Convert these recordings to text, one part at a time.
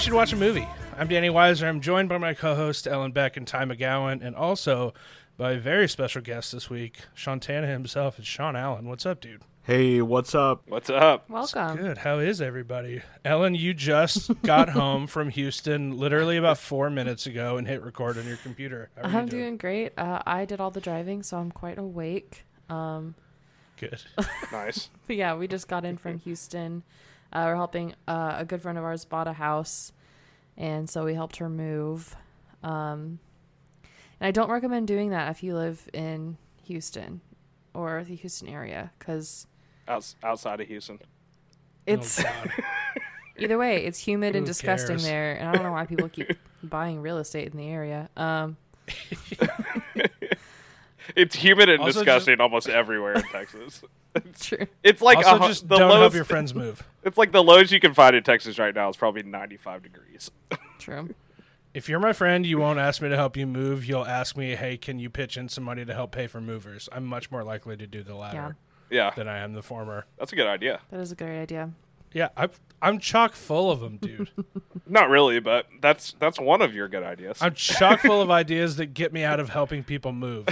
we should watch a movie. I'm Danny Weiser. I'm joined by my co-host Ellen Beck and Ty McGowan, and also by a very special guest this week, Shantana himself. It's Sean Allen. What's up, dude? Hey, what's up? What's up? Welcome. Good. How is everybody? Ellen, you just got home from Houston literally about four minutes ago and hit record on your computer. How are you I'm doing great. Uh, I did all the driving, so I'm quite awake. Um, good. Nice. but yeah, we just got in from Houston. Uh, we're helping uh, a good friend of ours bought a house, and so we helped her move. Um, and I don't recommend doing that if you live in Houston or the Houston area, because Outs- outside of Houston. it's Oh, either way, it's humid and disgusting cares? there, and I don't know why people keep buying real estate in the area. Um, It's humid and Also disgusting almost everywhere in Texas. true. It's like also, a hu- just the don't lows. help your friends move. It's like the lowest you can find in Texas right now is probably 95 degrees. True. If you're my friend, you won't ask me to help you move. You'll ask me, "Hey, can you pitch in some money to help pay for movers?" I'm much more likely to do the latter Yeah, than I am the former. that's a good idea. That is a great idea. Yeah, I, I'm chock full of them, dude. Not really, but that's that's one of your good ideas. I'm chock full of ideas that get me out of helping people move.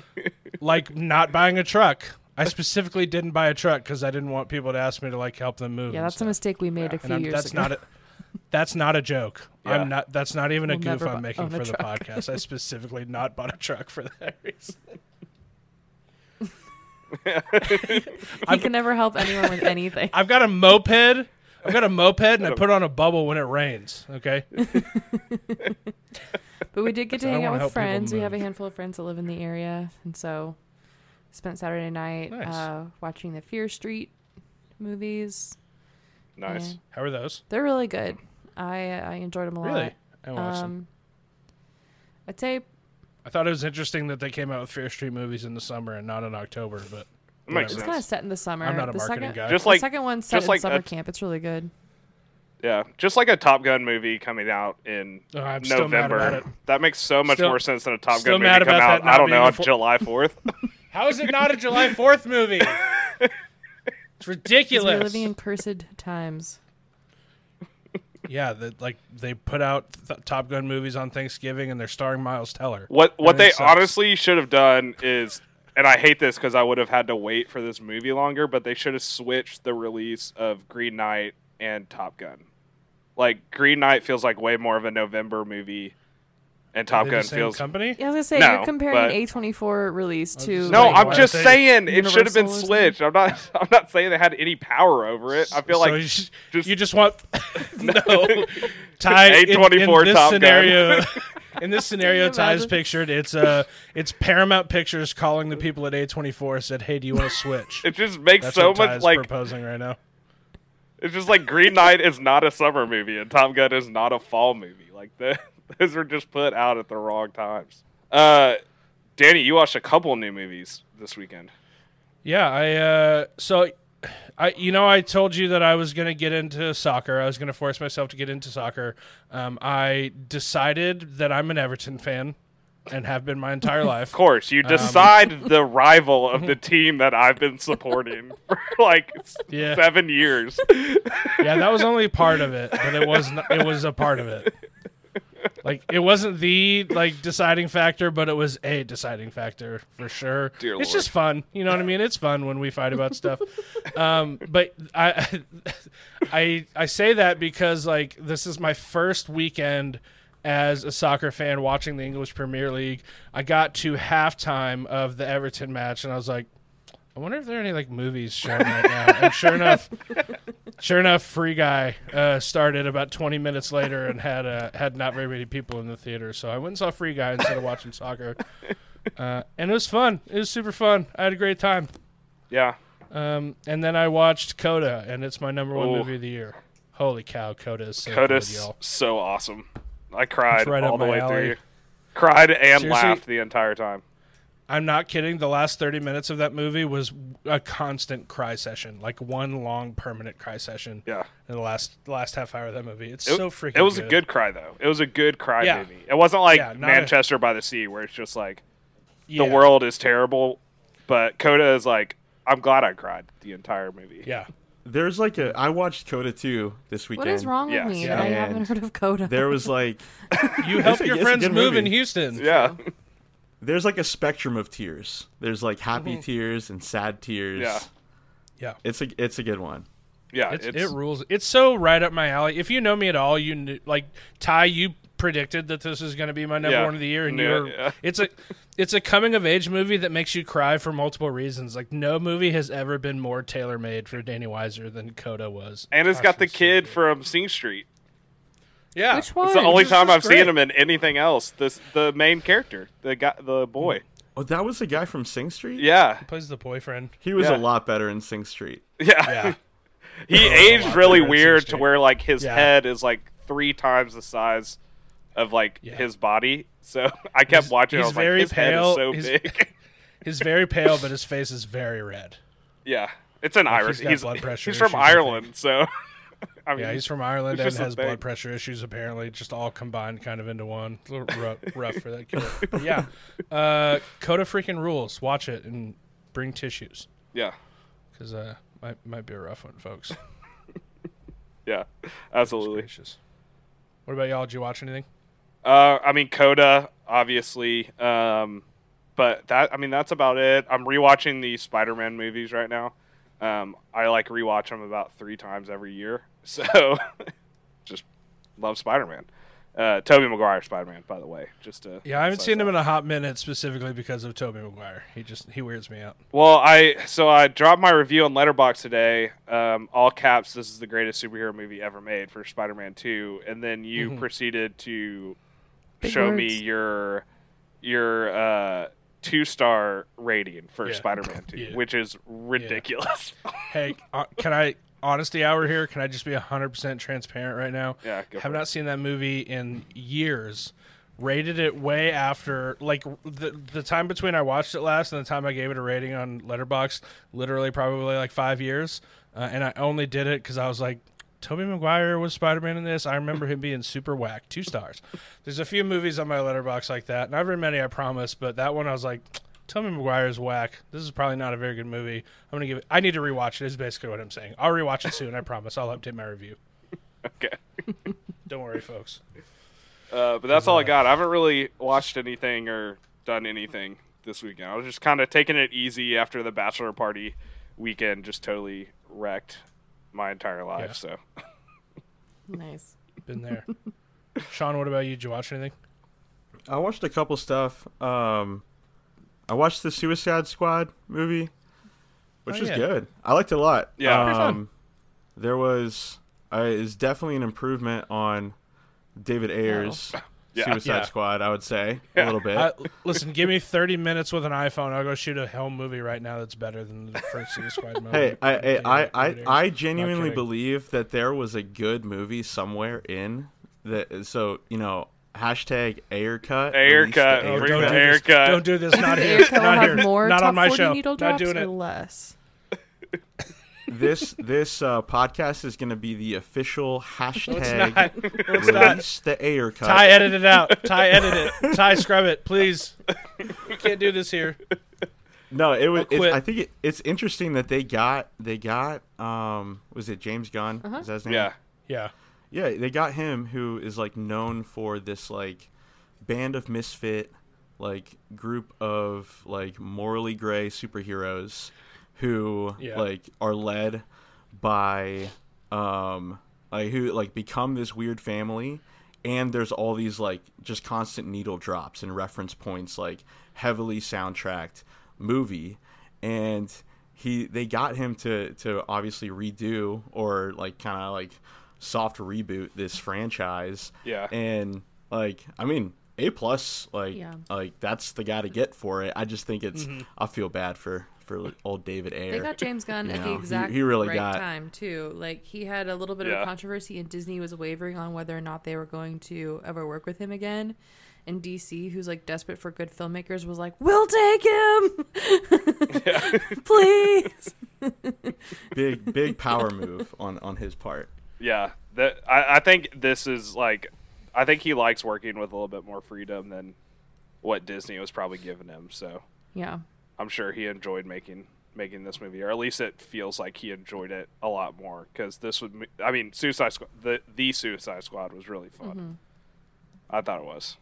like not buying a truck. I specifically didn't buy a truck because I didn't want people to ask me to like help them move. Yeah, and that's a mistake we made a few years that's ago. not a that's not a joke. Yeah. I'm not. That's not even a We'll goof I'm making for the podcast. I specifically not bought a truck for that reason. he can never help anyone with anything. I've got a moped. I've got a moped, and I put on a bubble when it rains. Okay. But we did get to hang out with friends. We have a handful of friends that live in the area, and so spent Saturday night Nice. uh, watching the Fear Street movies. nice. Yeah. How are those? They're really good. I I enjoyed them a Really? lot. I watched them. Um, I'd say I thought it was interesting that they came out with Fear Street movies in the summer and not in October, but That makes it's whatever. kind of set in the summer. I'm not a the marketing second, guy. Just the like second one set just in like summer a- camp. It's really good. Yeah, just like a Top Gun movie coming out in Oh, I'm still mad November. about it. That makes so much Still- more sense than a Top Gun movie coming out. I don't know a on full- July 4th. How is it not a July 4th movie? it's ridiculous. We're living in cursed times. Yeah, that like they put out th- Top Gun movies on Thanksgiving and they're starring Miles Teller. What what they sucks. honestly should have done is, and I hate this because I would have had to wait for this movie longer, but they should have switched the release of Green Knight and Top Gun. Like Green Knight feels like way more of a November movie, and Top Gun same feels. company. Yeah, I was gonna say No, you're comparing but- A24 release to No, Like, I'm why just they- saying it should have been Universal or switched. I'm not. I'm not saying they had any power over it. I feel so like you, sh- just- you just want no Ty in, in A24 this Top Gun. scenario. In this scenario, you Ty's imagine? pictured. It's uh, it's Paramount Pictures calling the people at A24 said, "Hey, do you want to switch?" it just makes That's so what much Ty's like proposing right now. It's just like Green Knight is not a summer movie and Top Gun is not a fall movie. Like the, those were just put out at the wrong times. Uh, Danny, you watched a couple new movies this weekend. Yeah, I uh so I you know I told you that I was going to get into soccer. I was going to force myself to get into soccer. Um I decided that I'm an Everton fan and have been my entire life. Of course, Um, you decide the rival of the team that I've been supporting for like Yeah. seven years. Yeah, that was only part of it, but it was not, it was a part of it. Like it wasn't the like deciding factor, but it was a deciding factor for sure. Dear it's Lord. just fun, you know what I mean? It's fun when we fight about stuff. Um, but I, I, I say that because like this is my first weekend as a soccer fan watching the English Premier League. I got to halftime of the Everton match, and I was like, I wonder if there are any like movies showing right now. And sure enough, sure enough, Free Guy uh, started about 20 minutes later and had uh, had not very many people in the theater. So I went and saw Free Guy instead of watching soccer, uh, and it was fun. It was super fun. I had a great time. yeah, Um, and then I watched Coda, and it's my number one Ooh. movie of the year. Holy cow, Coda is so Coda's good, y'all. so awesome. I cried right all the way alley. through. Cried and Seriously? laughed the entire time. I'm not kidding. The last 30 minutes of that movie was a constant cry session, like one long permanent cry session. Yeah. In the last the last half hour of that movie, it's It, so freaking. it was good. a good cry though. It was a good cry Yeah. movie. It wasn't like Yeah, not a- Manchester by the Sea where it's just like Yeah. the world is terrible, but Coda is like I'm glad I cried the entire movie. Yeah. there's like a. I watched Coda 2 this weekend. What is wrong Yes. with me Yeah. that I haven't heard of Coda? There was like You help your friends good move in. Houston. Yeah. There's like a spectrum of tears. There's like happy Mm-hmm. tears and sad tears. Yeah. Yeah. It's a it's a good one. Yeah. It's, It's, it rules. It's so right up my alley. If you know me at all, you knew, like Ty. You predicted that this is going to be my number Yeah. one of the year, and you're. yeah. It's a, it's a coming of age movie that makes you cry for multiple reasons. Like no movie has ever been more tailor made for Danny Weiser than Coda was. and it's Gosh, got the it's so kid from Sing Street. Yeah, Which one? It's the only It's time just I've seen great. him in anything else. This the main character, the guy, the boy. Oh, that was the guy from Sing Street. Yeah, He plays the boyfriend. he was Yeah. a lot better in Sing Street. yeah. Yeah, he aged really better in weird to Street. where like his Yeah. head is like three times the size of like Yeah. his body. So I kept He's- watching. I he's was like, very his head pale. is so He's- big. he's very pale, but his face is very red. yeah, it's an Like, Irish. he's got He's blood pressure he's from issues, I think. Ireland, so I mean, Yeah, he's from Ireland and has blood pressure issues. Apparently, just all combined, kind of into one. It's a little rough, rough for that kid. But yeah, uh, Coda freaking rules. Watch it and bring tissues yeah, because uh, might might be a rough one, folks. yeah, absolutely. What about y'all? Did you watch anything? Uh, I mean, Coda, obviously. Um, but that, I mean, that's about it. I'm rewatching the Spider-Man movies right now. Um, I like rewatch them about three times every year. So, just love Spider-Man. Uh, Tobey Maguire Spider-Man, by the way. Just to Yeah, I haven't emphasize seen him in a hot minute specifically because of Tobey Maguire. He just he weirds me out. Well, I so I dropped my review on Letterboxd today. Um, all caps. This is the greatest superhero movie ever made for Spider-Man Two, and then you Mhm. proceeded to Big show me your your uh, two star rating for Yeah. Spider-Man Two, Yeah. which is ridiculous. Hey, uh, can I honesty hour here? Can I just be hundred percent transparent right now? yeah, go have for it. not seen that movie in years. Rated it way after, like the the time between I watched it last and the time I gave it a rating on Letterboxd, literally probably like five years. Uh, and I only did it because I was like, Tobey Maguire was Spider Man in this. I remember him being super whack. Two stars. There's a few movies on my Letterboxd like that. Not very many, I promise, but that one I was like, Tobey Maguire is whack. This is probably not a very good movie. I'm gonna give it. I need to rewatch it. Is basically what I'm saying. I'll rewatch it soon. I promise. I'll update my review. Okay. Don't worry, folks. Uh, but that's all I got. I haven't really watched anything or done anything this weekend. I was just kind of taking it easy after the bachelor party weekend. Just totally wrecked my entire life. Yeah. So nice. Been there. Sean, what about you? Did you watch anything? I watched a couple stuff. Um, I watched the Suicide Squad movie, which Oh, was yeah. good. I liked it a lot. Yeah. Um, there was uh, is definitely an improvement on David Ayer's Yeah. Suicide Yeah. Squad. I would say Yeah. a little bit. I, listen, give me 30 minutes with an iPhone. I'll go shoot a home movie right now that's better than the first Suicide Squad movie. Hey, I, I, David I, I, I genuinely believe that there was a good movie somewhere in that. So you know, hashtag Ayer cut. Ayer cut, Ayer Oh, don't the do Ayer this. cut. Don't do this. Not here. Not here. more Not top on my 40 show. needle Not drops doing or it. less. this this uh, podcast is going to be the official hashtag. It's hashtag not. It's not. release the Ayer cut. Ty, edit it out. Ty, edit it. Ty, scrub it, please. We can't do this here. No, it was. I'll It's. I think it, it's interesting that they got they got um was it James Gunn? Uh-huh. Is that his name? yeah, Yeah. Yeah, they got him who is like known for this like band of misfit like group of like morally gray superheroes who Yeah. like are led by um like who like become this weird family and there's all these like just constant needle drops and reference points like heavily soundtracked movie and he they got him to to obviously redo or like kind of like soft reboot this franchise yeah. and like i mean a plus like Yeah. like that's the guy to get for it i just think it's mm-hmm. i feel bad for for old david ayer They got James Gunn You at know, the he- exact he really right got- time too. Like he had a little bit Yeah. of controversy, and Disney was wavering on whether or not they were going to ever work with him again. And DC, who's like desperate for good filmmakers, was like, "We'll take him, please." big big power move on on his part Yeah, that I, I think this is like, I think he likes working with a little bit more freedom than what Disney was probably giving him. So Yeah, I'm sure he enjoyed making making this movie, or at least it feels like he enjoyed it a lot more. Because this would, I mean, Suicide Squad, the the Suicide Squad was really fun. Mhm. I thought it was.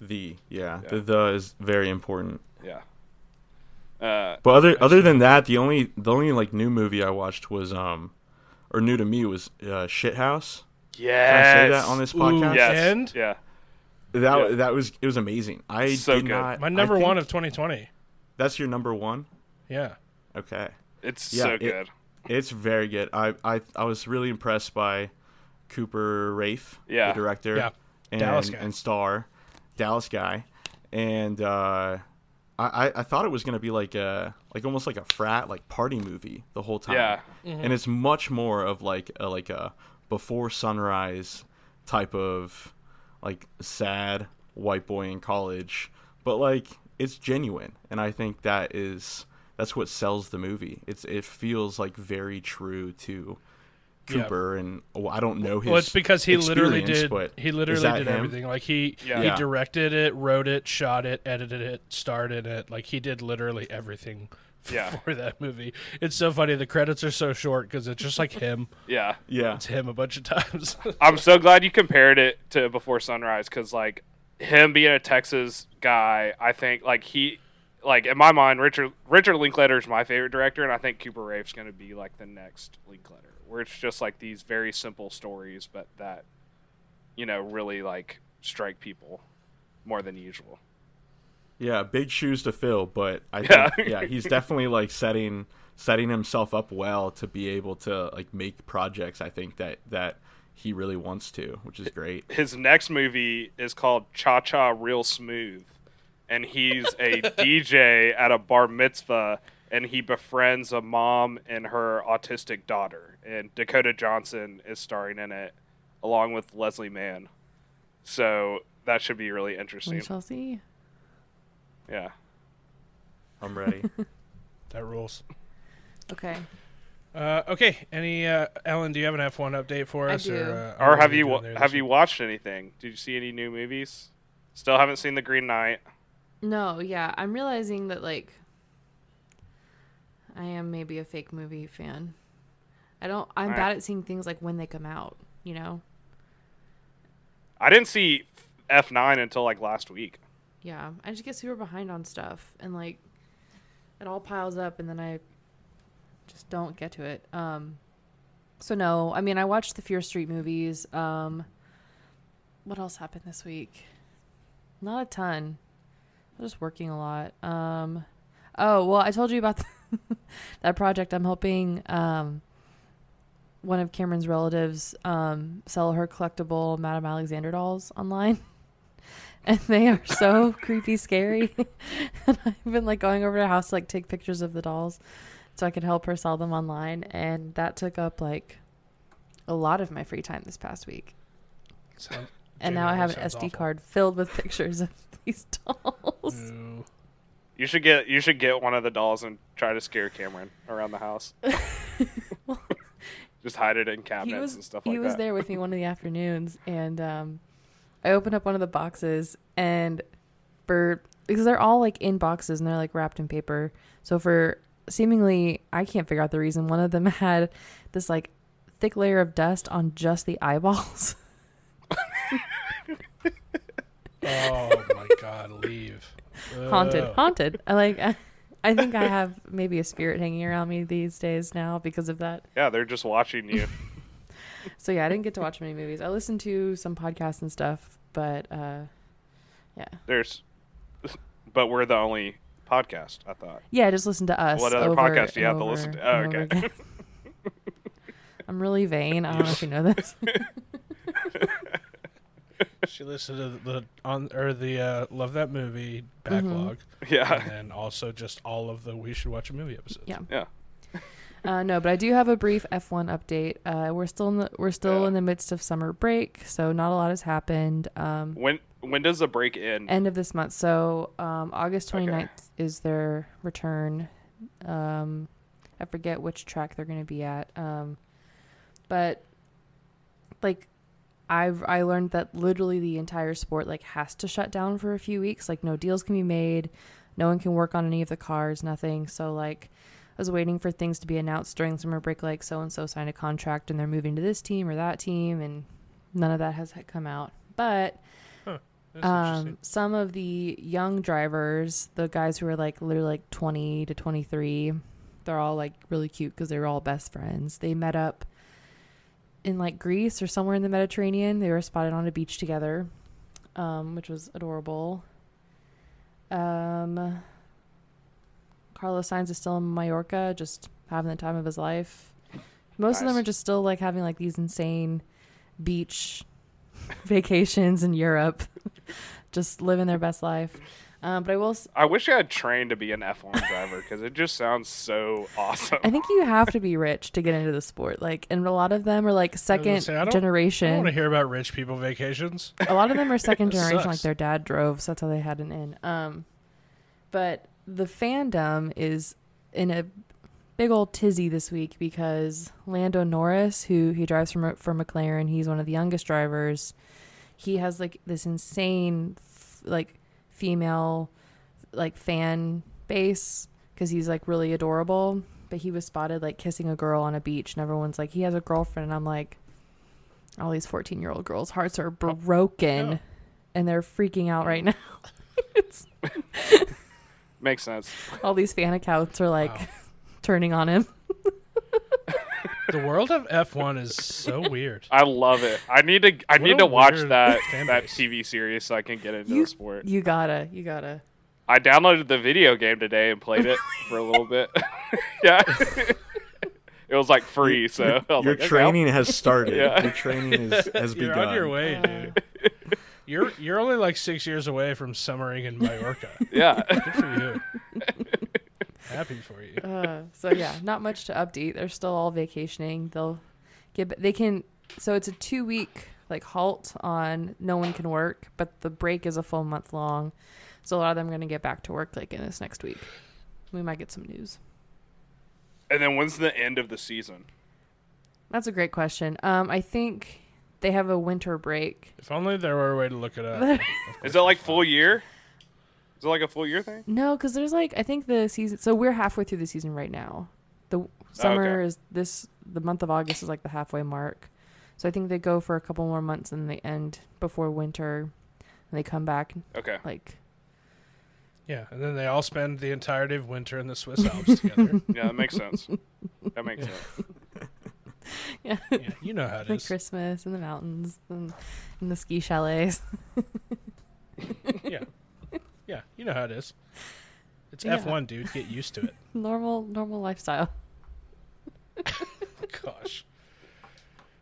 The yeah, Yeah. the the is very important. Yeah. Uh, But other other than that, the only the only like new movie I watched was um, or new to me was uh, Shithouse. yes. Can I say that on this Ooh, podcast? Yes. And? Yeah. That Yeah. that was it was amazing. I So did good. not. My I number one of 2020. that's your number one. Yeah. Okay, It's Yeah, so it- good. it's very good. I I I was really impressed by Cooper Raiff, Yeah. the director, Yeah. and, Dallas guy. and star, Dallas guy, and uh, I I- I thought it was gonna be like a like almost like a frat like party movie the whole time. Yeah. Mm-hmm. and it's much more of like a like a before sunrise type of like sad white boy in college but like it's genuine and i think that is that's what sells the movie it's it feels like very true to Yeah. cooper and well, i don't know his well, it's because he literally did. but He literally did him? everything. Like he Yeah. he Yeah. directed it, wrote it, shot it, edited it, started it. Like he did literally everything Yeah. for that movie. It's so funny. The credits are so short because it's just like him. Yeah. yeah It's him a bunch of times. I'm so glad you compared it to Before Sunrise because, like, him being a Texas guy, I think, like, he, like, in my mind, Richard Richard Linklater is my favorite director, and I think Cooper Raiff's going to be, like, the next Linklater, where it's just, like, these very simple stories, but that, you know, really, like, strike people more than usual. yeah big shoes to fill but i Yeah. think yeah he's definitely like setting setting himself up well to be able to like make projects i think that that he really wants to which is great His next movie is called Cha Cha Real Smooth, and he's a DJ at a bar mitzvah, and he befriends a mom and her autistic daughter. And Dakota Johnson is starring in it, along with Leslie Mann. So that should be really interesting. We interesting. shall see. Yeah. i'm ready that rules. Okay. Uh, okay. Any uh, Ellen? Do you have an F1 update for I us? do. Or, uh, Or have you doing have this you watched anything? Did you see any new movies? Still haven't seen The Green Knight. No, yeah, I'm realizing that like I am maybe a fake movie fan. I don't. I'm Alright. bad at seeing things like when they come out. You know. I didn't see F9 until like last week. Yeah, I just get super behind on stuff, and like it all piles up, and then I just don't get to it. Um, so no, I mean I watched the Fear Street movies. Um, what else happened this week? Not a ton. I'm just working a lot. Um, oh well, I told you about that project. I'm helping um one of Cameron's relatives um sell her collectible Madame Alexander dolls online and they are so creepy scary and i've been like going over to her house to like take pictures of the dolls so i could help her sell them online and that took up like a lot of my free time this past week Sound- and now i have an sd awful. card filled with pictures of these dolls Ooh. You should get you should get one of the dolls and try to scare Cameron around the house. Just hide it in cabinets was and stuff like that. he was that. there with me one of the afternoons and um i opened up one of the boxes and for because they're all like in boxes and they're like wrapped in paper so for seemingly i can't figure out the reason one of them had this like thick layer of dust on just the eyeballs Oh my God! Leave. Haunted haunted i like I, I think i have maybe a spirit hanging around me these days now because of that Yeah, they're just watching you. so yeah i didn't get to watch many movies i listened to some podcasts and stuff but uh yeah There's, but we're the only podcast. I thought. Yeah, just listen to us. What other podcast do you have to listen to? Oh, okay. I'm really vain. I don't know if you know this. She listened to the on or the uh, love that movie backlog, and Yeah. then also just all of the we should watch a movie episodes. Yeah. Yeah. Uh, no, but I do have a brief F1 update. Uh, we're still in the we're still Yeah. in the midst of summer break, so not a lot has happened. Um, When when does the break end? end of this month, so um, August Okay. 29th is their return. Um, I forget which track they're going to be at. Um, but like I've I learned that literally the entire sport like has to shut down for a few weeks. Like no deals can be made, no one can work on any of the cars, nothing. So like I was waiting for things to be announced during summer break, like so and so signed a contract and they're moving to this team or that team, and none of that has come out. But um, some of the young drivers, the guys who are like literally like 20 to 23, they're all like really cute because they were all best friends. They met up in like Greece or somewhere in the Mediterranean. They were spotted on a beach together, um, which was adorable. Um, Carlos Sainz is still in Mallorca, just having the time of his life. Most of them are just still like having like these insane beach vacations in Europe, just living their best life. Um, but I will. s- I wish I had trained to be an F1 driver because it just sounds so awesome. I think you have to be rich to get into the sport. Like, and a lot of them are like second say, I don't- I don't want to hear about rich people vacations. a lot of them are second That generation, like their dad drove, so that's how they had an in. Um, but the fandom is in a big old tizzy this week because Lando Norris, who he drives for for McLaren, he's one of the youngest drivers. He has like this insane, like female, like fan base because he's like really adorable. But he was spotted like kissing a girl on a beach, and everyone's like, he has a girlfriend, and I'm like, all these 14 year old girls' hearts are oh, broken, yeah. and they're freaking out right now. Makes sense. all these fan accounts are like Wow. turning on him. The world of F1 is so weird. I love it. I need to. I What need to watch that that. TV series so I can get into You- the sport. You gotta, you gotta. I downloaded the video game today and played it for a little bit. yeah, it was like free. So I was Your like, okay, training has started. Yeah. Your training is, has You're begun. on your way, Uh, dude. You're you're only like six years away from summering in Mallorca. Yeah, Good for you. Happy for you. Uh, so yeah, not much to update. They're still all vacationing. They'll get. They can. So it's a two week like halt on no one can work, but the break is a full month long. So a lot of them are going to get back to work like in this next week. We might get some news. and then when's the end of the season? That's a great question. Um, I think they have a winter break. If only there were a way to look it up. Is it like full year? Is it like a full year thing? No, because there's like I think the season. So we're halfway through the season right now. The oh, summer okay. is this. The month of August is like the halfway mark. So I think they go for a couple more months and they end before winter, and they come back Okay. like Yeah, and then they all spend the entirety of winter in the Swiss Alps together. Yeah, that makes sense. That makes Yeah. sense. yeah, yeah, you know how it like is. Christmas in the mountains and in the ski chalets. Yeah, yeah, you know how it is. It's Yeah. F1, dude. Get used to it. normal normal lifestyle. Gosh,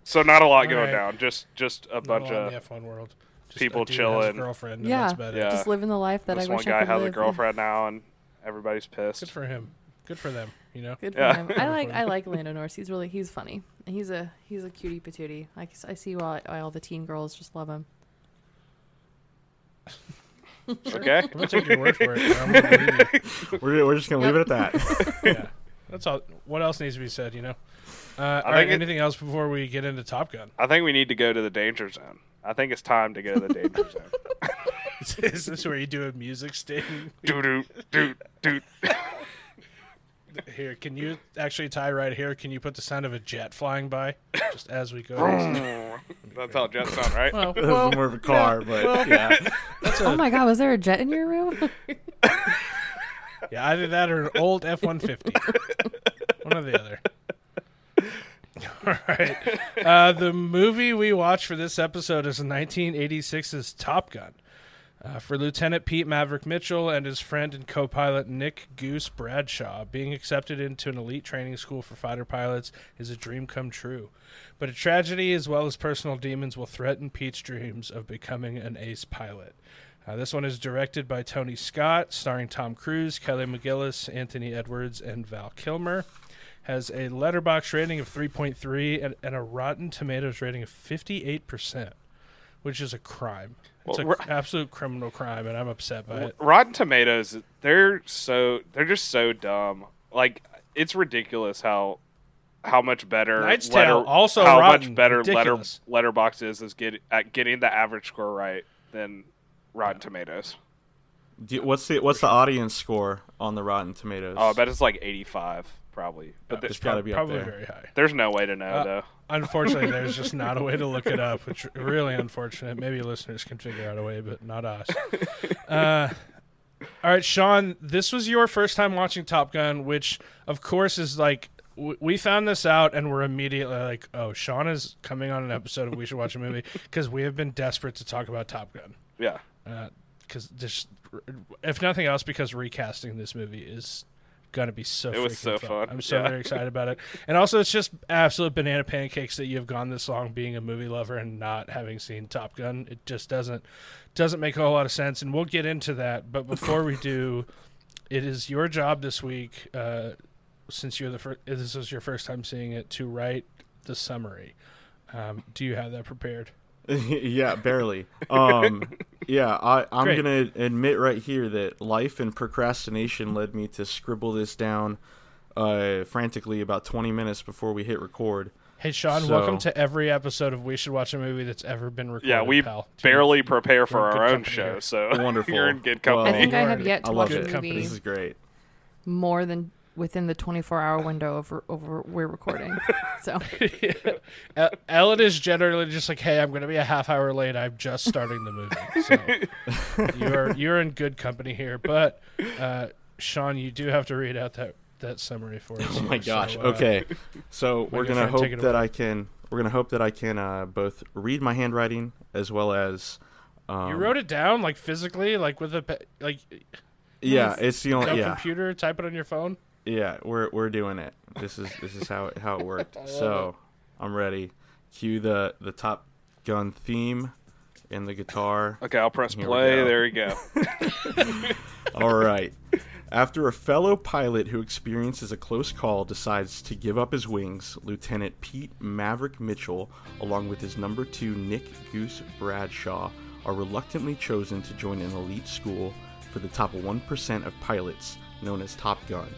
So not a lot All going right. down. Just just a Not bunch a of F1 world. Just people a dude Has chilling. a girlfriend. And Yeah. that's about it. Yeah. Just living the life that this I one wish guy I could has a girlfriend now, and everybody's pissed. Good for him. Good for them. You know. Good for Yeah. him. I like I like Lando Norris. He's really he's funny. He's a he's a cutie patootie. Like I see why, why all the teen girls just love him. Okay. I'm gonna take your word for it. I'm gonna believe you. We're, we're just gonna leave it at that. yeah, that's all. What else needs to be said? You know. Uh, all think it- anything else before we get into Top Gun? I think we need to go to the danger zone. I think it's time to go to the danger zone. Is this where you do a music sting? Doo doo doo doo. Here, can you actually tie right here? Can you put the sound of a jet flying by just as we go? That's how jets sound, right? well, This well, is more of a car, but yeah. that's Oh my god, was there a jet in your room? yeah, either that or an old F one fifty. One or the other. All right. Uh, the movie we watched for this episode is 1986's Top Gun. Uh, for Lieutenant Pete Maverick Mitchell and his friend and co pilot Nick Goose Bradshaw, being accepted into an elite training school for fighter pilots is a dream come true. But a tragedy as well as personal demons will threaten Pete's dreams of becoming an ace pilot. Uh, this one is directed by Tony Scott, starring Tom Cruise, Kelly McGillis, Anthony Edwards, and Val Kilmer. Has a letterboxd rating of 3.3 and, and a Rotten Tomatoes rating of 58%, which is a crime. It's Well, an we're- absolute criminal crime, and I'm upset by it. Rotten Tomatoes, they're so they're just so dumb. Like it's ridiculous how how much better Knight's Tale, also how rotten. much better letter letterboxd is is get at getting the average score right than Rotten Tomatoes. Do you- what's the what's the audience score on the Rotten Tomatoes? Oh, I bet it's like eighty five probably. But It's th- got to be up probably there. very high. there's no way to know Uh, though. Unfortunately, there's just not a way to look it up, which really unfortunate. Maybe listeners can figure out a way, but not us. Uh, all right, Sean, this was your first time watching Top Gun, which of course is like w- we found this out and we're immediately like, oh, Sean is coming on an episode of We Should Watch a Movie because we have been desperate to talk about Top Gun. Yeah. Because just, if nothing else, because recasting this movie is gonna be so. It was so fun, I'm so yeah. very excited about it, and also it's just absolute banana pancakes that you have gone this long being a movie lover and not having seen Top Gun. It just doesn't doesn't make a whole lot of sense, and we'll get into that. But before we do, it is your job this week, uh, since you're the first. This is your first time seeing it, to write the summary. Um, do you have that prepared? yeah, barely. Um, yeah, I, I'm Great. gonna admit right here that life and procrastination led me to scribble this down uh, frantically about 20 minutes before we hit record. Hey Sean, So- welcome to every episode of We Should Watch a Movie that's ever been recorded. Yeah, we pal. barely prepare for our own show, here. so Wonderful. you're in good Well, I company. think I have yet to watch a it. company. movie This is great. more than within the 24 hour window of over we're recording. so El- Ellen is generally just like, "Hey, I'm going to be a half hour late. I'm just starting the movie." So you're you're in good company here. But uh, Sean, you do have to read out that that summary for us. Oh my here. So, gosh. uh, okay, so we're gonna hope that away. I can. We're gonna hope that I can uh, both read my handwriting as well as. Um, you wrote it down like physically, like with a pe- like Yeah, it's the no only. Yeah, computer. Type it on your phone. Yeah. We're we're doing it. This is this is how it, how it worked. so I'm ready. Cue the the Top Gun theme and the guitar. Okay, I'll press Here play. There you go. All right. After a fellow pilot who experiences a close call decides to give up his wings, Lieutenant Pete Maverick Mitchell, along with his number two Nick Goose Bradshaw, are reluctantly chosen to join an elite school for the top 1% of pilots, known as Top Gun.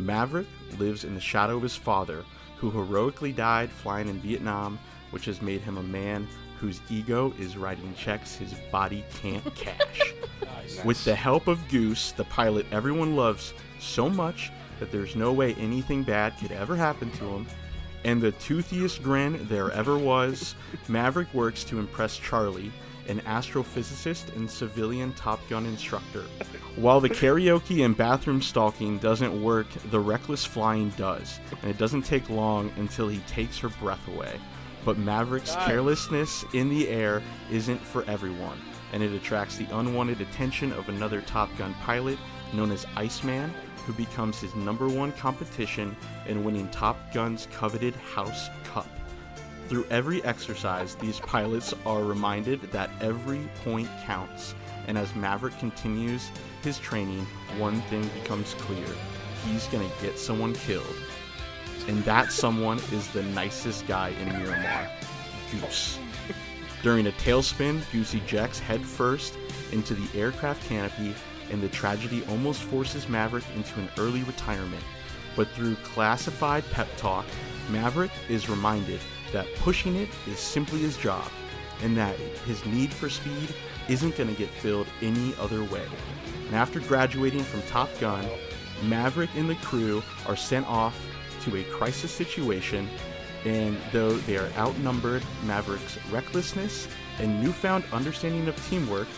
Maverick lives in the shadow of his father, who heroically died flying in Vietnam, which has made him a man whose ego is writing checks his body can't cash. With the help of Goose, the pilot everyone loves so much that there's no way anything bad could ever happen to him, and the toothiest grin there ever was, Maverick works to impress Charlie, an astrophysicist and civilian Top Gun instructor. While the karaoke and bathroom stalking doesn't work, the reckless flying does, and it doesn't take long until he takes her breath away. But Maverick's carelessness in the air isn't for everyone, and it attracts the unwanted attention of another Top Gun pilot known as Iceman, who becomes his number one competition in winning Top Gun's coveted House Cup. Through every exercise, these pilots are reminded that every point counts, and as Maverick continues his training, one thing becomes clear he's gonna get someone killed. And that someone is the nicest guy in Miramar Goose. During a tailspin, Goose ejects headfirst into the aircraft canopy, and the tragedy almost forces Maverick into an early retirement. But through classified pep talk, Maverick is reminded that pushing it is simply his job, and that his need for speed isn't going to get filled any other way. And after graduating from Top Gun, Maverick and the crew are sent off to a crisis situation, and though they are outnumbered, Maverick's recklessness and newfound understanding of teamwork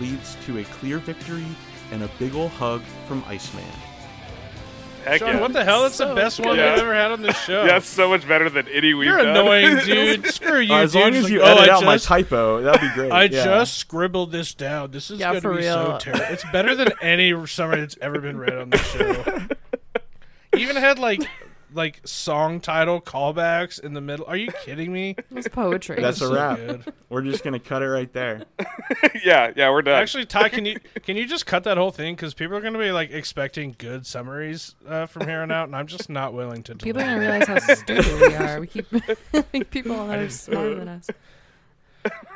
leads to a clear victory and a big ol' hug from Iceman. Heck Sean, yeah. what the hell? That's the So best one good. we've ever had on this show. That's so much better than any we've You're done. annoying, dude. Screw you, Uh, as dude. long as you oh, edit I out my typo, that'd be great. I yeah. just scribbled this down. This is Yeah, going for to be so real. terrible. It's better than any summary that's ever been read on the show. Even had like like song title callbacks in the middle. Are you kidding me? it's poetry. That's a So wrap. good. We're just gonna cut it right there. yeah, yeah, we're done. Actually, Ty, can you can you just cut that whole thing because people are going to be like expecting good summaries uh, from here on out, and I'm just not willing to. People are deliver. gonna realize how stupid we are. We keep make people that are smarter than us.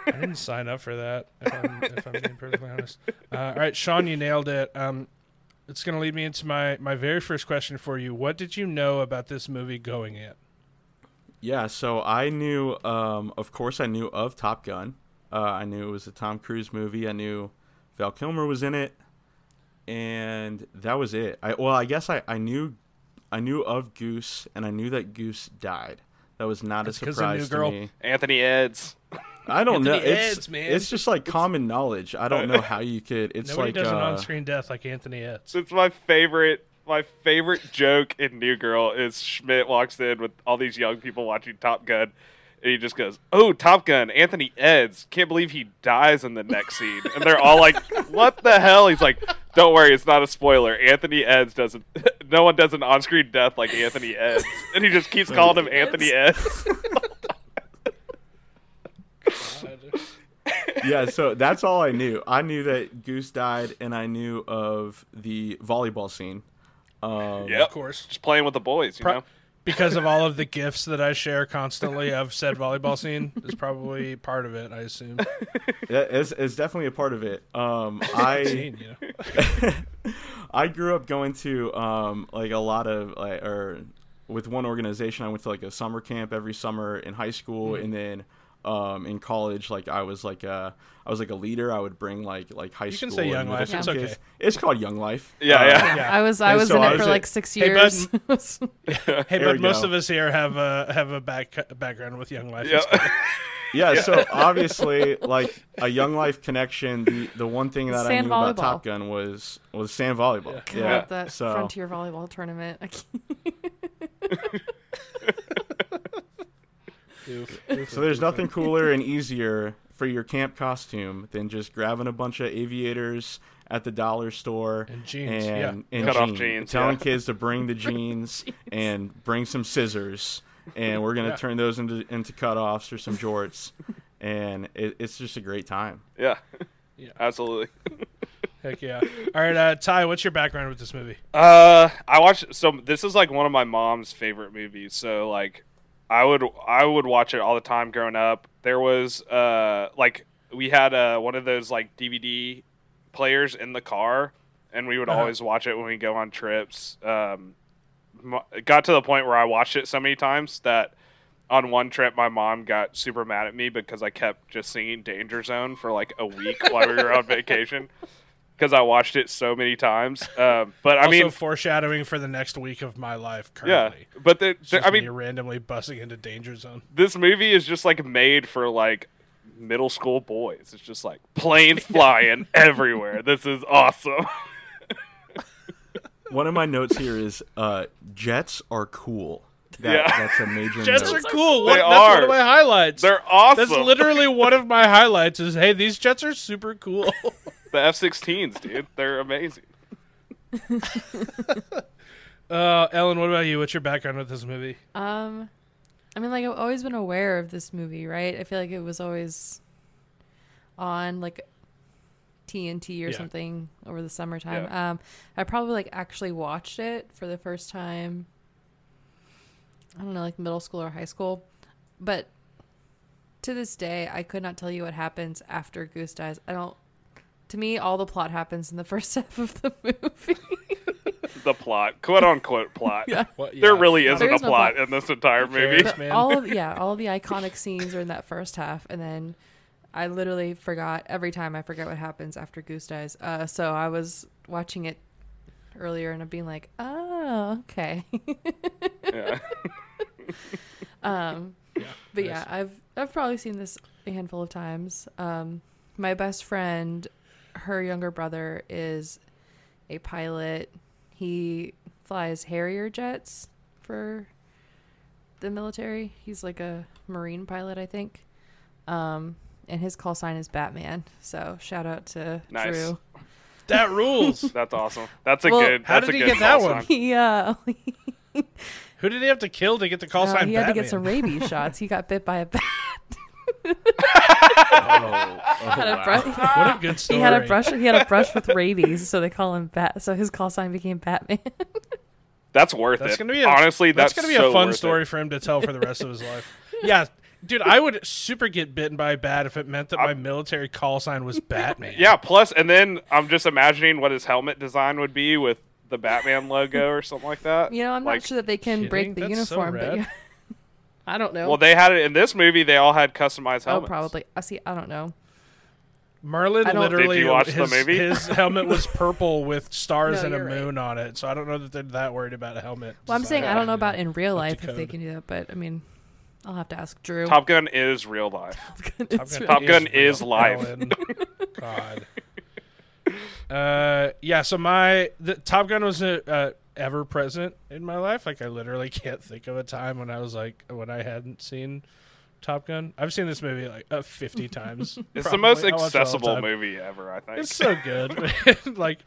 I didn't sign up for that. If I'm, if I'm being perfectly honest. Uh, all right, Sean, you nailed it. Um, it's going to lead me into my my very first question for you. What did you know about this movie going in? Yeah, so I knew, um, of course, I knew of Top Gun. Uh, I knew it was a Tom Cruise movie. I knew Val Kilmer was in it, and that was it. I well, I guess I, I knew I knew of Goose, and I knew that Goose died. That was not It's a 'cause of New surprise to Girl. me. Anthony Eds. I don't know. Anthony It's Eds, man. it's just like common knowledge. I don't know how you could. It's Nobody like does an uh, on-screen death like Anthony Eds. It's my favorite. My favorite joke in New Girl is Schmidt walks in with all these young people watching Top Gun, and he just goes, "Oh, Top Gun, Anthony Eds. Can't believe he dies in the next scene." And they're all like, "What the hell?" He's like, "Don't worry, it's not a spoiler. Anthony Eds doesn't. No one does an on-screen death like Anthony Eds." And he just keeps calling him Anthony Eds. yeah, so that's all I knew. I knew that Goose died, and I knew of the volleyball scene. Um, yep, Of course. just playing with the boys. You Pro- know. because of all of the gifts that I share constantly of said volleyball scene is probably part of it. I assume. That is, is it's definitely a part of it. Um, I Scene, you know? I grew up going to um, like a lot of like or with one organization. I went to like a summer camp every summer in high school, Mm-hmm. and then um, in college, like I was like a I was like a leader. I would bring like like high school. You can school. say Young Life, school it's okay. It's called Young Life. Yeah, Uh, yeah. Yeah. I was I And was so in it was for like six Hey, years. Hey, but most go. of us here have a have a back background with Young Life. Yeah. Yeah, so obviously, like a Young Life connection. The the one thing that I Sand knew about. Top Gun was was sand volleyball. Yeah. Yeah, God, that so frontier volleyball tournament. I can't- Goof, goof, so there's nothing cooler and easier for your camp costume than just grabbing a bunch of aviators at the dollar store And jeans, yeah. and, and Cut off jeans. jeans, telling yeah. kids to bring the jeans and bring some scissors, and we're gonna Yeah. turn those into into cutoffs or some jorts, and it, it's just a great time. yeah. Yeah. Absolutely. Heck yeah! All right, uh, Ty, what's your background with this movie? Uh, I watched. So this is like one of my mom's favorite movies. So like, I would I would watch it all the time growing up. There was uh like we had uh one of those like DVD players in the car, and we would Uh-huh. always watch it when we go on trips. Um, it got to the point where I watched it so many times that on one trip my mom got super mad at me because I kept just singing Danger Zone for like a week while we were on vacation. Because I watched it so many times, um, but I also mean, foreshadowing for the next week of my life yeah, currently. but the, It's the- just I me mean, randomly buzzing into danger zone. this movie is just like made for like middle school boys. It's just like planes flying everywhere. This is awesome. One of my notes here is uh, jets are cool. That, Yeah. That's a major Jets note. are cool. They What, that's one are. of my highlights. They're awesome. That's literally one of my highlights. Is hey, these jets are super cool. The F-16s, dude. They're amazing. Uh, Ellen, what about you? What's your background with this movie? Um, I mean, like I've always been aware of this movie, right? I feel like it was always on like TNT or Yeah. something over the summertime. Yeah. Um, I probably like actually watched it for the first time. I don't know, like middle school or high school, but to this day, I could not tell you what happens after Goose dies. I don't. To me, all the plot happens in the first half of the movie. The plot, quote unquote plot. yeah. What, There really isn't There a is no plot plot. in this entire movie. cares? But man. all of yeah, all of the iconic scenes are in that first half, and then I literally forgot every time I forget what happens after Goose dies. Uh, so I was watching it earlier and I'm being like, oh, okay. Yeah. um, Yeah, but nice. yeah, I've I've probably seen this a handful of times. Um, my best friend, her younger brother is a pilot. He flies Harrier jets for the military. He's like a marine pilot, I think. Um, and his call sign is Batman. So shout out to Nice. Drew. That rules. That's awesome. That's a Well, good. How That's did a he good get that call one? He uh, Who did he have to kill to get the call uh, sign? he had to get some rabies shots. He got bit by a bat. Oh, oh, Had a oh, wow. brush- What a good story. He had a brush. He had a brush with rabies, so they call him Bat. So his call sign became Batman. That's worth That's it. gonna be a, honestly. That's, That's, gonna be so a fun worth it. story for him to tell for the rest of his life. Yeah, dude, I would super get bitten by a bat if it meant that uh, my I'm- military call sign was Batman. Yeah. Plus, and then I'm just imagining what his helmet design would be with the Batman logo or something like that. You know, I'm Like- not sure that they can Kidding? break the That's so uniform, but yeah. I don't know. Well, they had it in this movie. They all had customized oh, helmets. probably. I see. I don't know. Merlin I don't- literally Did you watch the his, movie? his helmet was purple with stars No, and a you're right. moon on it. So I don't know that they're that worried about a helmet. Well, I'm saying I don't know about in real Up to life if they code. can do that, but I mean, I'll have to ask Drew. Top Gun is real life. It's Gun really- Top Gun real. is life. Ellen. God. Uh, yeah. So my the Top Gun was a, uh, ever present in my life. Like I literally can't think of a time when I was like when I hadn't seen Top Gun. I've seen this movie like uh, fifty times. It's the most I watch it all the accessible movie ever, I think. It's so good. like,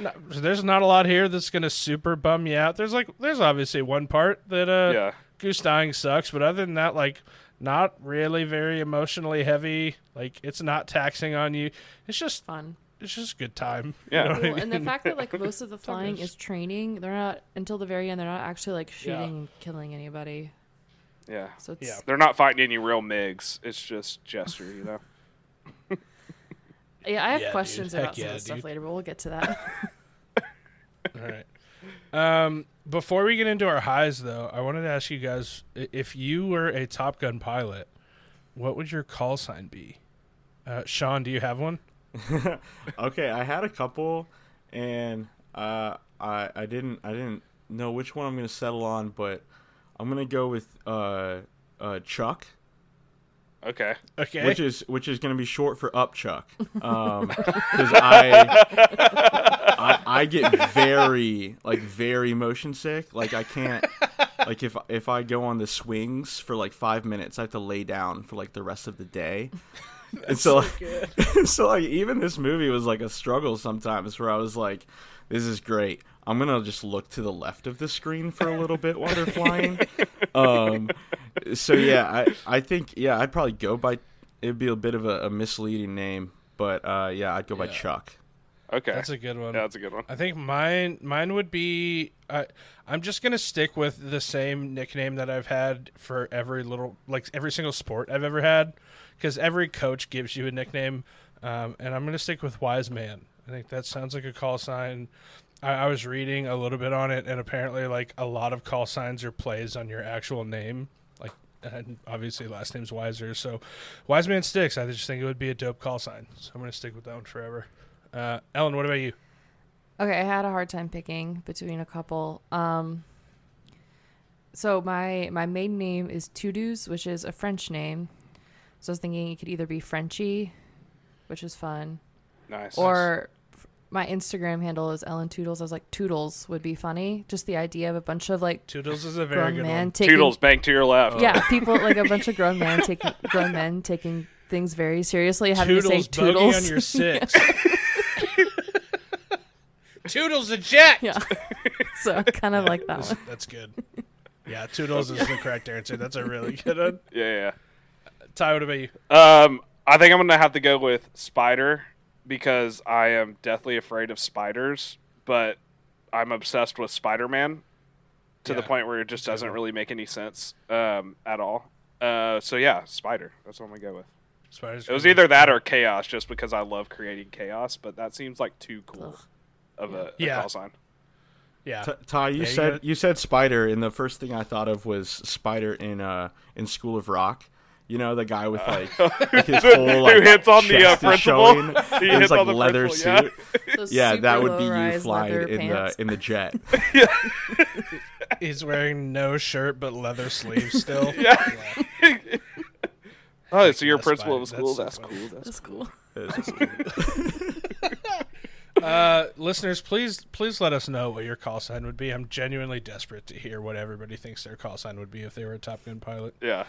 no, there's not a lot here that's gonna super bum you out. There's like, there's obviously one part that uh, yeah. Goose dying sucks, but other than that, like, not really very emotionally heavy. Like, it's not taxing on you. It's just, fun. It's just a good time. Yeah. You know what I Well, and the fact that like most of the flying is training, they're not until the very end. They're not actually like shooting Yeah. and killing anybody. Yeah. So it's Yeah. They're not fighting any real MiGs. It's just gesture, you know? yeah. I have Yeah, dude. questions Heck about some yeah, of the stuff later, but we'll get to that. All right. Um, before we get into our highs, though, I wanted to ask you guys if you were a Top Gun pilot, what would your call sign be? Uh, Sean, do you have one? okay, I had a couple, and uh, I I didn't I didn't know which one I'm gonna settle on, but I'm gonna go with uh, uh, Chuck, Okay. Okay. which is which is gonna be short for up Chuck, because I, I I get very like very motion sick. Like I can't like if if I go on the swings for like five minutes, I have to lay down for like the rest of the day. and so, so like even this movie was like a struggle sometimes where I was like, this is great. I'm gonna just look to the left of the screen for a little bit while they're flying. Um, so yeah, I I think yeah I'd probably go by. It'd be a bit of a, a misleading name, but uh, yeah, I'd go by Chuck. Okay. That's a good one. yeah, that's a good one. I think mine mine would be I I'm just gonna stick with the same nickname that I've had for every little like every single sport I've ever had because every coach gives you a nickname um, and I'm gonna stick with wise man. I think that sounds like a call sign. I, I was reading a little bit on it and apparently like a lot of call signs are plays on your actual name like and obviously last name's Wiser so wise man sticks. I just think it would be a dope call sign so I'm gonna stick with that one forever. Uh, Ellen, what about you? Okay, I had a hard time picking between a couple. Um, so my my maiden name is Tudus, which is a French name. So I was thinking it could either be Frenchy, which is fun, Nice. or f- my Instagram handle is Ellen Toodles. I was like Toodles would be funny. Just the idea of a bunch of like Toodles is a very grown good man one. taking Toodles, bank to your left. yeah people like a bunch of grown men taking grown men taking things very seriously. Having Toodles, to say Toodles. on your six. Toodles a jet. yeah, so kind of like that That's, one. that's good. Yeah, Toodles is the correct answer. That's a really good one. Yeah, Yeah, Ty, what about you? Um, I think I'm gonna have to go with Spider because I am deathly afraid of spiders, but I'm obsessed with Spider-Man to the point where it just that's a good doesn't really make any sense um, at all. Uh, so yeah, Spider. That's what I'm gonna go with. Spider's It was good. either that or Chaos, just because I love creating chaos. But that seems like too cool Ugh. of a, a Yeah. call sign. Yeah. T- Ty, you Yeah, said gotta- you said Spider, and the first thing I thought of was Spider in uh in School of Rock. You know the guy with like, like his whole like Who hits on the uh, chest is principal? showing, He and hits his like on the leather principal, suit. Those Yeah, that would be you flying in pants. the in the jet. yeah. He's wearing no shirt but leather sleeves still. Yeah. Oh, so you're a That's principal of a Spider. school? That's That's, so cool. That's cool. Uh, listeners, please please let us know what your call sign would be. I'm genuinely desperate to hear what everybody thinks their call sign would be if they were a Top Gun pilot. Yeah.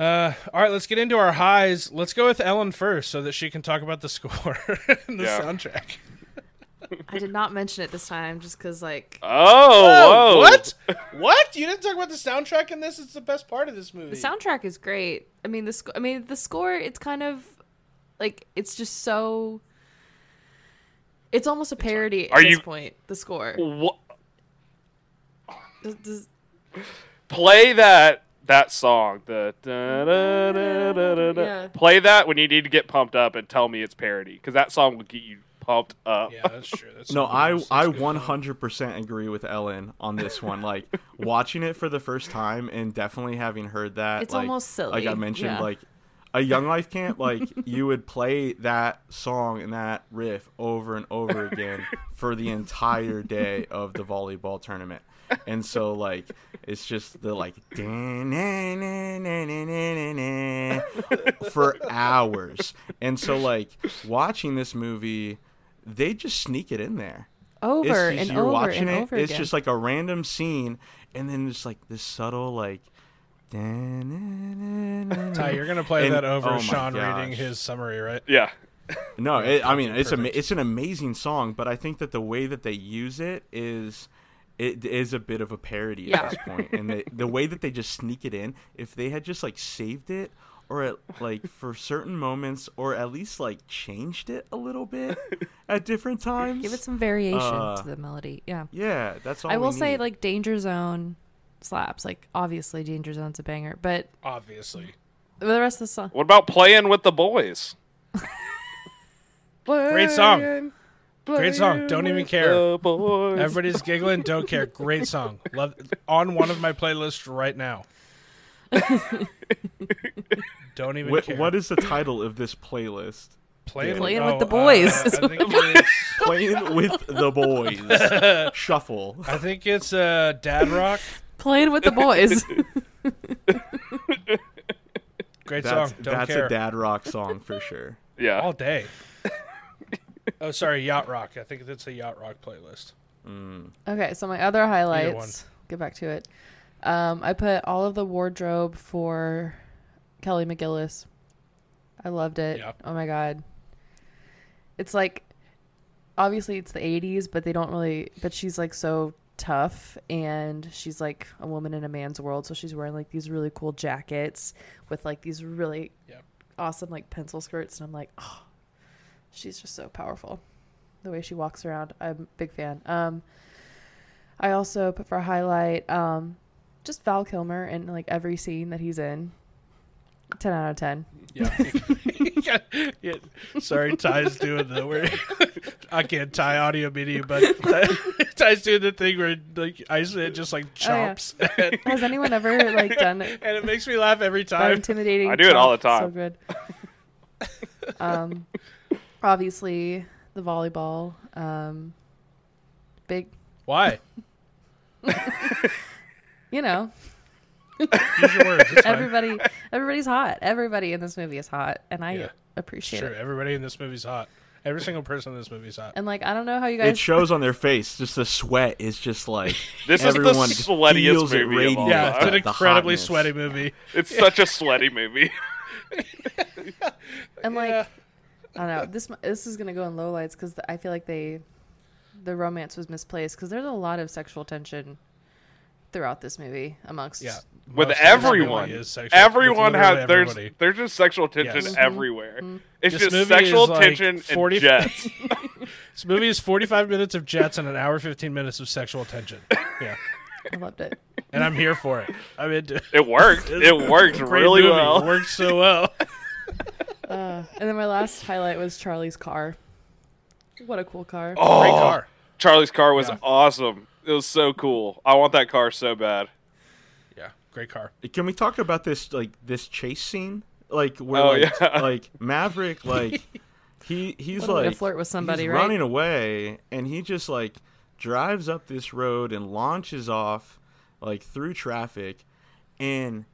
Uh, all right, let's get into our highs. Let's go with Ellen first, so that she can talk about the score and the Yeah. soundtrack. I did not mention it this time just because, like, Oh, whoa. What? What? You didn't talk about the soundtrack in this? It's the best part of this movie. the soundtrack is great. I mean, the sc- I mean, the score. It's kind of like it's just so. It's almost a parody at Are this you- point. The score. Wha- Does- does- Play that that song. The da, da, da, da, da, da. Yeah. Play that when you need to get pumped up and tell me it's parody because that song will get you pumped up. Yeah, that's true. That's No, some I that's I a 100% agree with Ellen on this one. Like watching it for the first time and definitely having heard that. It's like, almost silly, Like I mentioned, yeah. like a Young Life camp, like you would play that song and that riff over and over again for the entire day of the volleyball tournament. And so like it's just the like for hours. And so like watching this movie, they just sneak it in there. over just, and you're over watching and it. over it's just like a random scene, and then just like this subtle like. Ty, you're gonna play And- that over oh Sean gosh. reading his summary, right? Yeah. No, it, I mean it's a Perfect. it's an amazing song, but I think that the way that they use it is it is a bit of a parody Yeah. at this point, and the the way that they just sneak it in. If they had just like saved it, or at, like for certain moments, or at least like changed it a little bit at different times, Give it some variation Uh, to the melody. Yeah. yeah, that's all. I we will say like Danger Zone slaps. Like obviously Danger Zone's a banger, but Obviously. the rest of the song What about playing with the boys? Great song. Playing- Great song. Don't even care. Everybody's giggling. Don't care. Great song. Love on one of my playlists right now. Don't even Wh- care. what is the title of this playlist? playing, Playing oh, with the boys. uh, I think it's, Playing with the boys. Shuffle. I think it's uh, Dad Rock. playing with the boys. Great That's, song. Don't that's care. a dad rock song for sure. Yeah. All day. oh, sorry, Yacht Rock. I think it's a Yacht Rock playlist. okay, so my other highlights. Get back to it. Um, I put all of the wardrobe for Kelly McGillis. I loved it. Yeah. Oh my god. It's like obviously it's the 80s, but they don't really but she's like so tough and she's like a woman in a man's world, so she's wearing like these really cool jackets with like these really Yeah. awesome like pencil skirts and I'm like, "Oh, she's just so powerful." The way she walks around, I'm a big fan. Um I also put for a highlight um just Val Kilmer in like every scene that he's in. 10 out of 10. Yeah. yeah. Sorry, Ty's doing the where I can't tie audio media, but Ty's doing the thing where like I said just like Oh, yeah. chomps, and, Has anyone ever like done it? and it makes me laugh every time. intimidating. I do it all the chomp? So time. good. um, obviously the volleyball. Um, big, Why? you know, Use your words. Everybody, everybody's hot. Everybody in this movie is hot, and I Yeah. Appreciate true. it. Everybody in this movie's hot. Every single person in this movie's hot. And like, I don't know how you guys. It shows on their face. Just the sweat is just like This is the everyone sweatiest feels it movie of all. Yeah, it's an incredibly hotness. sweaty movie. It's such a sweaty movie. and like, Yeah. I don't know. This this is gonna go in lowlights because I feel like they, the romance was misplaced because there's a lot of sexual tension throughout this movie amongst. Yeah. With Most everyone. is sexual- with Everyone has there's everybody. there's just sexual tension Yes. everywhere. Mm-hmm. It's This just sexual is like tension 40 and jets. This movie is 45 minutes of jets and an hour 15 minutes of sexual tension. Yeah. I loved it. And I'm here for it. I'm into it. It worked. It worked really movie. well. It worked so well. Uh, and then my last highlight was Charlie's car. What a cool car. Oh, Great car. Charlie's car was Yeah. awesome. It was so cool. I want that car so bad. Yeah. Great car. Can we talk about this like this chase scene? Like where Oh, like, yeah. like Maverick like he he's What a way to like flirt with somebody, he's right? running away and he just like drives up this road and launches off like through traffic and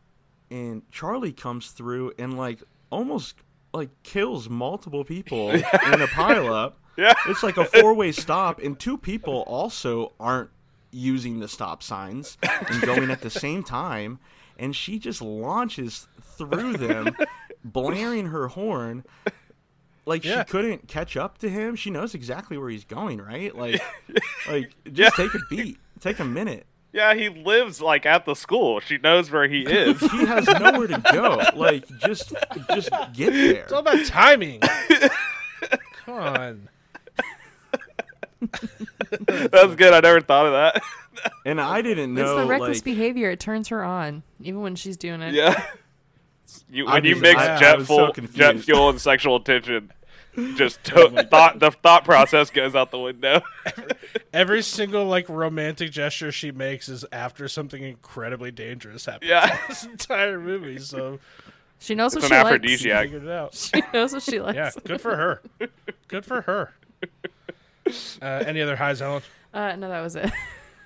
and Charlie comes through and like almost like kills multiple people in a pileup. Yeah. It's like a four-way stop and two people also aren't using the stop signs and going at the same time and she just launches through them blaring her horn like Yeah. she couldn't catch up to him she knows exactly where he's going right like like just Yeah. take a beat take a minute Yeah, he lives like at the school. She knows where he is. he has nowhere to go like just just get there It's all about timing. Come on. That's good. I never thought of that. and i didn't know. It's the reckless like behavior. It turns her on, even when she's doing it. yeah. You, I when you was- mix I- I jet so fuel, jet fuel, and sexual tension, just to- thought the thought process goes out the window. Every single like romantic gesture she makes is after something incredibly dangerous happens. Yeah. this entire movie. So She knows It's what an she likes. aphrodisiac. Figured it out. She knows what she likes. Yeah, good for her. Good for her. Uh, any other highs, Ellen? Uh, no, that was it.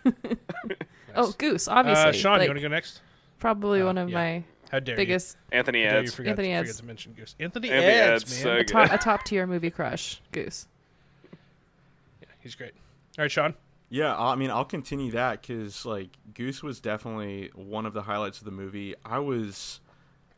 oh, Goose, obviously. Uh, Sean, like, you want to go next? probably Oh, one of yeah. my How dare biggest, Anthony you? How dare you Eds. forgot, Anthony forget Eds. to mention Goose. Anthony, Anthony Eds, Eds, man. so a top, a top tier movie crush. Goose. Yeah, he's great. All right, Sean. Yeah, I mean, I'll continue that because like Goose was definitely one of the highlights of the movie. I was,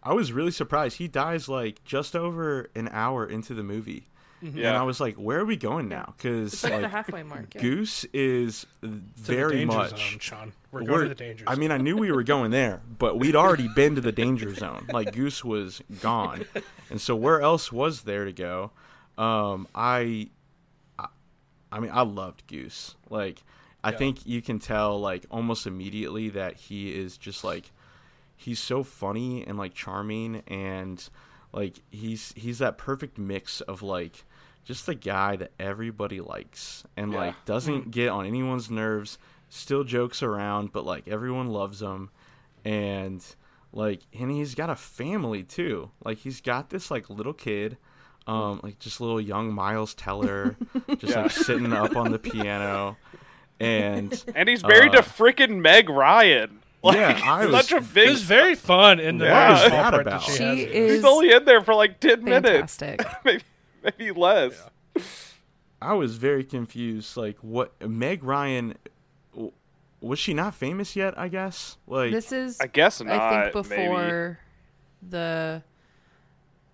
I was really surprised. He dies like just over an hour into the movie, and I was like, "Where are we going now?" Because It's like, the halfway mark. Yeah. Goose is To very the danger much. zone, Sean. We're going We're- to the danger Zone. I mean, I knew we were going there, but we'd already been to the danger zone. Like Goose was gone, and so where else was there to go? Um, I, I, I mean, I loved Goose. Like, I Yeah. think you can tell like almost immediately that he is just like, he's so funny and like charming, and like he's he's that perfect mix of like just the guy that everybody likes and Yeah. like doesn't get on anyone's nerves still jokes around but like everyone loves him and like and he's got a family too like he's got this like little kid um like just little young miles teller just Yeah. like sitting up on the piano and And he's married Uh, to freaking Meg Ryan. Like, Yeah, I was- such a it big. was very fun in the What very that part about? she, She has. is- He's only in there for like ten minutes, Fantastic. maybe maybe less. i was very confused like what meg ryan was she not famous yet i guess like this is, I guess not. I think, maybe. before the.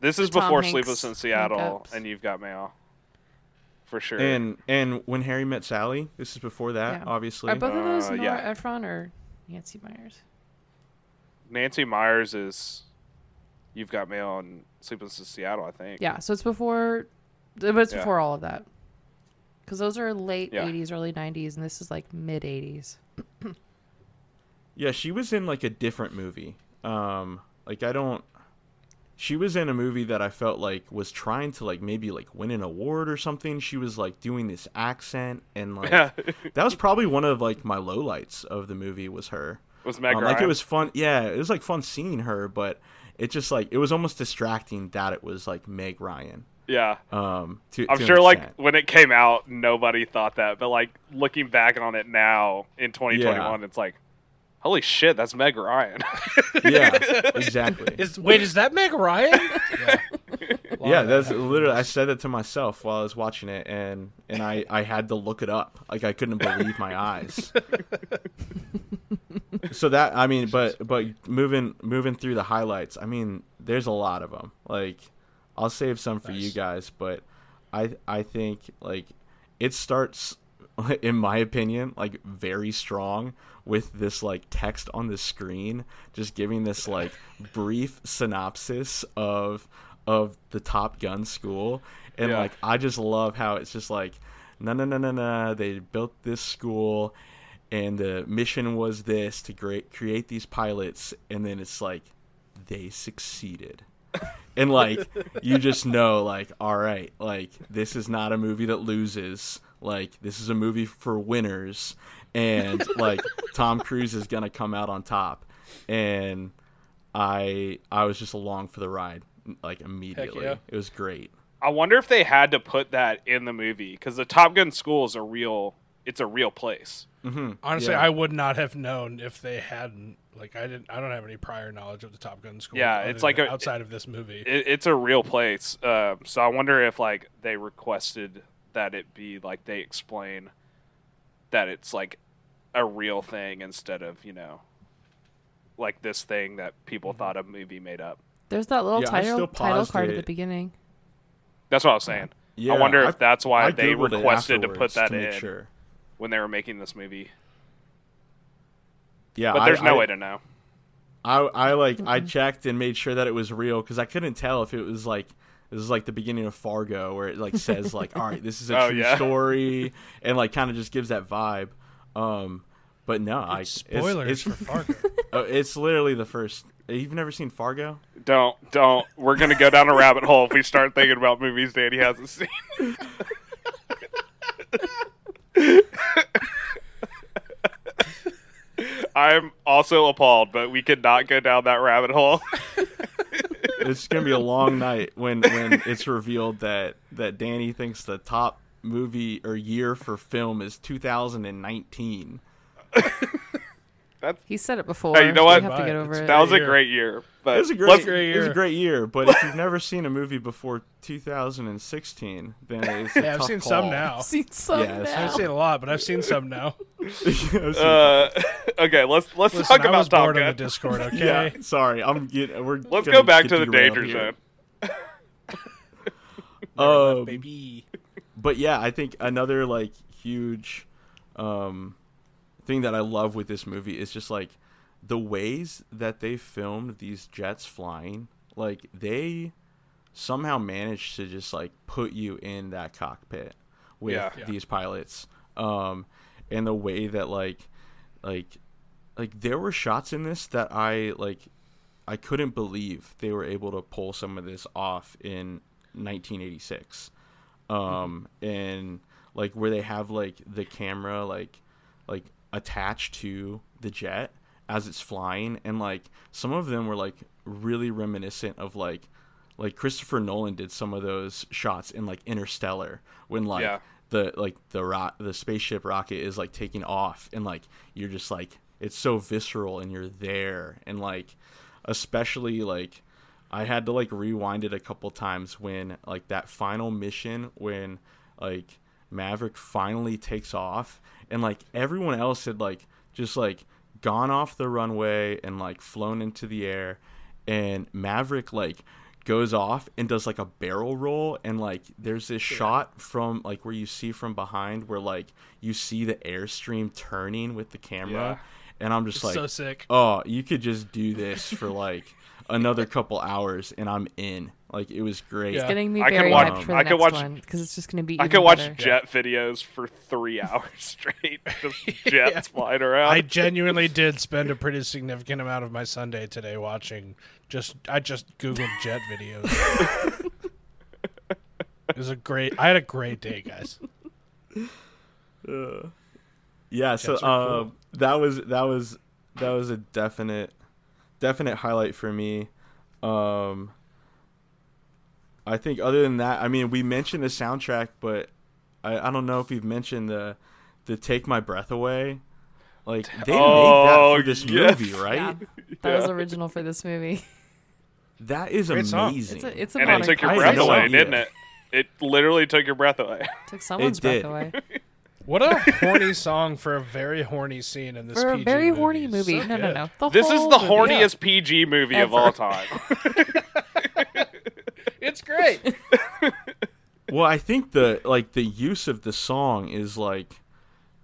This is the before Hanks Sleepless in Seattle, makeups. and you've got mail. For sure. and and when harry met sally this is before that Yeah. obviously Are both of those Uh, Nora yeah. Ephron or Nancy Meyers? Nancy Meyers is. You've got mail and Sleepless in Seattle, I think. Yeah, so it's before, but it's Yeah. before all of that. Because those are late Yeah. 80s, early 90s, and this is like mid 80s. Yeah, she was in like a different movie. Um, like I don't. She was in a movie that I felt like was trying to like maybe like win an award or something. She was like doing this accent and like Yeah. that was probably one of like my lowlights of the movie was her. was Meg Um, like it was fun. Yeah, it was like fun seeing her, but it just like it was almost distracting that it was like Meg Ryan. Yeah. Um, to, I'm to sure, like when it came out, nobody thought that, but like looking back on it now in 2021, it's like, holy shit, that's Meg Ryan. yeah, exactly. Is wait, is that Meg Ryan? yeah, yeah that's literally i said it to myself while i was watching it and and i i had to look it up like i couldn't believe my eyes so that i mean but but moving moving through the highlights i mean there's a lot of them like i'll save some for you guys but i i think like it starts in my opinion like very strong with this like text on the screen just giving this like brief synopsis of of the top gun school. And Yeah. like i just love how it's just like no no no no no they built this school and the mission was this to great create these pilots and then it's like they succeeded. And like you just know like all right like this is not a movie that loses. Like this is a movie for winners. And like tom cruise is gonna come out on top. And i i was just along for the ride like immediately. Yeah. it was great. I wonder if they had to put that in the movie because the Top Gun school is a real, it's a real place. Mm-hmm. Honestly, Yeah. I would not have known if they hadn't. Like, I didn't. I don't have any prior knowledge of the Top Gun school. Yeah, it's like a- outside of this movie. It, it's a real place. Um, so I wonder if like they requested that it be like they explain that it's like a real thing instead of you know like this thing that people thought a movie made up. There's that little Yeah, title title paused card at the beginning. That's what I was saying. yeah I wonder if I- that's why I they Googled requested to put afterwards that make in sure. When they were making this movie. yeah But I- there's no I- way to know. I I like I checked and made sure that it was real because I couldn't tell if it was like this is like the beginning of Fargo where it like says like all right this is a Oh, true yeah. story and like kind of just gives that vibe. Um, but no, I It's spoilers It's, for Fargo. oh, it's literally the first. You've never seen Fargo? Don't don't. We're gonna go down a rabbit hole if we start thinking about movies Danny hasn't seen. I'm also appalled, but we could not go down that rabbit hole. it's gonna be a long night when when it's revealed that that Danny thinks the top movie or year for film is 2019. He said it before. Hey, you know what? We have to get over It's it. That was a great year. But It was a great, let's- great it was a year. great year, but if you've never seen a movie before 2016, then it's a Yeah, I've seen call. some now. I've seen some Yes. now. I've seen a lot, but I've seen some now. uh, okay, let's let's Listen, talk I about was Top bored on the Discord. Okay. yeah, sorry, I'm getting. We're Let's gonna go back to the danger here. zone. Um, baby. but yeah, I think another like huge um, thing that I love with this movie is just like the ways that they filmed these jets flying. Like they somehow managed to just like put you in that cockpit with Yeah. Yeah. these pilots. Um, and the way that like like like there were shots in this that I like I couldn't believe they were able to pull some of this off in 1986. Um and like where they have like the camera like like attached to the jet as it's flying and like some of them were like really reminiscent of like like Christopher Nolan did some of those shots in like Interstellar when like Yeah. the like the ro- the spaceship rocket is like taking off and like you're just like it's so visceral and you're there and like especially like I had to like rewind it a couple times when like that final mission when like Maverick finally takes off and like everyone else had like just like gone off the runway and like flown into the air and Maverick like goes off and does like a barrel roll and like there's this shot from like where you see from behind where like you see the airstream turning with the camera and I'm just like so sick. oh, you could just do this for like another couple hours and I'm in. Like it was great. Yeah. Getting me I could very watch- hyped for the I could next watch- one because it's just going to be. I even could watch better. jet videos for three hours straight, just jets flying around. I genuinely did spend a pretty significant amount of my Sunday today watching just I just googled jet videos. it was a great I had a great day, guys. Yeah, so Jets are cool. um, that was that was that was a definite definite highlight for me. Um, I think other than that, I mean, we mentioned the soundtrack, but I, I don't know if we've mentioned the the "Take My Breath Away." Like they made Oh, that for this yes. movie, right? Yeah, that was original for this movie. That is Great song. amazing. It's a, it's a and it took your I had breath no away, idea. didn't it? It literally took your breath away. took someone's did. breath away What a horny song for a very horny scene in this for a PG very movie. horny movie. So no, no, good. no. The This is whole the movie. horniest PG movie of Ever. all time. It's great. Well, I think the like the use of the song is like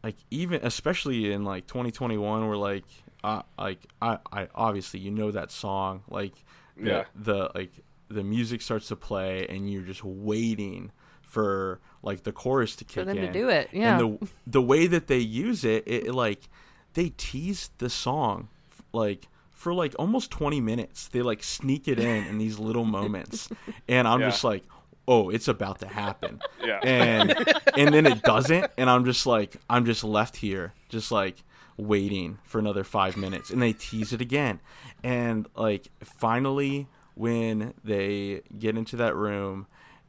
like even especially in like 2021 where like uh, like I, I obviously you know that song like the, Yeah. the like the music starts to play and you're just waiting for like the chorus to kick for them in to do it. Yeah, and the the way that they use it, it, it, like they tease the song like for like almost 20 minutes they like sneak it in in these little moments and i'm Yeah. just like oh it's about to happen Yeah. and and then it doesn't and i'm just like i'm just left here just like waiting for another five minutes and they tease it again and like finally when they get into that room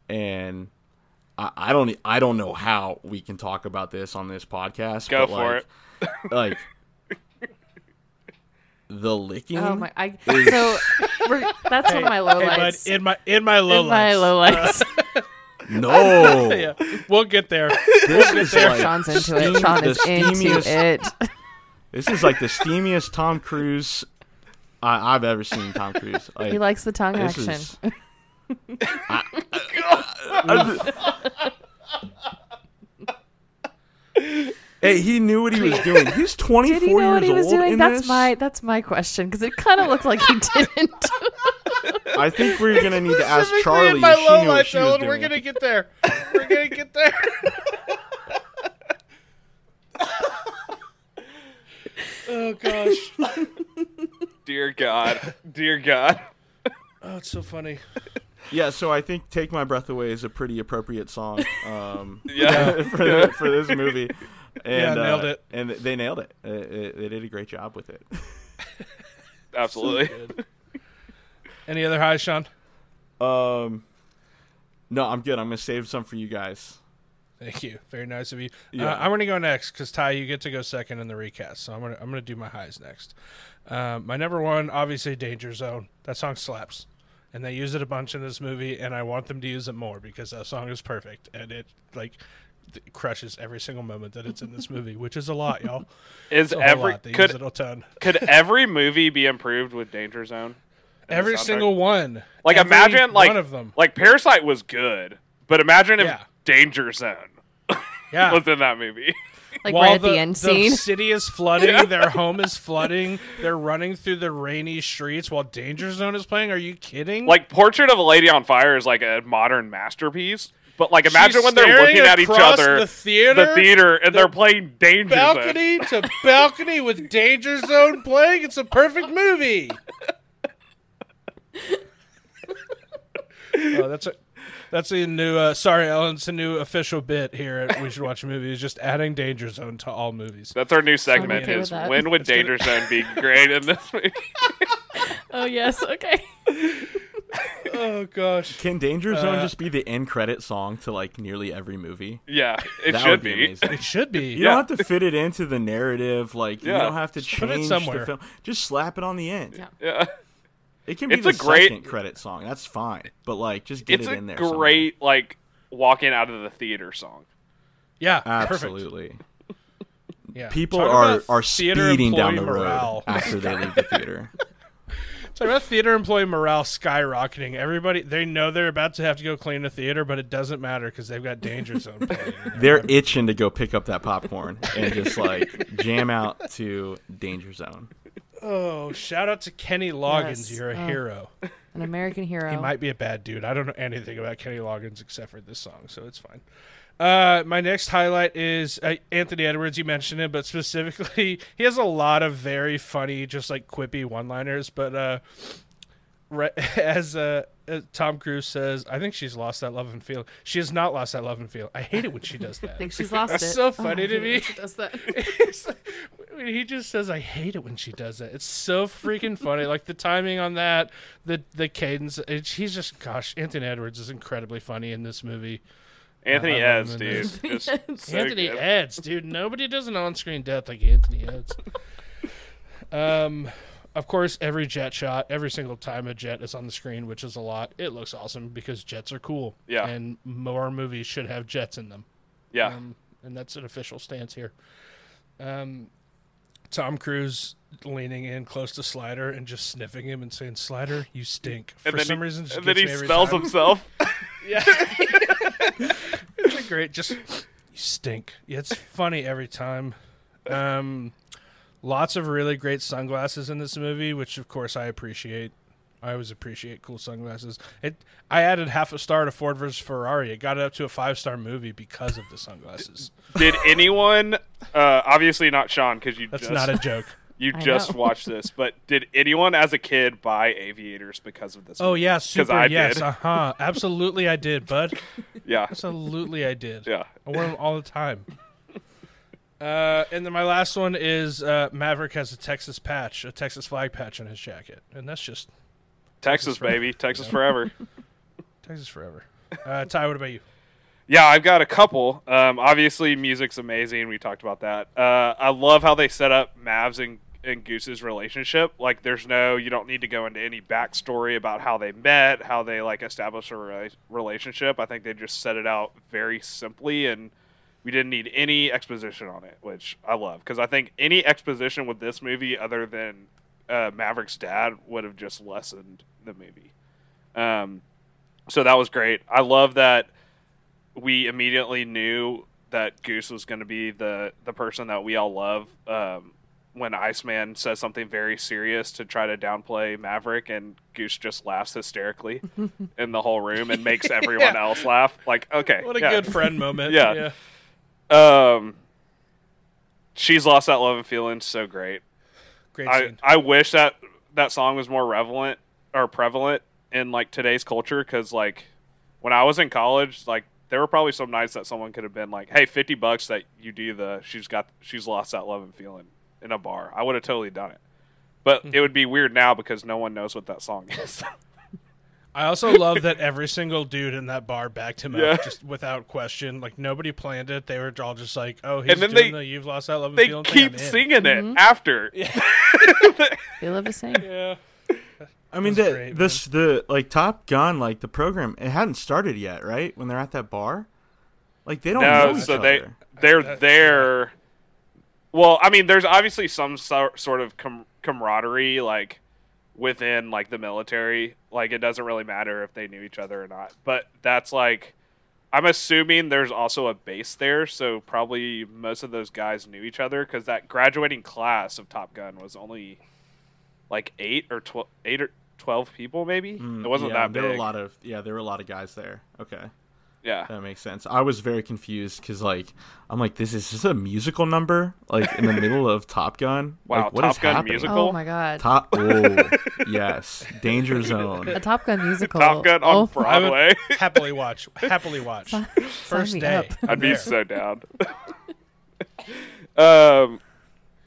and I, I don't e, I don't know how we can talk about this on this podcast. Go but, for like, it. Like the licking. Oh my! I is- so we're, that's one of my Hey, bud, lowlights. in my in my low in my lights. lowlights. Uh, no. yeah, we'll get there. This is like Sean's into it. Sean the is into steamiest- it. This is like the steamiest Tom Cruise I, I've ever seen. Tom Cruise. Like, He likes the tongue action. is- hey, he knew what he was doing. He's 24 Did he know years what he was old doing? in That's this. my that's my question because it kind of looked like he didn't. I think we're gonna need to ask Charlie in my if she low knew what lights, she was Ellen. doing. We're gonna get there. We're gonna get there. oh gosh. Dear God. Dear God. Oh, it's so funny. Yeah, so I think "Take My Breath Away" is a pretty appropriate song um, Yeah. for, the, for this movie. And, Yeah, nailed uh, it. And they nailed it. Uh, it. They did a great job with it. Absolutely. Any other highs, Sean? Um, no, I'm good. I'm gonna save some for you guys. Thank you. Very nice of you. Yeah. Uh, I'm going to go next because Ty, you get to go second in the recast. So I'm going to I'm going to do my highs next. Um, my number one, obviously, Danger Zone. That song slaps, and they use it a bunch in this movie, and I want them to use it more because that song is perfect and it like th- crushes every single moment that it's in this movie, which is a lot, y'all. Is It's every could use it a ton. could every movie be improved with Danger Zone? Every single one. Like Every imagine like one of them. like Parasite was good, but imagine if Yeah. Danger Zone Yeah. was in that movie. Like While right at the, the, end scene. city is flooding, their home is flooding. They're running through the rainy streets while Danger Zone is playing. Are you kidding? like Portrait of a Lady on Fire is like a modern masterpiece. But like imagine She's when they're looking at each other, the theater, the theater, and they're playing Danger Zone. balcony to balcony with Danger Zone playing. It's a perfect movie. oh, that's a that's a new. Uh, sorry, Ellen. It's a new official bit here. At we should watch a movie. Is just adding Danger Zone to all movies. That's our new segment. okay Is when would Danger Zone be great in this movie? oh yes, okay. Oh gosh. Can Danger Zone Uh, just be the end credit song to like nearly every movie? Yeah, it that should would be, be. amazing. It should be. You Yeah. don't have to fit it into the narrative. Like you don't have to Just put it change somewhere. the film. Just slap it on the end. Yeah. Yeah. It can be It's the a great- second credit song. That's fine. But like, just get it in there. somewhere. great like walking out of the theater song. Yeah. Absolutely. Yeah. People Talk are are speeding down the employee road morale. after they leave the theater. Talk about theater employee morale skyrocketing. Everybody, they know they're about to have to go clean the theater, but it doesn't matter because they've got Danger Zone playing. They're itching to go pick up that popcorn and just like jam out to Danger Zone. Oh, shout out to Kenny Loggins. Yes. You're a Oh. hero. An American hero. He might be a bad dude. I don't know anything about Kenny Loggins except for this song, so it's fine. Uh, my next highlight is uh, Anthony Edwards. You mentioned it, but specifically, he has a lot of very funny, just like quippy one-liners. But uh, re- as uh, uh, Tom Cruise says, I think she's lost that love and feel. She has not lost that love and feel. I hate it when she does that. I think she's lost That's it. so Oh, funny I to me. She does that. Like- he just says, "I hate it when she does that." It's so freaking funny. Like the timing on that, the the cadence. It, he's just, gosh, Anthony Edwards is incredibly funny in this movie. Anthony I love Eds, dude. this. Just so Anthony good. Eds, dude. Nobody does an on-screen death like Anthony Eds. um, of course, every jet shot, every single time a jet is on the screen, which is a lot, it looks awesome because jets are cool. Yeah. and more movies should have jets in them. Yeah. Um, and that's an official stance here. Um, Tom Cruise leaning in close to Slider and just sniffing him and saying, "Slider, you stink." For and some he, reason, and then he smells time. himself. Yeah, it's a great. Just you stink. Yeah, it's funny every time. Um, lots of really great sunglasses in this movie, which of course I appreciate. I always appreciate cool sunglasses. It. I added half a star to Ford versus Ferrari. It got it up to a five star movie because of the sunglasses. Did anyone? Uh, obviously not Sean, because you That's just not a joke. you I just know. watched this. But did anyone as a kid buy aviators because of this? Oh movie? yeah, super. I yes, uh huh. Absolutely, I did, bud. yeah, Absolutely, I did. yeah. I wear them all the time. Uh, and then my last one is uh, Maverick has a Texas patch, a Texas flag patch on his jacket, and that's just Texas, forever. baby, Texas forever. Texas forever. Uh, Ty, what about you? Yeah, I've got a couple. Um, obviously, music's amazing. We talked about that. Uh, I love how they set up Mavs and, and Goose's relationship. Like, there's no, you don't need to go into any backstory about how they met, how they like established a re- relationship. I think they just set it out very simply, and we didn't need any exposition on it, which I love because I think any exposition with this movie, other than uh, Maverick's dad, would have just lessened the movie. Um, so that was great. I love that we immediately knew that Goose was going to be the the person that we all love. Um, when Iceman says something very serious to try to downplay Maverick, and Goose just laughs hysterically in the whole room and makes everyone else laugh. Like, okay, What a yeah. good friend moment. Yeah. Um, she's lost that love and feeling. So great. Great I, scene. I wish that that song was more relevant or prevalent in like today's culture because like when I was in college, like there were probably some nights that someone could have been like, "Hey, fifty bucks that you do the she's got she's lost that love and feeling in a bar." I would have totally done it, but it would be weird now because no one knows what that song is. I also love that every single dude in that bar backed him Yeah. up just without question. Like nobody planned it. They were all just like, "Oh, he's And then doing they- the you've lost that love and They thing, keep I'm in." singing it mm-hmm. after. They love the same. Yeah. I mean, That's the great, this the like Top Gun, like the program, it hadn't started yet, right? When they're at that bar, like they don't know No, each so they other. they're That's- there. Well, I mean, there's obviously some so- sort of com- camaraderie, like within like the military. Like it doesn't really matter if they knew each other or not. But that's like, I'm assuming there's also a base there, so probably most of those guys knew each other because that graduating class of Top Gun was only like eight or twelve, eight or twelve people, maybe. Mm, it wasn't yeah, that big. There were a lot of yeah, there were a lot of guys there. Okay, yeah. that makes sense. I was very confused because like I'm like, this is just a musical number like in the middle of Top Gun? Wow, like, what Top is Gun happening? musical? Oh my god. Top. Oh, yes, Danger Zone. A Top Gun musical. Top Gun on oh, I would Broadway. happly watch. Happily watch. First me day. I'm I'd be so down. um,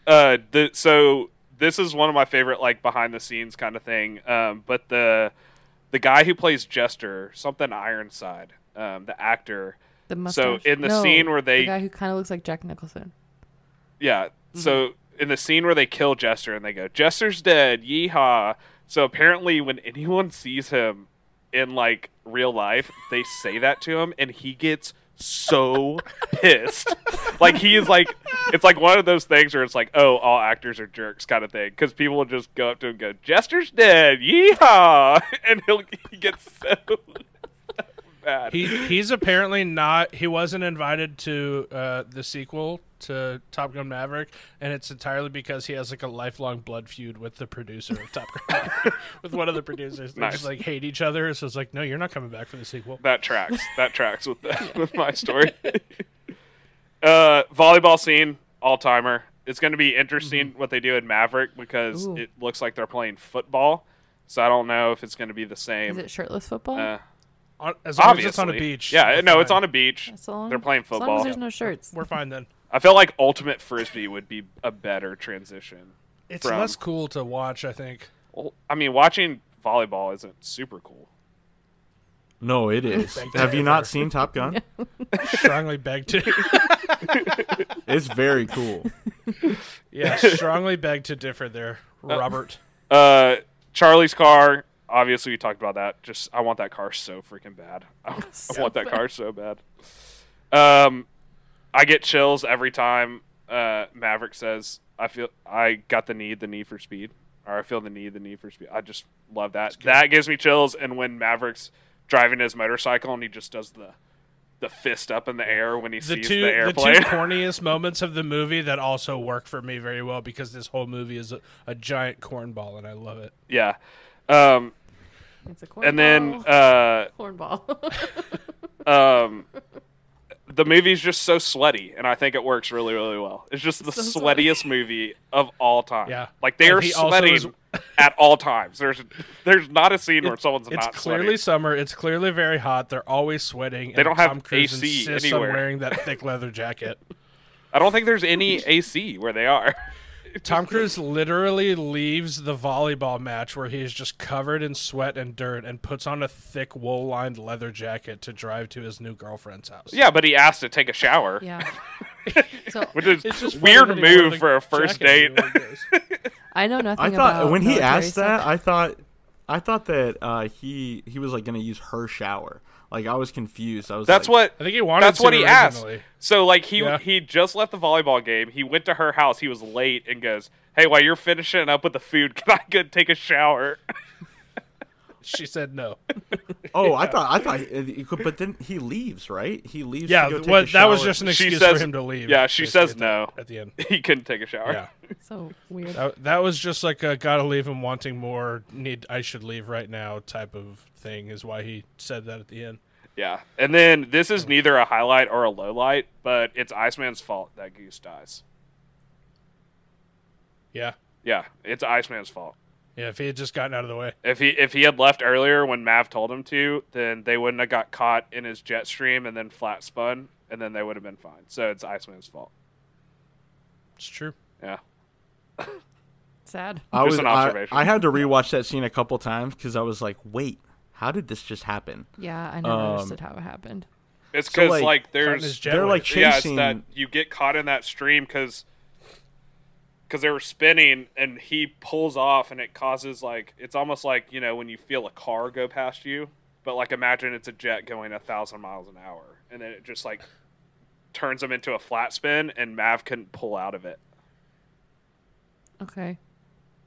uh, the so this is one of my favorite like behind the scenes kind of thing. Um, but the the guy who plays Jester, something Ironside, um, the actor. The mustache. So in the No, scene where they, the guy who kind of looks like Jack Nicholson. yeah, so in the scene where they kill Jester and they go, Jester's dead, yeehaw. So apparently, when anyone sees him in like real life, they say that to him, and he gets so pissed. like he is like, it's like one of those things where it's like, oh, all actors are jerks kind of thing, because people will just go up to him and go, Jester's dead, yeehaw, and he'll he gets so. Bad. He he's apparently not. He wasn't invited to uh, the sequel to Top Gun Maverick, and it's entirely because he has like a lifelong blood feud with the producer of Top Gun, Maverick, with one of the producers. They Nice. just like hate each other. So it's like, no, you're not coming back for the sequel. that tracks. That tracks with the, with my story. uh, volleyball scene, all timer. It's going to be interesting what they do in Maverick because Ooh. it looks like they're playing football. So I don't know if it's going to be the same. Is it shirtless football? Uh, On, as long obviously, as it's on a beach. Yeah, we're no, it's fine. on a beach. As long- They're playing As long football. as there's no shirts. We're fine then. I feel like ultimate frisbee would be a better transition. It's From- less cool to watch. I think. Well, I mean, watching volleyball isn't super cool. No, it is. Beg to Have you not seen Top Gun? Strongly beg to. It's very cool. yeah, strongly beg to differ there, Robert. Uh, Charlie's car. Obviously, we talked about that. Just, I want that car so freaking bad. I, I want that car so bad. Um, I get chills every time uh, Maverick says, "I feel I got the need, the need for speed," or "I feel the need, the need for speed." I just love that. That gives me chills. And when Maverick's driving his motorcycle and he just does the the fist up in the air when he the sees two the the two corniest moments of the movie that also work for me very well because this whole movie is a, a giant cornball and I love it. yeah. Um, It's a cornball. and then uh, cornball. um, the movie's just so sweaty, and I think it works really, really well. It's just the So sweaty. sweatiest movie of all time. Yeah. like they And are sweating is- at all times. There's there's not a scene where someone's not sweet. It's clearly sweating. summer. It's clearly very hot. They're always sweating. They and don't have Tom Cruise AC insists anywhere. on wearing that thick leather jacket. I don't think there's any AC where they are. Tom Cruise literally leaves the volleyball match where he is just covered in sweat and dirt and puts on a thick wool-lined leather jacket to drive to his new girlfriend's house. yeah, but he asked to take a shower, yeah. So which is It's just weird that move for a first date. everywhere he goes. I know nothing I thought about when he military asked that. I thought, I thought that uh, he he was like gonna use her shower. Like I was confused. I was. That's like, what I think he wanted That's to what he asked. originally. So like he Yeah. he just left the volleyball game. He went to her house. He was late and goes, "Hey, while you're finishing up with the food, can I go take a shower?" She said no. Oh, I thought I thought, he, he could, but then he leaves, right? He leaves. Yeah, to go take well, a that was just an excuse says- for him to leave. yeah, she says at the- no. at the end. he couldn't take a shower. Yeah, so weird. that, that was just like a gotta leave him wanting more. Need I should leave right now type of thing is why he said that at the end. Yeah. And then this is oh. neither a highlight or a low light, but it's Iceman's fault that Goose dies. Yeah, Yeah, it's Iceman's fault. yeah. If he had just gotten out of the way, If he if he had left earlier when Mav told him to, then they wouldn't have got caught in his jet stream and then flat spun, and then they would have been fine. So it's Iceman's fault. it's true. Yeah. Sad. I was. an I, observation. I had to rewatch that scene a couple times because I was like, wait, how did this just happen? Yeah, I never Um, understood how it happened. It's So, because like, like, there's They're wave. like yeah, it's chasing. that you get caught in that stream because because they were spinning and he pulls off and it causes like it's almost like you know when you feel a car go past you, but like imagine it's a jet going a thousand miles an hour and then it just like turns him into a flat spin and Mav couldn't pull out of it. Okay.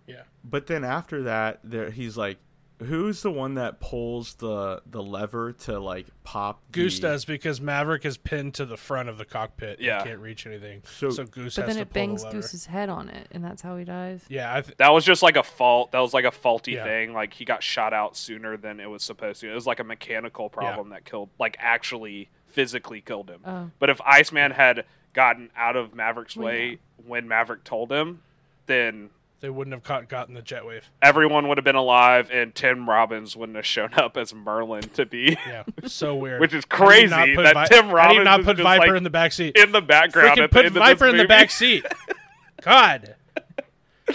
Yeah. But then after that, there he's like, who's the one that pulls the the lever to like pop? Goose the- does because Maverick is pinned to the front of the cockpit. Yeah. and can't reach anything. So- So, Goose But has then to it pull bangs the. Goose's head on it, and that's how he dies. Yeah, I th- That was just like a fault. That was like a faulty Yeah. thing. Like he got shot out sooner than it was supposed to. It was like a mechanical problem that killed, like actually physically killed him. Oh. But if Iceman had gotten out of Maverick's Well, way yeah. when Maverick told him, then they wouldn't have caught, gotten the jet wave. everyone would have been alive, and Tim Robbins wouldn't have shown up as Merlin to be Yeah, so weird. Which is How do you not crazy that Vi- Tim How do you Robbins not put just, Viper like, in the back seat? in the background. Freaking at the put end of Viper this in the movie. back seat. God.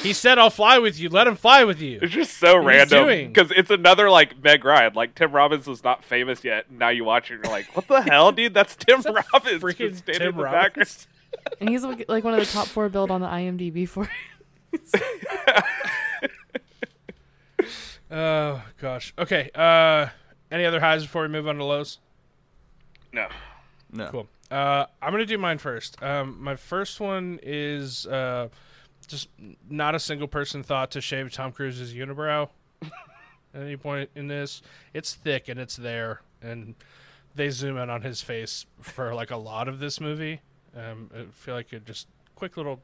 He said, "I'll fly with you. Let him fly with you." It's just so What random because it's another like Meg Ryan. Like Tim Robbins was not famous yet. Now you watch it, and you're like, "What the hell, dude? That's Tim Robbins." freaking just standing Tim in the Robbins. background. And he's like like one of the top four billed on the IMDb for. Oh gosh. Okay. Uh, any other highs before we move on to lows? No, No. Cool. Uh, I'm gonna do mine first. Um, my first one is uh, just not a single person thought to shave Tom Cruise's unibrow at any point in this. It's thick and it's there, and they zoom in on his face for like a lot of this movie. Um, I feel like it just quick little,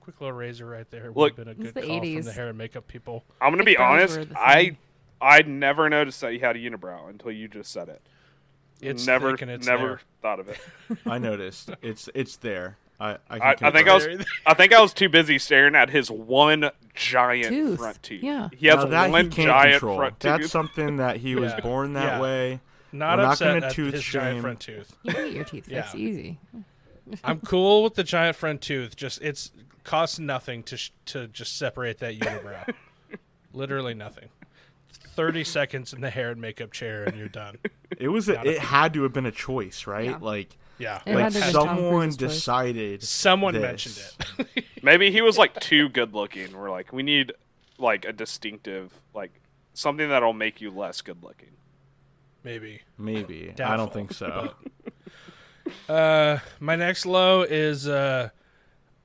quick little razor right there would Look- have been a It's good the call from the hair and makeup people. I'm gonna Big be brows honest. were the I same. I never noticed that you had a unibrow until you just said it. It's never thick and it's never there. thought of it. I noticed. It's it's there. I I, can I, I think I confirm. was I think I was too busy staring at his one giant Tooth. front tooth. Yeah. he has Now that one he can't giant control. front tooth. That's something that he was Yeah. born that Yeah. way. Not We're not upset gonna at tooth his giant front tooth. You can get your teeth fixed Yeah. easy. I'm cool with the giant front tooth. Just it's costs nothing to sh- to just separate that unibrow. Literally nothing. Thirty seconds in the hair and makeup chair and you're done. It was. A, Not a it had to have been a choice, right? Yeah. Like Yeah, It like had to have been Tom someone decided. someone this. mentioned it. Maybe he was like too good looking. We're like, we need like a distinctive, like something that'll make you less good looking. Maybe. Maybe I don't think so. Uh, my next low is uh,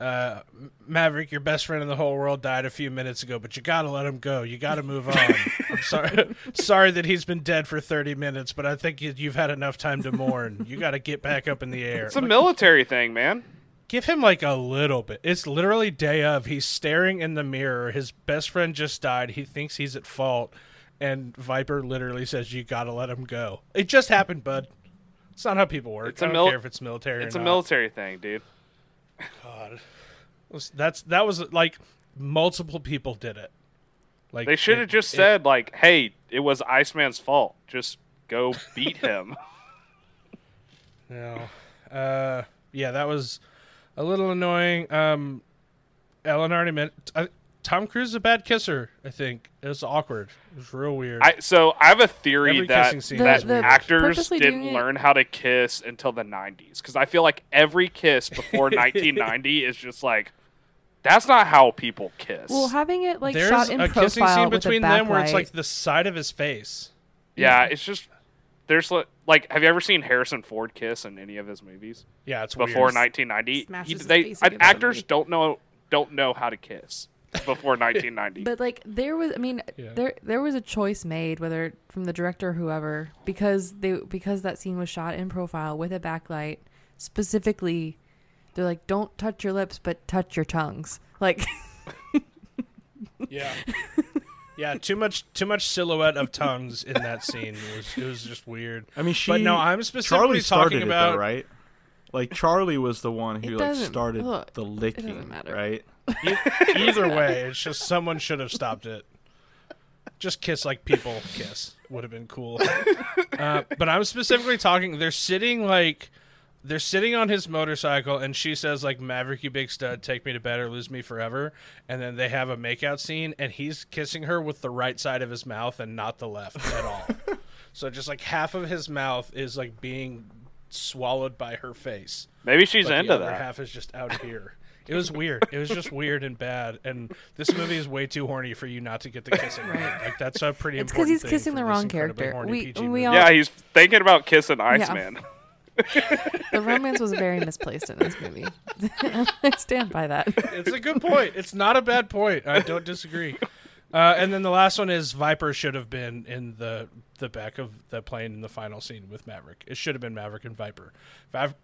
uh, Maverick. Your best friend in the whole world died a few minutes ago, but you gotta let him go. You gotta move on. I'm sorry, sorry that he's been dead for 30 minutes, but I think you, you've had enough time to mourn. You gotta get back up in the air. It's a military thing, man. Give him like a little bit. It's literally day of. He's staring in the mirror. His best friend just died. He thinks he's at fault. And Viper literally says, You gotta let him go. It just happened, bud. It's not how people work. It's I a don't mil- care if it's military It's a military thing, dude. God. That's that was like multiple people did it. Like They should have just it- said like, "Hey, it was Iceman's fault. Just go beat him." No. Uh, yeah, that was a little annoying. Um, Ellen already meant I, Tom Cruise is a bad kisser. I think it was awkward. It was real weird. I so I have a theory Every that kissing scene that is weird. actors didn't learn how to kiss until the 90s because I feel like every kiss before 1990 is just like that's not how people kiss. Well, having it like There's shot in a profile kissing scene with between a them where it's like the side of his face. yeah, it's just there's li- like have you ever seen Harrison Ford kiss in any of his movies Yeah, it's before weird. 1990? He- they face uh, actors don't know don't know how to kiss before 1990. But like there was, I mean, Yeah. there there was a choice made, whether from the director or whoever, because they because that scene was shot in profile with a backlight. Specifically, they're like, don't touch your lips, but touch your tongues. Like, Yeah. yeah, too much too much silhouette of tongues in that scene. It was it was just weird. I mean, she. but no, I'm specifically Charlie started talking it, about though, right? Like Charlie was the one who like started look, the doesn't licking, matter. right? E- either way, it's just someone should have stopped it. Just kiss like people kiss would have been cool. Uh, but I'm specifically talking. They're sitting like they're sitting on his motorcycle, and she says like "Maverick, you big stud, take me to bed or lose me forever." And then they have a makeout scene, and he's kissing her with the right side of his mouth and not the left at all. So just like half of his mouth is like being swallowed by her face. Maybe she's but into the other that. half is just out here. It was weird. It was just weird and bad. And this movie is way too horny for you not to get the kissing right. Like that's a pretty It's important. because he's thing kissing the wrong character. We we all Yeah, he's thinking about kissing Iceman. the romance was very misplaced in this movie. I stand by that. it's a good point. It's not a bad point. I don't disagree. Uh, and then the last one is Viper should have been in the the back of the plane in the final scene with Maverick. It should have been Maverick and Viper.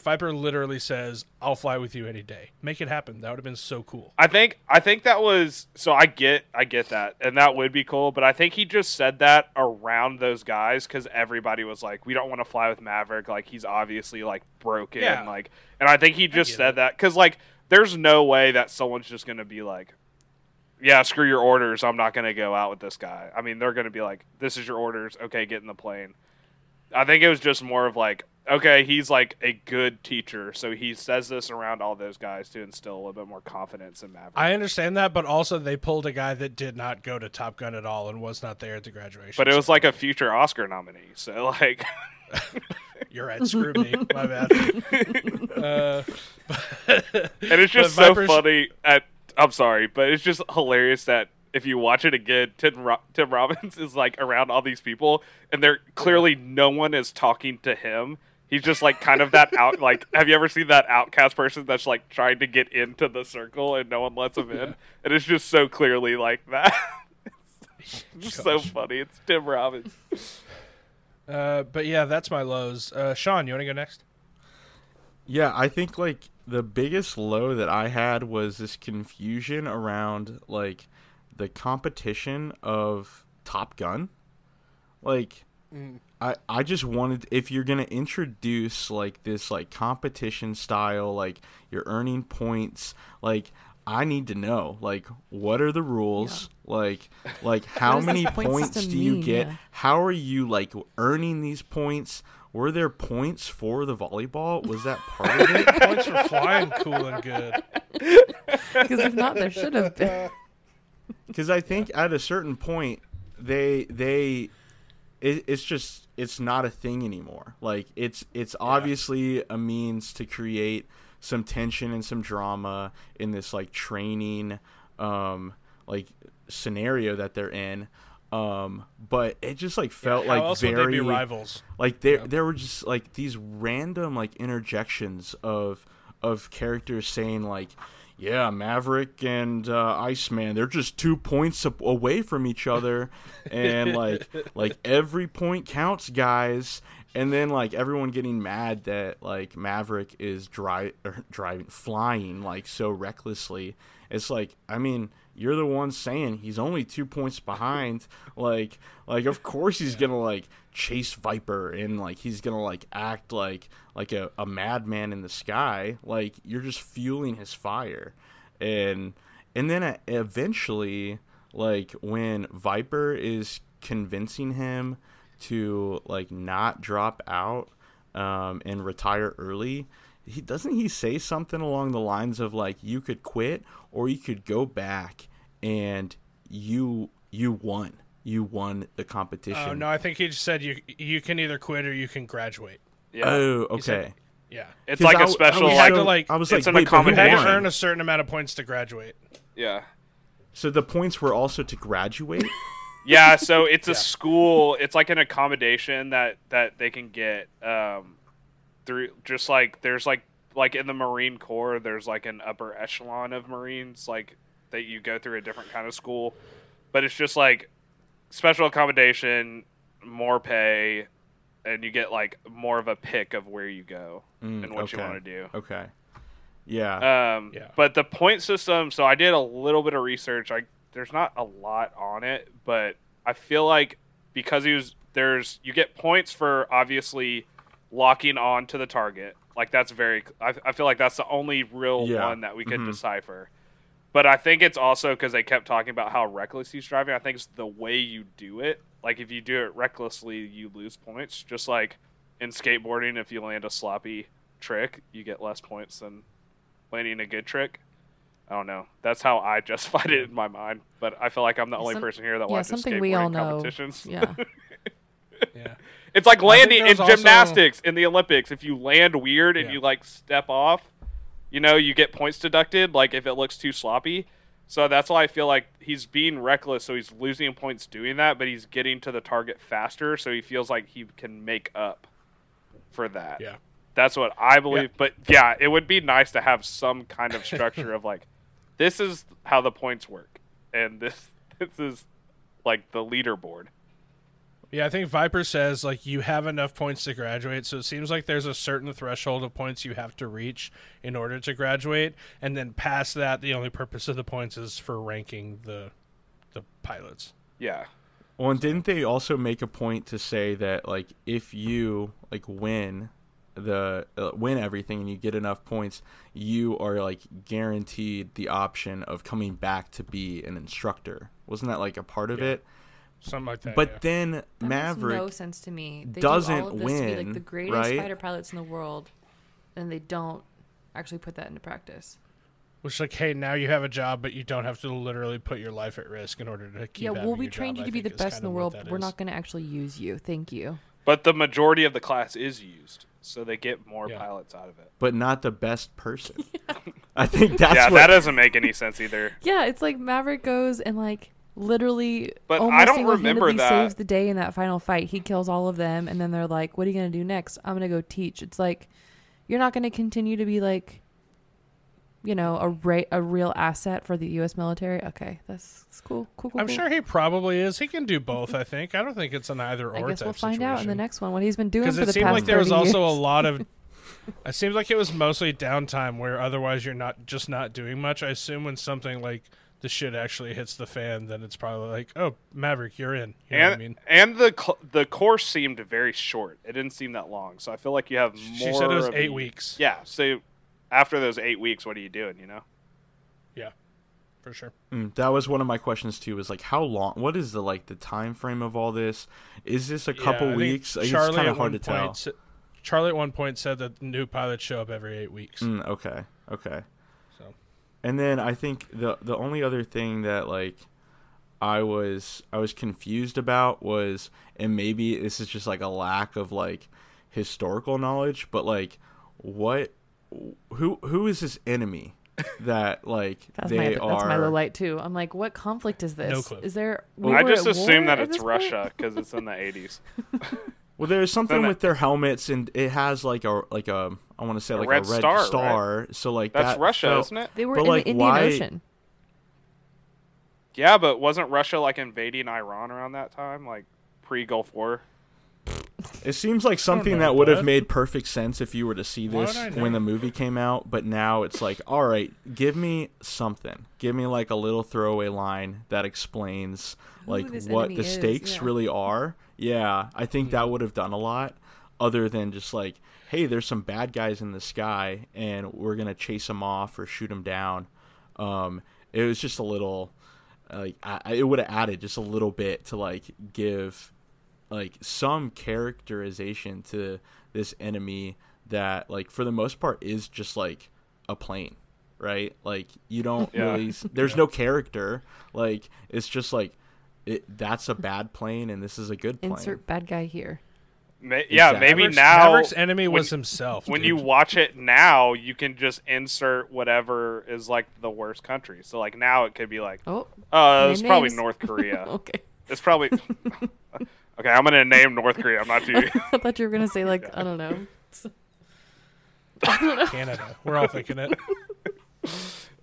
Viper literally says, "I'll fly with you any day. Make it happen." That would have been so cool. I think I think that was so I get I get that and that would be cool, but I think he just said that around those guys because everybody was like, we don't want to fly with Maverick, like he's obviously like broken, Yeah. like, and I think he just said it. that because like there's no way that someone's just gonna be like, yeah, screw your orders, I'm not gonna go out with this guy. I mean, they're gonna be like, this is your orders, okay, get in the plane. I think it was just more of like, okay, he's like a good teacher, so he says this around all those guys to instill a little bit more confidence in Maverick. I understand that, but also they pulled a guy that did not go to Top Gun at all and was not there at the graduation. But it was like a future Oscar nominee, so like, you're right. Screw me. My bad. Uh, and it's just so Viper's- funny. At I'm sorry, but it's just hilarious that if you watch it again, Tim Ro- Tim Robbins is like around all these people, and they're clearly no one is talking to him. He's just like kind of that out. Like, have you ever seen that outcast person that's like trying to get into the circle and no one lets him in? And it's just so clearly like that. it's just so funny. It's Tim Robbins. uh, but yeah, that's my lows. Uh, Sean, you want to go next? Yeah, I think like the biggest low that I had was this confusion around like the competition of Top Gun. Like I I just wanted if you're going to introduce like this like competition style like you're earning points like I need to know like what are the rules? Like like how many point points do you get? Yeah. how are you like earning these points were there points for the volleyball was that part of it Points for flying cool and good. Because if not, there should have been. because I think at a certain point they they it, it's just it's not a thing anymore. Like it's it's obviously a means to create some tension and some drama in this like training um like scenario that they're in. Um, but it just like felt How like very would they be rivals? like there there were just like these random like interjections of of characters saying like yeah maverick and uh, iceman they're just two points away from each other and like like every point counts guys. And then like everyone getting mad that like maverick is dri- er, driving flying like so recklessly. It's like i mean you're the one saying he's only two points behind. Like like of course he's gonna like chase viper and like he's gonna like act like like a, a madman in the sky. Like you're just fueling his fire. And and then eventually like when viper is convincing him to like not drop out um, and retire early he doesn't he say something along the lines of like you could quit or you could go back and you you won you won the competition Oh no, I think he just said you you can either quit or you can graduate. Yeah. oh He said- okay Yeah, it's like I a w- I special was He like to, like- I was it's like, an wait, but you had to earn a certain amount of points to graduate. yeah. So the points were also to graduate. Yeah, so it's a Yeah. school. It's like an accommodation that that they can get um, through. Just like there's like like in the Marine Corps, there's like an upper echelon of Marines like that you go through a different kind of school, but it's just like special accommodation, more pay, and you get like more of a pick of where you go Mm, and what you want to do. Okay. Yeah. Um, Yeah. But the point system. So I did a little bit of research. I there's not a lot on it, but I feel like because he was there's you get points for obviously locking on to the target. Like that's very. I, I feel like that's the only real Yeah. one that we could Mhm. decipher. But I think it's also because they kept talking about how reckless he's driving. I think it's the way you do it. Like if you do it recklessly, you lose points. Just like in skateboarding, if you land a sloppy trick, you get less points than landing a good trick. I don't know. That's how I justified it in my mind. But I feel like I'm the only Some- person here that yeah, watches something skateboarding we all know. competitions. Yeah. Yeah. It's like landing in also- gymnastics in the Olympics. If you land weird and Yeah. you like step off, you know, you get points deducted. Like if it looks too sloppy. So that's why I feel like he's being reckless. So he's losing points doing that, but he's getting to the target faster. So he feels like he can make up for that. Yeah. That's what I believe. But yeah, it would be nice to have some kind of structure of like, this is how the points work, and this this is like the leaderboard. Yeah, I think Viper says like you have enough points to graduate, so it seems like there's a certain threshold of points you have to reach in order to graduate, and then past that, the only purpose of the points is for ranking the the pilots. Yeah. Well, and didn't they also make a point to say that like if you like win the uh, win everything and you get enough points, you are like guaranteed the option of coming back to be an instructor. Wasn't that like a part of Yeah. it? Something like that. But yeah. then That Maverick makes no sense to me. They doesn't do all of this to be like win, the greatest right? fighter pilots in the world, and they don't actually put that into practice. Which like, hey, now you have a job, but you don't have to literally put your life at risk in order to keep. yeah, well, we your trained job, you I to be the best in the world. but We're is. not going to actually use you. Thank you. But the majority of the class is used, so they get more Yeah. pilots out of it. but not the best person. I think that's yeah, what that doesn't make any sense either. Yeah, it's like Maverick goes and like literally But I almost don't remember that. saves the day in that final fight. He kills all of them, and then they're like, "What are you gonna do next?" I'm gonna go teach. It's like you're not gonna continue to be like, you know, a ra- a real asset for the U.S. military. Okay, that's, that's cool. Cool, cool. I'm cool. sure he probably is. He can do both. I think. I don't think it's an either or. I guess type we'll find out in the next one what he's been doing because it the seemed past like there was 30 also a lot of it seems like it was mostly downtime where otherwise you're not just not doing much i assume when something like the shit actually hits the fan then it's probably like oh maverick you're in you know and what i mean and the cl- the course seemed very short. It didn't seem that long. So I feel like you have more. she said it was eight a- weeks Yeah. So after those eight weeks, what are you doing? You know. yeah for sure Mm, that was one of my questions too. Was like how long? What is the like the time frame of all this? Is this a couple Yeah, weeks? Charlie it's kind at of hard one to tell. point sa- charlie at one point said that new pilots show up every eight weeks Mm, okay, okay. So And then I think the the only other thing that like I was I was confused about was and maybe this is just like a lack of like historical knowledge, but like what who who is this enemy that like That's they my are that's my low light too. I'm like, what conflict is this? No clue. Is there? we I were just assume that it's? Russia because it's in the 80s. Well, there's something with their helmets and it has like a like a I want to say A like red a red star, star. right? So like That's that Russia, felt- isn't it? They were But, in like, the Indian why- Ocean. Yeah, but wasn't Russia like invading Iran around that time, like pre Gulf War? It seems like something that would have made perfect sense if you were to see this when the movie came out, but now it's like, all right, give me something. Give me like a little throwaway line that explains like what enemy the is, stakes yeah. really are. Yeah, I think that would have done a lot other than just like, hey, there's some bad guys in the sky and we're going to chase them off or shoot them down. Um it was just a little like I, I- it would have added just a little bit to like give like some characterization to this enemy that like for the most part is just like a plane right like you don't Yeah. really s- there's no character like it's just like it that's a bad plane and this is a good plane Insert bad guy here. Ma- yeah, Exactly. maybe Maverick's, now. Maverick's enemy when- was himself when dude. you watch it now, you can just insert whatever is like the worst country. So like now it could be like, Oh, uh, it's Name probably. North Korea. okay. it's probably okay. I'm gonna name North Korea. I'm not too. I thought you were gonna say like I don't know. canada we're all thinking it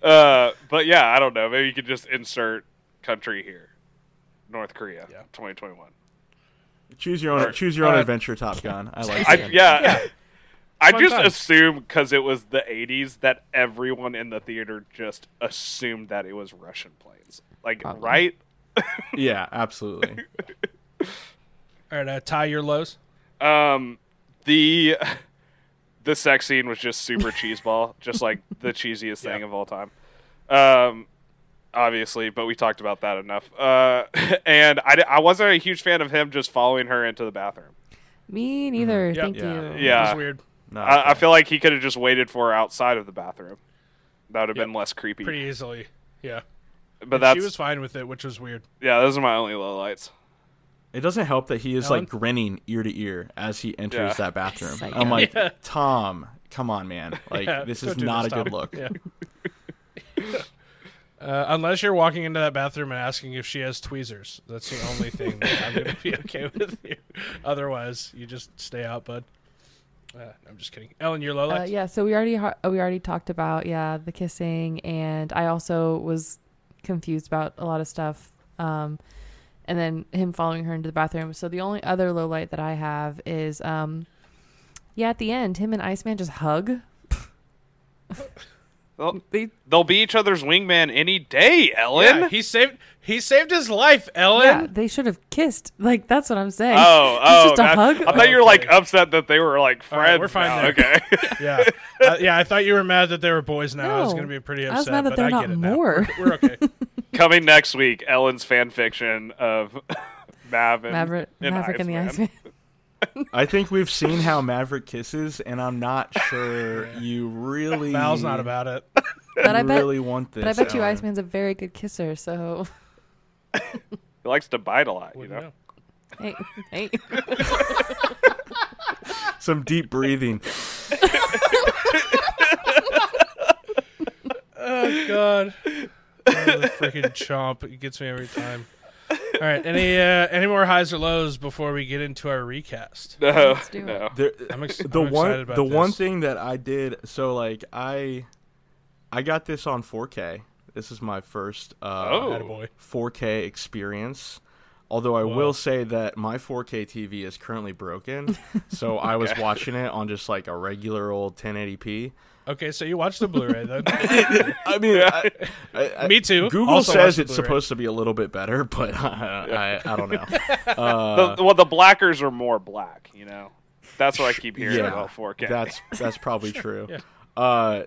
Uh, but yeah, I don't know. Maybe you could just insert country here, North Korea, Yeah. 2021. choose your own Or- choose your own uh, adventure top gun i like I, it yeah. I Fun just times. assume because it was the 80s that everyone in the theater just assumed that it was Russian planes. Like, Probably. right? yeah absolutely all right uh, tie your lows Um, the the sex scene was just super cheeseball, just like the cheesiest thing Yeah. of all time. Um, obviously, but we talked about that enough. Uh, and I, I wasn't a huge fan of him just following her into the bathroom. Me neither. Yep. Thank Yeah. you. it Yeah. was weird no, I, I feel like he could have just waited for her outside of the bathroom. That would have Yep. been less creepy. pretty easily yeah but And that's she was fine with it which was weird yeah, those are my only low lights. It doesn't help that he is Ellen? like grinning ear to ear as he enters Yeah. that bathroom. Psycho. I'm like, Yeah. Tom, come on, man. Like Yeah, this is not this, a good Tom. look. Uh, unless you're walking into that bathroom and asking if she has tweezers, that's the only thing that I'm gonna be okay with you. Otherwise, you just stay out, bud. Uh, I'm just kidding. Ellen, your low Uh, yeah, so we already ha- we already talked about yeah the kissing, and I also was confused about a lot of stuff. Um, and then him following her into the bathroom. So the only other low light that I have is um, yeah, at the end, him and Iceman just hug. Well, They they'll be each other's wingman any day, Ellen. Yeah, he saved he saved his life, Ellen. yeah, they should have kissed. Like that's what I'm saying. Oh, It's oh, just a that- hug? I thought you were like upset that they were like All right, friends. we're fine now. there. Okay. Yeah, uh, yeah. I thought you were mad that they were boys. Now I was going to be pretty upset. I upset. was mad that but they're I not get it now. more. We're, we're okay. Coming next week, Ellen's fan fiction of Mav and Maverick, and Maverick and the Iceman. Iceman. I think we've seen how Maverick kisses, and I'm not sure you really. Val's not about it. But I bet, really want this. but I bet you Ellen. Iceman's a very good kisser. So He likes to bite a lot, you Wouldn't know. know. hey, hey. Some deep breathing. Oh God. Oh, the freaking chomp. It gets me every time. All right. Any uh, any more highs or lows before we get into our recast? No, Let's do it. no. There, I'm, ex- the I'm one excited about the one thing that I did so like I I got this on 4K. This is my first uh Oh. 4K experience. Although I Whoa. will say that my 4K TV is currently broken, so I was Okay. watching it on just like a regular old 1080p. Okay, so you watched the Blu-ray then? I mean, I, I, I- Me too. Google Also says it's supposed to be a little bit better, but I, I, I don't know. Uh, the, well, the blackers are more black, you know. That's what I keep hearing yeah, about 4K. That's that's probably true. Yeah. Uh,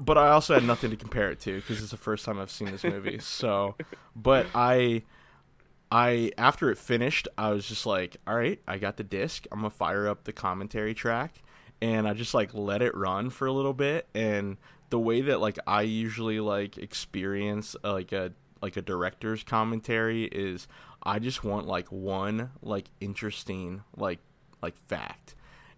but I also had nothing to compare it to because it's the first time I've seen this movie. So, but I, I after it finished, I was just like, all right, I got the disc. I'm gonna fire up the commentary track, and I just like let it run for a little bit. And the way that like I usually like experience uh, like a like a director's commentary is I just want like one like interesting like like fact.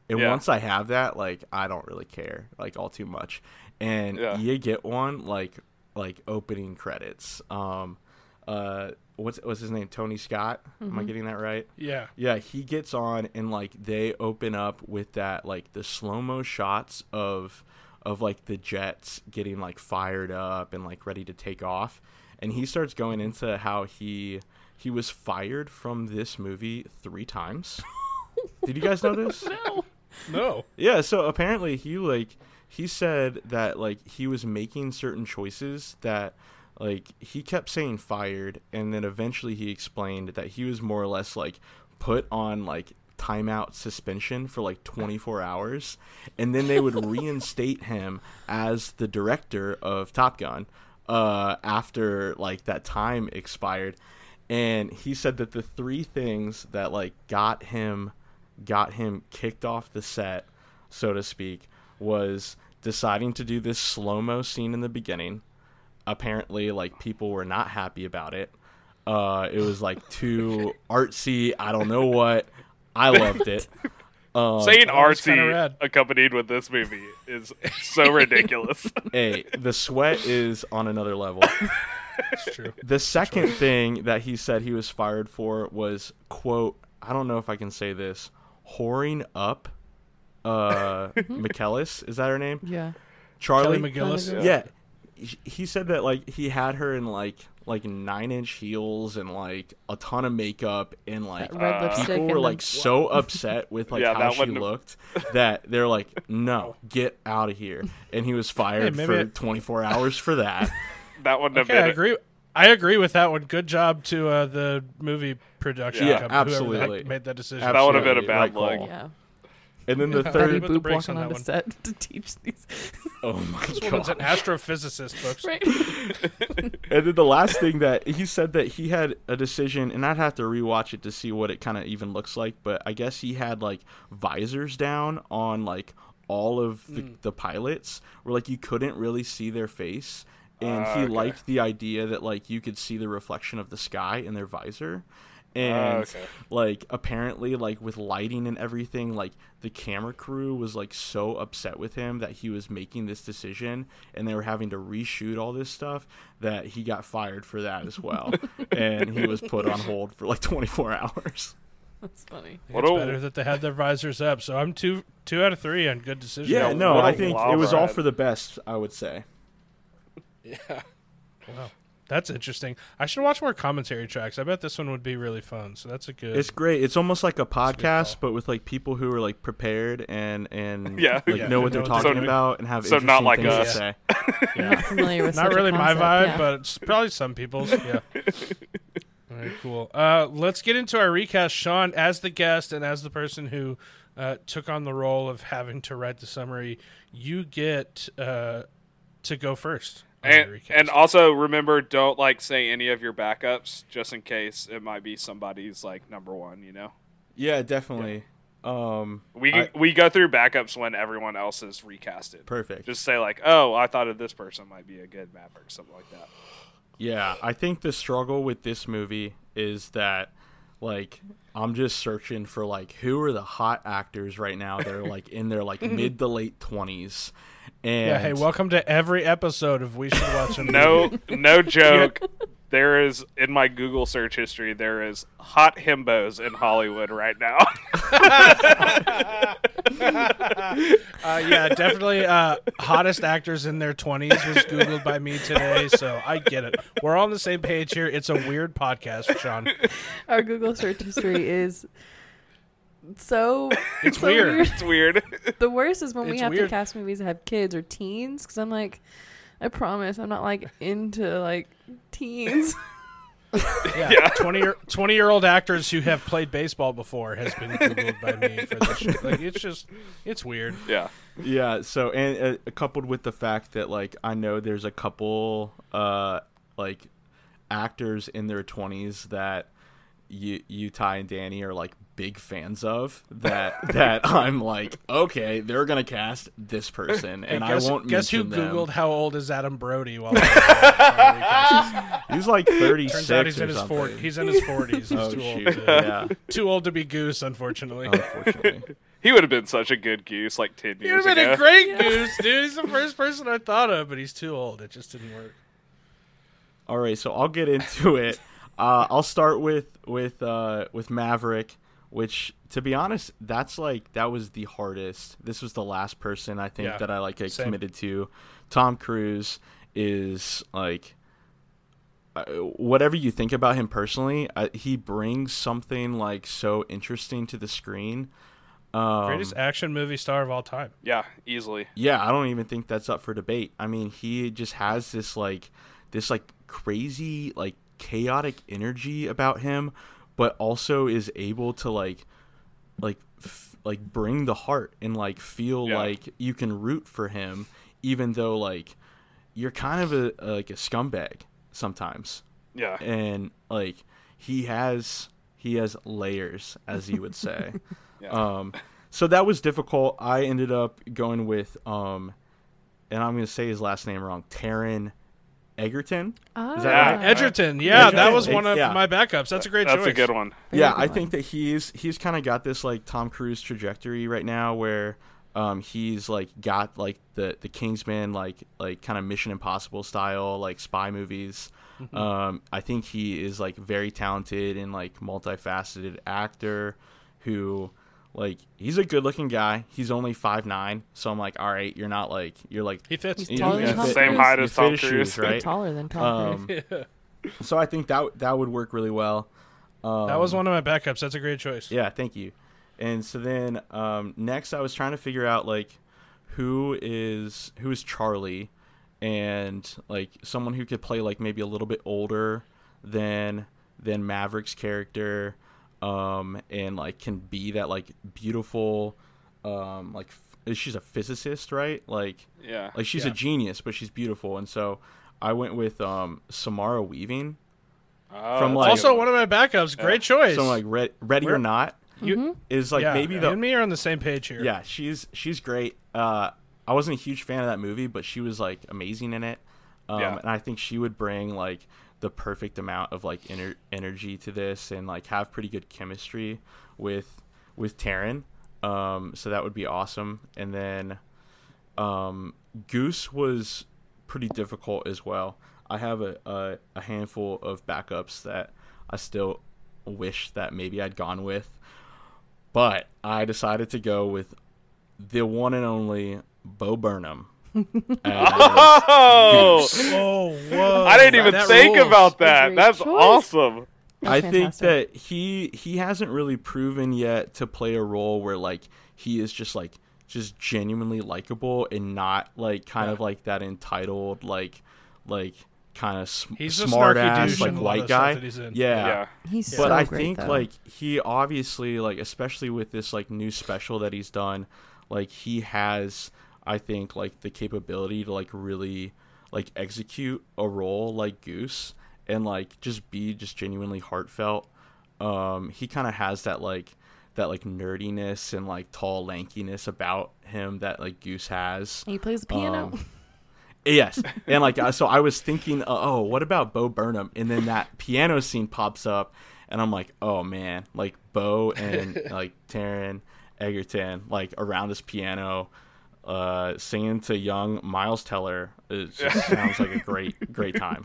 And Yeah. once I have that, like I don't really care like all too much. And Yeah. you get one like like opening credits. Um uh what's what's his name? Tony Scott? Am I getting that right? Yeah. Yeah, he gets on and like they open up with that like the slow mo shots of of like the jets getting like fired up and like ready to take off. And he starts going into how he he was fired from this movie three times. Did you guys know this? No. No. Yeah, so apparently he like he said that like he was making certain choices that like he kept saying fired and then eventually he explained that he was more or less like put on like timeout suspension for like 24 hours and then they would reinstate him as the director of Top Gun uh after like that time expired and he said that the three things that like got him got him kicked off the set, so to speak, was deciding to do this slow mo scene in the beginning. Apparently, like people were not happy about it. Uh, it was like too artsy. I don't know what. I loved it. Um, Saying that's kinda artsy accompanied with this movie is so ridiculous. hey, the sweat is on another level. It's true. The second thing that he said he was fired for was quote. I don't know if I can say this. Whoring up. Uh, McKellis is that her name? Yeah. Charlie. Kelly McGillis. McGillis. yeah he- he said that like he had her in like like nine inch heels and like a ton of makeup and like red Uh, people and were the- like so upset with like Yeah, how she wouldn't looked that they're like no get out of here and he was fired maybe for it- 24 hours for that That wouldn't have Okay, I been. agree. I agree with that one. Good job to uh, the movie production Yeah, company, whoever the absolutely. made that decision. That would have been a bad right look. call. Yeah. And then the Yeah. third Betty Boop walking on on that the one. set to teach these. oh my This woman's an astrophysicist, folks. Right. and then the last thing that he said that he had a decision and i'd have to rewatch it to see what it kind of even looks like but i guess he had like visors down on like all of the, Mm. the pilots where like you couldn't really see their face and Ah, he okay. liked the idea that like you could see the reflection of the sky in their visor Oh, and Oh, okay. like apparently like with lighting and everything like the camera crew was like so upset with him that he was making this decision and they were having to reshoot all this stuff that he got fired for that as well and he was put on hold for like 24 hours That's funny. What it's a- better that they had their visors up. So I'm two two out of three on good decision. yeah Yeah, no I think it wild was all for the best i would say Yeah. Wow. That's interesting. I should watch more commentary tracks. I bet this one would be really fun. So that's a good. it's great it's almost like a good call. podcast but with like people who are like prepared and and Yeah. like Yeah, know who what they're know what they're talking doing. about and have So not like things to us. say I'm not familiar with Not such a really my vibe, yeah. but it's probably some people's. Yeah. All right, cool. Uh, let's get into our recast. Sean, as the guest and as the person who uh, took on the role of having to write the summary, you get uh, to go first. And, and also remember, don't like say any of your backups, just in case it might be somebody's like number one. You know, yeah definitely um we I- we go through backups when everyone else is recasted. perfect Just say like, oh, I thought of this person might be a good Maverick, something like that. Yeah, I think the struggle with this movie is that like I'm just searching for like who are the hot actors right now that are like in their like mid to late 20s. And yeah, hey, welcome to every episode of We Should Watch a Movie. No, no joke. There is in my Google search history. There is hot himbos in Hollywood right now. Uh, yeah, definitely. Uh, hottest actors in their twenties was googled by me today, so I get it. We're all on the same page here. It's a weird podcast, Sean. Our Google search history is so. It's so weird. it's weird. The worst is when we have weird. to cast movies that have kids or teens, because I'm like, I promise I'm not like into like teens. Yeah, Yeah. 20 year 20 year old actors who have played baseball before has been googled by me for this shit. Like it's just it's weird. Yeah. yeah, so and uh, coupled with the fact that like I know there's a couple uh like actors in their 20s that you you Ty and Danny are like big fans of that that I'm like okay they're gonna cast this person and guess, I won't guess who mention them. googled how old is Adam Brody while He's like 36 Turns out he's or in his something. 40, he's in his 40s. He's oh too shoot! old to, yeah, too old to be Goose unfortunately. Oh, unfortunately. He would have been such a good goose like 10 years He would have been ago. a great Goose, dude. He's the first person I thought of, but he's too old. It just didn't work. All right, so I'll get into it. Uh, I'll start with with uh, with Maverick, which to be honest, that's like that was the hardest. This was the last person I think Yeah, that I like same. committed to. Tom Cruise is like uh, whatever you think about him personally, uh, he brings something like so interesting to the screen. Um, Greatest action movie star of all time. Yeah, easily. yeah, I don't even think that's up for debate. I mean, he just has this like this like crazy like chaotic energy about him, but also is able to like like f- like bring the heart and like feel Yeah. like you can root for him even though like you're kind of a, a like a scumbag sometimes. Yeah. And like he has he has layers as you would say. Yeah. Um, so that was difficult. I ended up going with, um, and I'm going to say his last name wrong, Taron Egerton. Is that Yeah. right? Edgerton, yeah, that was one of yeah. my backups. That's a great That's choice. a good one. Very yeah, good I one. think that he's he's kind of got this like Tom Cruise trajectory right now, where um, he's like got like the the Kingsman like like kind of Mission Impossible style like spy movies. Mm-hmm. Um, I think he is like very talented and like multifaceted actor who like he's a good looking guy. He's only five nine, so I'm like, all right, you're not like you're like He fits. He's taller than Tom Same height as fit Tom Cruise. shoes, right? taller than Tom Cruise. Um, so I think that that would work really well. Um, that was one of my backups. That's a great choice. Yeah, thank you. And so then um, next, I was trying to figure out like who is who is Charlie, and like someone who could play like maybe a little bit older than than Maverick's character, um, and like can be that like beautiful, um, like f- she's a physicist, right? Like Yeah. like she's Yeah. a genius, but she's beautiful, and so I went with um, Samara Weaving. Oh, From, like- also, one of my backups. Great choice. So like Re- Ready or We're- Not you, is like yeah, maybe you the and me are on the same page here. Yeah, she's she's great. Uh, I wasn't a huge fan of that movie, but she was like amazing in it. Um, Yeah. And I think she would bring like the perfect amount of like ener- energy to this and like have pretty good chemistry with with Taron. Um, so that would be awesome. And then um, Goose was pretty difficult as well. I have a, a, a handful of backups that I still wish that maybe I'd gone with. But I decided to go with the one and only Bo Burnham. As Oh, Oh, whoa! I didn't even That think rules. about that. Great That's choice. awesome. That's I think that he he hasn't really proven yet to play a role where like he is just like just genuinely likable and not like kind of like that entitled like like kind of sm- He's smart ass like in a lot white guy. that he's in. Yeah. Yeah. He's But so I great, think though. like he obviously like especially with this like new special that he's done, like he has I think like the capability to like really like execute a role like Goose and like just be just genuinely heartfelt. Um he kind of has that like that like nerdiness and like tall lankiness about him that like Goose has. he plays the piano. Um, Yes, and like so, I was thinking, uh, oh, what about Bo Burnham? And then that piano scene pops up, and I'm like, oh man, like Bo and like Taron Egerton, like around this piano, uh, singing to young Miles Teller. It just sounds like a great, great time.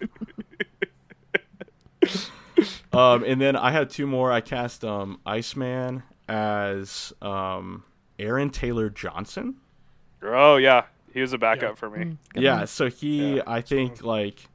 um, and then I had two more. I cast um Iceman as um Aaron Taylor Johnson. Oh yeah, he was a backup Yeah. for me. Good yeah so he Yeah, i think like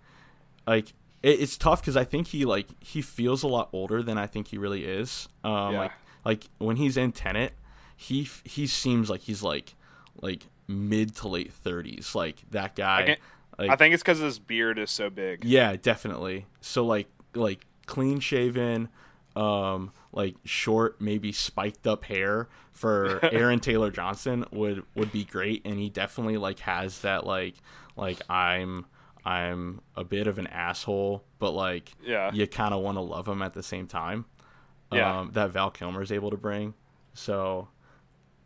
like it, it's tough because i think he like he feels a lot older than i think he really is um Yeah. like like when he's in tenet he he seems like he's like like mid to late 30s like that guy can- like I think it's because his beard is so big. yeah definitely so like like clean shaven um like short maybe spiked up hair for Aaron Taylor Johnson would would be great and he definitely like has that like like I'm I'm a bit of an asshole but like Yeah. you kind of want to love him at the same time Yeah. um that Val Kilmer is able to bring so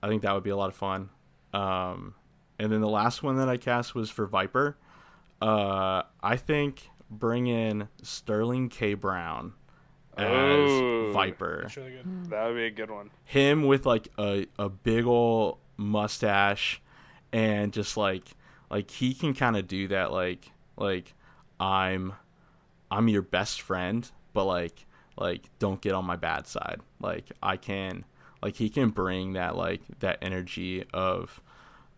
I think that would be a lot of fun um and then the last one that I cast was for Viper uh I think bring in Sterling K Brown as Oh. Viper That's really good. That would be a good one. him with like a, a big ol' mustache and just like like he can kind of do that like like i'm i'm your best friend but like like don't get on my bad side like i can like he can bring that like that energy of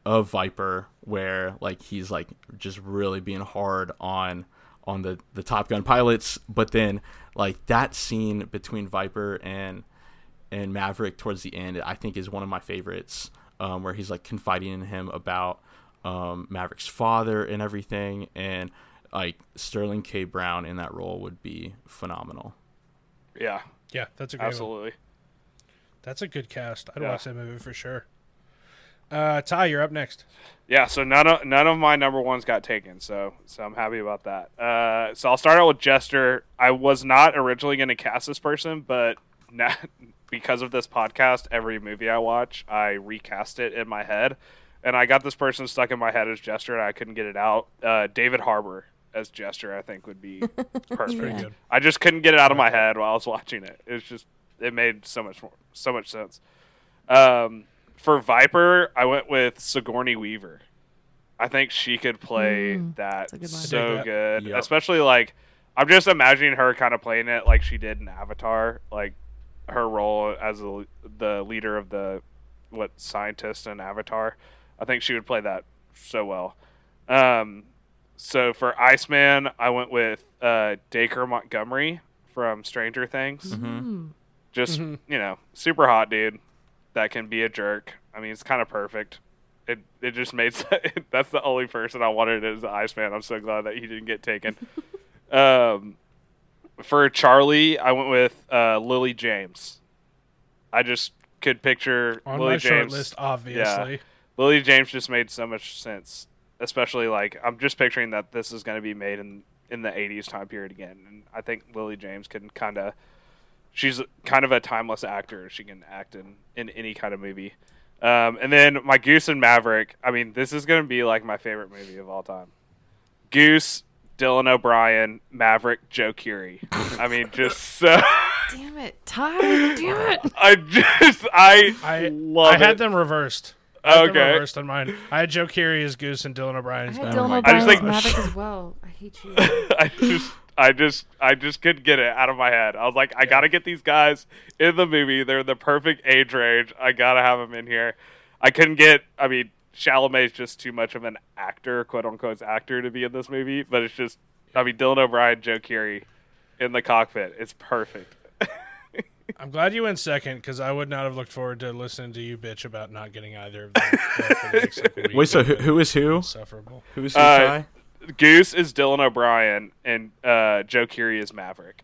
of viper where like he's like just really being hard on on the the top gun pilots but then like that scene between viper and and Maverick towards the end, I think is one of my favorites, um, where he's like confiding in him about um, Maverick's father and everything, and like Sterling K. Brown in that role would be phenomenal. Yeah, Yeah, that's a great one. Absolutely. That's a good cast. I'd Yeah. watch that movie for sure. Uh, Ty, you're up next. Yeah, so none of none of my number ones got taken, so so I'm happy about that. Uh, so I'll start out with Jester. I was not originally going to cast this person, but now, because of this podcast, every movie I watch, I recast it in my head, and I got this person stuck in my head as Jester, and I couldn't get it out. Uh, David Harbour as Jester, I think would be perfect. Pretty good. I just couldn't get it out of my head while I was watching it. It was just it made so much more so much sense. Um, for Viper, I went with Sigourney Weaver. I think she could play Mm, that a good one. I dig so that. good, Yep. especially like I'm just imagining her kind of playing it like she did in Avatar, like her role as the the leader of the what scientist in Avatar. I think she would play that so well. Um, so for Iceman, I went with uh, Dacre Montgomery from Stranger Things. Mm. Just Mhm. you know, super hot dude that can be a jerk. I mean, it's kind of perfect. It it just made that's the only person I wanted as the Iceman. I'm so glad that he didn't get taken. um, for Charlie, I went with uh, Lily James. I just could picture On Lily my short James. list, obviously. Lily James just made so much sense, especially like I'm just picturing that this is going to be made in in the 80s time period again, and I think Lily James can kind of she's kind of a timeless actor. She can act in in any kind of movie. Um, and then my Goose and Maverick. I mean, this is going to be like my favorite movie of all time. Goose Dylan O'Brien, Maverick, Joe Keery. I mean, just so. Damn it, Ty! Damn it! I just I I love I had it. them reversed. I had them Okay. reversed on mine. I had Joe Keery as Goose and Dylan I O'Brien as had Maverick. Dylan O'Brien I just as think- Maverick as well. I hate you. I just I just I just couldn't get it out of my head. I was like, I gotta get these guys in the movie. They're the perfect age range. I gotta have them in here. I couldn't get. I mean, Chalamet's just too much of an actor, quote unquote, actor to be in this movie. But it's just, I mean, Dylan O'Brien, Joe Keery in the cockpit. It's perfect. I'm glad you went second because I would not have looked forward to listening to you bitch about not getting either of them. for the next, like, week. Wait, so who, who is who? Insufferable. Who is who? Uh, Ty? Goose is Dylan O'Brien, and uh, Joe Keery is Maverick.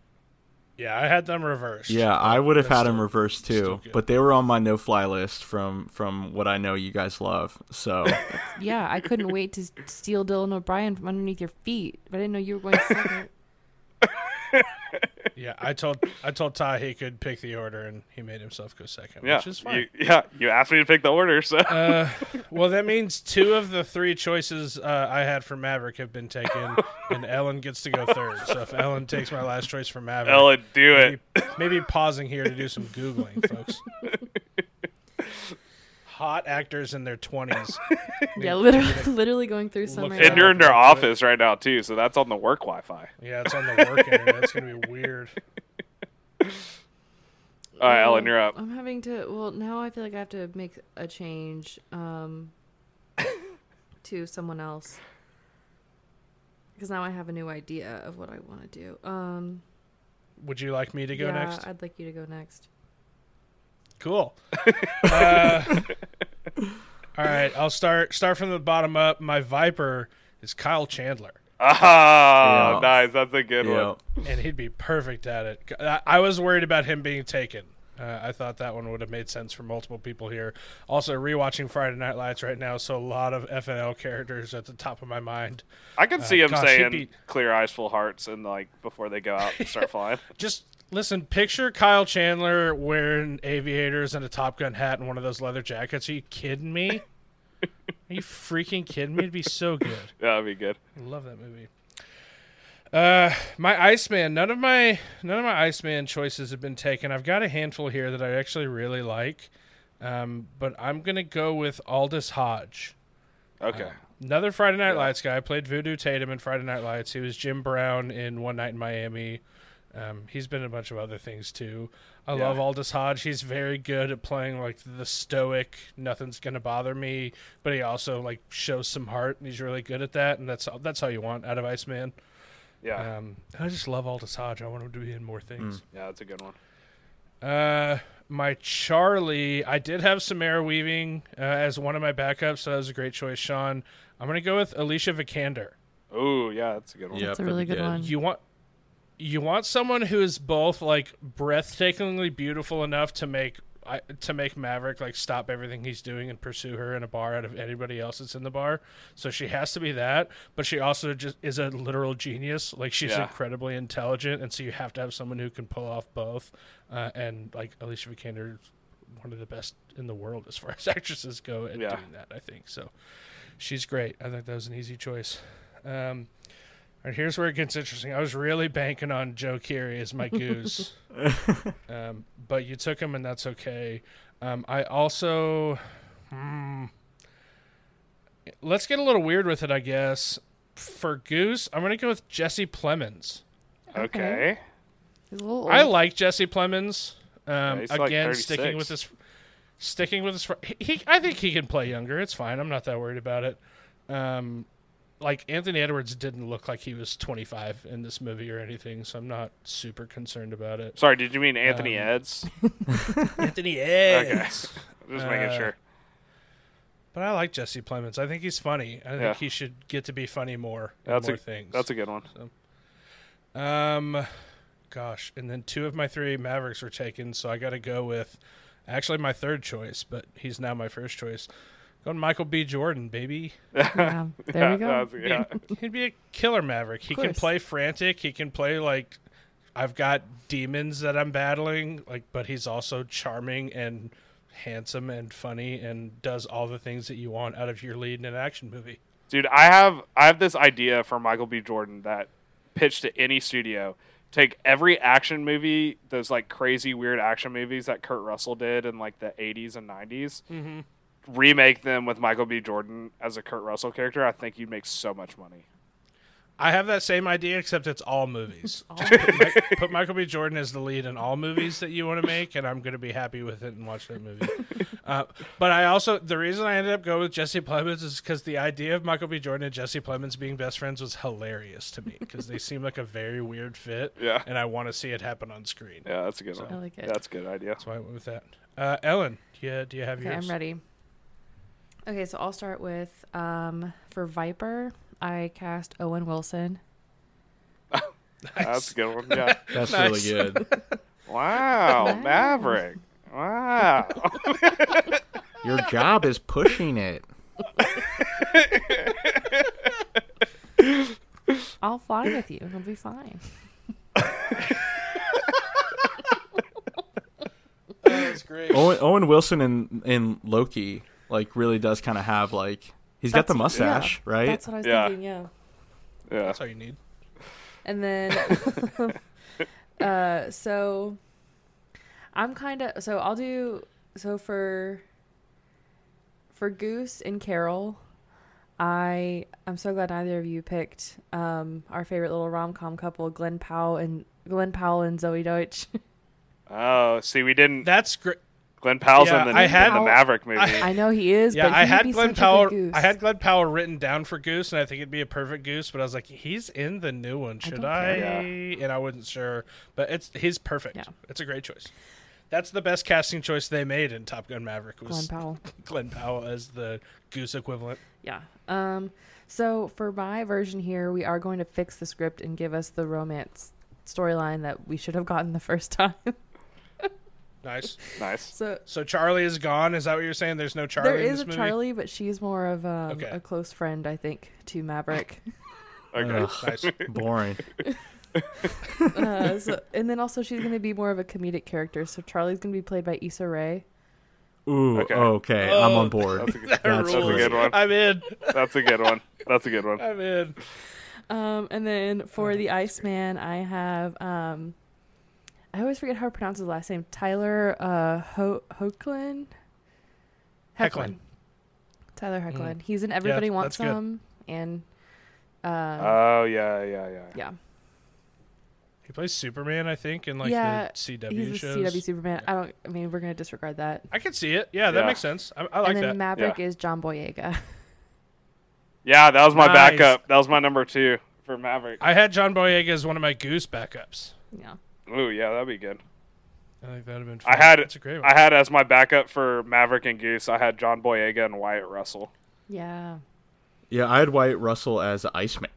Yeah, I had them reversed. Yeah, I would have That's had him still- reversed too, but they were on my no-fly list from from what I know you guys love. So yeah, I couldn't wait to steal Dylan O'Brien from underneath your feet, but I didn't know you were going second. Yeah, I told I told Ty he could pick the order, and he made himself go second, Yeah, which is fine. you, yeah. You asked me to pick the order, so Uh, well, that means two of the three choices uh, I had for Maverick have been taken, and Ellen gets to go third. So if Ellen takes my last choice for Maverick, Ellen, do it. maybe, maybe pausing here to do some googling, folks. Hot actors in their twenties. yeah, literally, literally going through some right it And you're in their office right now too, so that's on the work Wi-Fi. Yeah, it's on the work internet. It's gonna be weird. All right, Ellen, you're up. I'm having to. Well, now I feel like I have to make a change um, to someone else because now I have a new idea of what I want to do. Um, Would you like me to go yeah, next? I'd like you to go next. Cool. uh, all right, I'll start start from the bottom up. My Viper is Kyle Chandler. Ah, Yeah. nice. That's a good yeah, one. and he'd be perfect at it. I, I was worried about him being taken. Uh, I thought that one would have made sense for multiple people here. Also, rewatching Friday Night Lights right now, so a lot of FNL characters at the top of my mind. I can see him gosh, saying be- "clear eyes, full hearts" and like before they go out and start flying. Just listen, picture Kyle Chandler wearing aviators and a Top Gun hat and one of those leather jackets. Are you kidding me? Are you freaking kidding me? It'd be so good. Yeah, that'd be good. I love that movie. Uh, my Iceman. None of my none of my Iceman choices have been taken. I've got a handful here that I actually really like, um, but I'm gonna go with Aldis Hodge. Okay. Uh, Another Friday Night Yeah. Lights guy. Played Voodoo Tatum in Friday Night Lights. He was Jim Brown in One Night in Miami. Um, he's been in a bunch of other things too. I Yeah. love Aldis Hodge. He's very good at playing like the stoic, nothing's gonna bother me, but he also like shows some heart, and he's really good at that. And that's that's how you want out of Iceman. yeah. Um, I just love Aldis Hodge. I want him to be in more things. yeah, that's a good one. Uh, my Charlie, I did have Samara Weaving uh, as one of my backups, so that was a great choice, Sean. I'm gonna go with Alicia Vikander. Oh yeah, that's a good one. Yep, That's a really be good one. You want you want someone who is both like breathtakingly beautiful enough to make I, to make Maverick like stop everything he's doing and pursue her in a bar out of anybody else that's in the bar. So she has to be that, but she also just is a literal genius. Like she's Yeah. incredibly intelligent, and so you have to have someone who can pull off both. Uh, and like Alicia Vikander is one of the best in the world as far as actresses go at Yeah. doing that. I think so. She's great. I think that was an easy choice. Um, right, here's where it gets interesting. I was really banking on Joe Keery as my goose, um, but you took him, and that's okay. Um, I also, hmm, let's get a little weird with it, I guess. For Goose, I'm gonna go with Jesse Plemons. Okay. He's I like Jesse Plemons. Um, he's like again, sticking with 36. this, sticking with this. fr- He, he, I think he can play younger. It's fine. I'm not that worried about it. Um, like Anthony Edwards didn't look like he was 25 in this movie or anything, so I'm not super concerned about it. Sorry, did you mean Anthony Um, Eds? Anthony Okay. Edwards. Just making uh, sure. But I like Jesse Plemons. I think he's funny. I think Yeah. he should get to be funny more. That's more a things. that's a good one. Um, gosh, and then two of my three Mavericks were taken, so I got to go with actually my third choice, but he's now my first choice. Going Michael B. Jordan, baby. Yeah, there Yeah, we go. that's- yeah. He'd be a killer Maverick. He can play frantic. He can play like I've got demons that I'm battling, like, but he's also charming and handsome and funny and does all the things that you want out of your lead in an action movie. Dude, I have I have this idea for Michael B. Jordan that pitched to any studio. Take every action movie, those like crazy weird action movies that Kurt Russell did in like the 80s and 90s, Mm-hmm. Remake them with Michael B. Jordan as a Kurt Russell character. I think you'd make so much money. I have that same idea, except it's all movies. All- put, Mi- put Michael B. Jordan as the lead in all movies that you want to make, and I'm going to be happy with it and watch that movie. Uh, but I also the reason I ended up going with Jesse Plemons is because the idea of Michael B. Jordan and Jesse Plemons being best friends was hilarious to me because they seem like a very weird fit, Yeah. and I want to see it happen on screen. Yeah, that's a good So- one. I like it. That's a good idea. That's why I went with that. Uh, Ellen, do you, do you have Okay, yours? I'm ready. Okay, so I'll start with um, for Viper. I cast Owen Wilson. That's a good one. Yeah. That's Nice. really good. Wow, Wow. Maverick. Wow. Your job is pushing it. I'll fly with you. It'll be fine. That's great. Owen, Owen Wilson and, in Loki like really does kind of have like he's got the mustache, yeah, right? That's what I was Yeah. thinking. Yeah. Yeah. That's all you need. And then, uh, so I'm kind of so I'll do so for for Goose and Carol. I I'm so glad neither of you picked um, our favorite little rom com couple, Glen Powell and Glen Powell and Zoey Deutch. Oh, see, we didn't. That's great. Glen Powell's Yeah, in the, I had- in the Maverick movie. I know he is, Yeah, but I had be Glen such a good Powell. I had Glen Powell written down for Goose, and I think it'd be a perfect Goose. But I was like, he's in the new one. Should don't I? care. And I wasn't sure, but it's he's perfect. Yeah. It's a great choice. That's the best casting choice they made in Top Gun Maverick Glen Powell. Glen Powell as the Goose equivalent. Yeah. Um. So for my version here, we are going to fix the script and give us the romance storyline that we should have gotten the first time. Nice. nice. so So Charlie is gone. Is that what you're saying? There's no Charlie there in this a movie. Charlie, but she's more of um, Okay. a close friend, I think, to Maverick. Okay. Ugh, Nice. boring. uh, so, and then also she's going to be more of a comedic character. So Charlie's going to be played by Issa Rae. Ooh, Okay. okay, I'm Oh, on board. That's a good, That That's that's a good one. I'm in. That's a good one. That's a good one. I'm in. Um, and then for the Iceman, I have um, I always forget how to pronounce his last name. Tyler uh, Ho- Hoechlin. Hecklin. Tyler Mm. Hoechlin. He's in Everybody Yeah, Wants that's good. Some, and um, Oh yeah, yeah, yeah. yeah, He plays Superman, I think, in like Yeah, the CW he's a shows. CW Superman. I don't. I mean, we're gonna disregard that. I can see it. Yeah, that Yeah. makes sense. I, I like and then that. Maverick Yeah. is John Boyega. Yeah, that was my Nice. backup. That was my number two for Maverick. I had John Boyega as one of my Goose backups. yeah. Ooh, yeah, that'd be good. I think that'd have been. I had That's a great one. I had as my backup for Maverick and Goose. I had John Boyega and Wyatt Russell. Yeah. Yeah, I had Wyatt Russell as Iceman.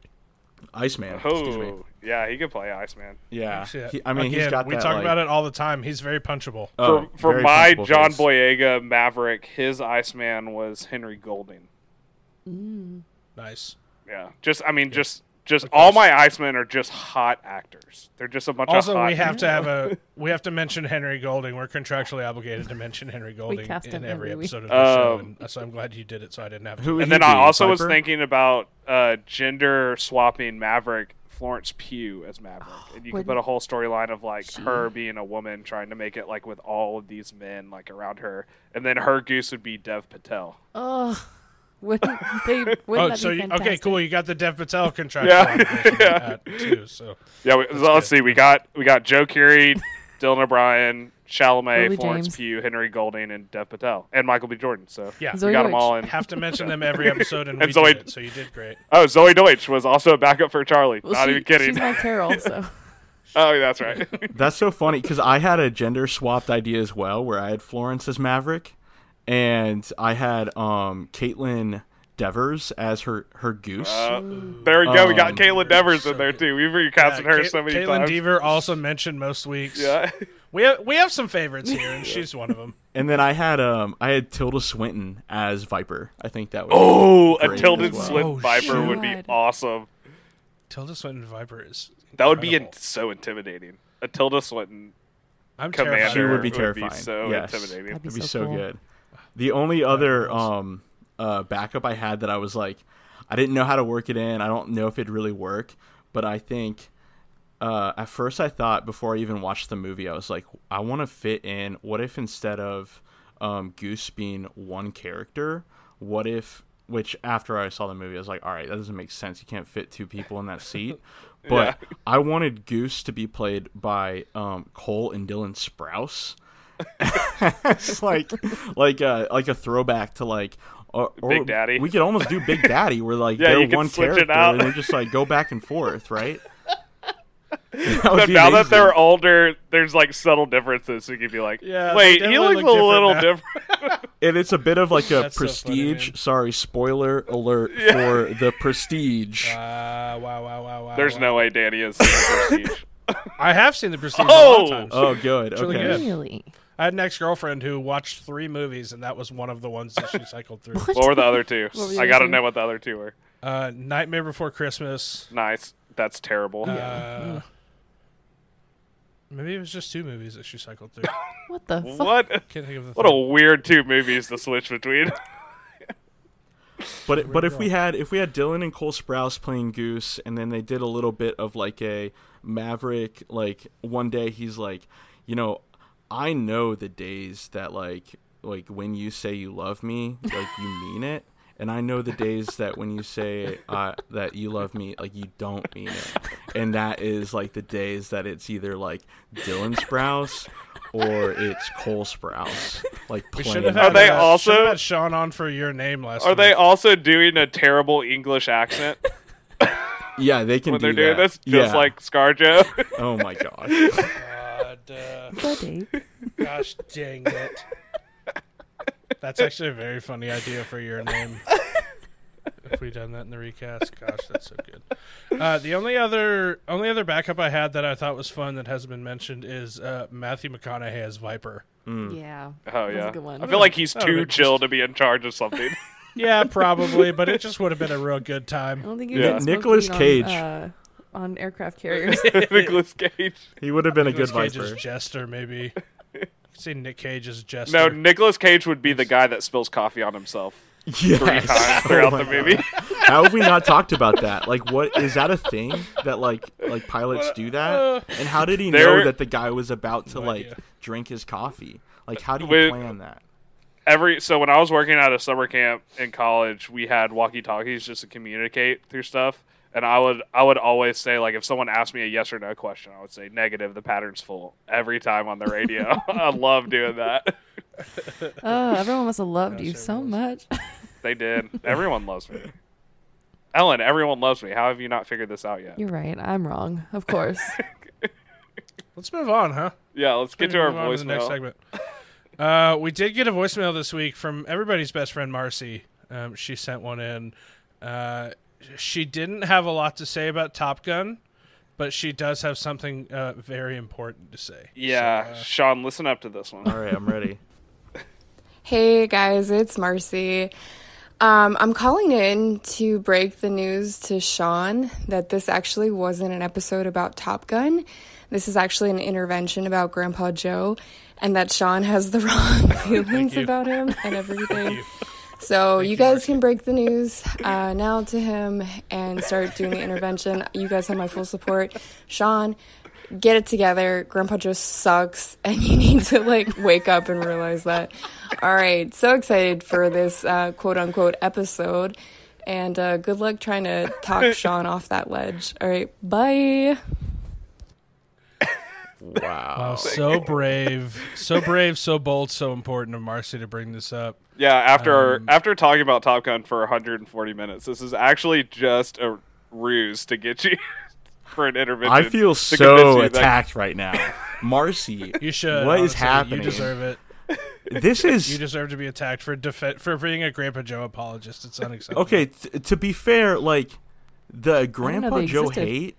Iceman. Excuse me. Oh, yeah, he could play Iceman. Yeah, he- I mean Again, he's got we that. talk like, about it all the time. He's very punchable. oh, for for very my punchable John face. Boyega Maverick, his Iceman was Henry Golding. Mm. Nice. Yeah, just I mean, just just all my Icemen are just hot actors. They're just a bunch Also, of hot. we have to have a we have to mention Henry Golding. We're contractually obligated to mention Henry Golding in every every episode of the show, Um, and so I'm glad you did it, so I didn't have to. Who and then I be, also was thinking about uh, gender swapping Maverick Florence Pugh as Maverick, and you could put a whole storyline of like she- her being a woman trying to make it like with all of these men like around her, and then her goose would be Dev Patel. Oh, wouldn't they? Wouldn't Oh, that so be you, okay, cool. You got the Dev Patel contract. Yeah. Yeah. too. So Yeah, we, so let's see. We got we got Joe Keery, Dylan O'Brien, Chalamet, Lily Florence James. Pugh, Henry Golding, and Dev Patel, and Michael B. Jordan. So yeah, Zoe we got them all in. have to mention them every episode, and, And we Zoe- did it, so you did great. Oh, Zoey Deutch was also a backup for Charlie. Well, Not she- even kidding. She's my Carol, so oh, that's right. That's so funny because I had a gender swapped idea as well, where I had Florence as Maverick, and I had um Kaitlyn Devers as her her goose. Uh, there we go. we got Um, Kaitlyn Devers so in there too. We've recasted Yeah, her Ca- so many Kaitlyn times. Kaitlyn Dever also mentioned most weeks. Yeah. we have we have some favorites here, and she's one of them. and then I had um I had Tilda Swinton as Viper. I think that was Oh, a Great Tilted as well. Slit Oh, Viper would be shit. awesome. Tilda Swinton Viper is That would be in- so intimidating. A Tilda Swinton I'm commander terrified. She would be would terrifying. so Yes. intimidating. That'd be It'd be so so cool. good. The only other um uh backup I had that I was like I didn't know how to work it in. I don't know if it'd really work, but I think uh, at first I thought before I even watched the movie, I was like, I want to fit in. What if instead of um, Goose being one character, what if? Which after I saw the movie, I was like, all right, that doesn't make sense. You can't fit two people in that seat. But Yeah. I wanted Goose to be played by um, Cole and Dylan Sprouse. It's like like a like a throwback to like or, or Big Daddy. We could almost do Big Daddy, where like Yeah, they're you one switch it character out. and they just like go back and forth, right? That But would be now that they're older, there's like subtle differences. So you could be like, Yeah, wait, he definitely looks a look different little now." different. and it's a bit of like a That's so funny, prestige. sorry, spoiler alert for the prestige. Uh, wow, wow, wow, wow. There's wow. no way Danny has seen the Prestige. I have seen the Prestige Oh! a lot of times. oh, good. It's really okay. good. Really? I had an ex girlfriend who watched three movies, and that was one of the ones that she cycled through. what were the other two? Were I gotta know what the other two were. Uh, Nightmare Before Christmas. Nice. That's terrible. Uh, maybe it was just two movies that she cycled through. What the fuck? What? Can't think of the What a third. weird two movies to switch between. But but if we had if we had Dylan and Cole Sprouse playing Goose, and then they did a little bit of like a Maverick, like one day he's like, you know, I know the days that like like when you say you love me, like you mean it. And I know the days that when you say uh, that you love me, like you don't mean it, and that is like the days that it's either like Dylan Sprouse or it's Cole Sprouse, like We playing. should have Are they uh, also- have had Sean on for your name last Are week. they also doing a terrible English accent yeah, they can when do they're doing this? Just yeah. like ScarJo? oh my gosh. God, uh, Buddy. gosh dang it. That's actually a very funny idea for your name. if we done that in the recast, gosh, that's so good. Uh, the only other only other backup I had that I thought was fun that hasn't been mentioned is uh, Matthew McConaughey as Viper. Yeah. Oh That's a yeah. good one. I feel like he's That too been chill to be in charge of something. Yeah, probably, but it just would have been a real good time. I time. don't think Yeah. he's Nicolas Cage. On, uh, on aircraft carriers. Nicolas Cage. He would have been a good Nicolas Cage as Viper. Jester, maybe. See Nick Cage as Jester. No, Nicolas Cage would be the guy that spills coffee on himself Yes. three times Oh throughout my the movie. God. How have we not talked about that? Like, what is that a thing that like like pilots do that? And how did he know that the guy was about to No like idea. drink his coffee? Like, how do you With- plan that? Every so when I was working at a summer camp in college, we had walkie talkies just to communicate through stuff. And I would I would always say like if someone asked me a yes or no question, I would say negative. The pattern's full every time on the radio. I love doing that. oh, everyone must have loved Gosh, you so everyone's- much. They did. Everyone loves me. Ellen, everyone loves me. How have you not figured this out yet? You're right. I'm wrong. Of course. Let's move on, huh? Yeah, let's get to our move to next segment. Uh, we did get a voicemail this week from everybody's best friend Marcy. Um, she sent one in. Uh, she didn't have a lot to say about Top Gun, but she does have something uh, very important to say. Yeah, So, uh, Sean, listen up to this one. All right, I'm ready. Hey guys, it's Marcy. Um, I'm calling in to break the news to Sean that this actually wasn't an episode about Top Gun. This is actually an intervention about Grandpa Joe, and that Sean has the wrong feelings about him and everything. You. So Thank you you, guys Marcy. can break the news uh, now to him and start doing the intervention. You guys have my full support. Sean, get it together. Grandpa Joe sucks, and you need to like wake up and realize that. All right, so excited for this uh, quote unquote episode, and uh, good luck trying to talk Sean off that ledge. All right, bye. Wow. Wow, so brave, so brave, so bold, so important of Marcy to bring this up. Yeah, after Um, after talking about Top Gun for 140 minutes, this is actually just a ruse to get you for an intervention. I feel so you that- attacked right now. Marcy, You should. What is honestly. happening? You deserve it. this is You deserve to be attacked for defe- for being a Grandpa Joe apologist. It's unacceptable. okay. T- to be fair, like the Grandpa they Joe existed. hate,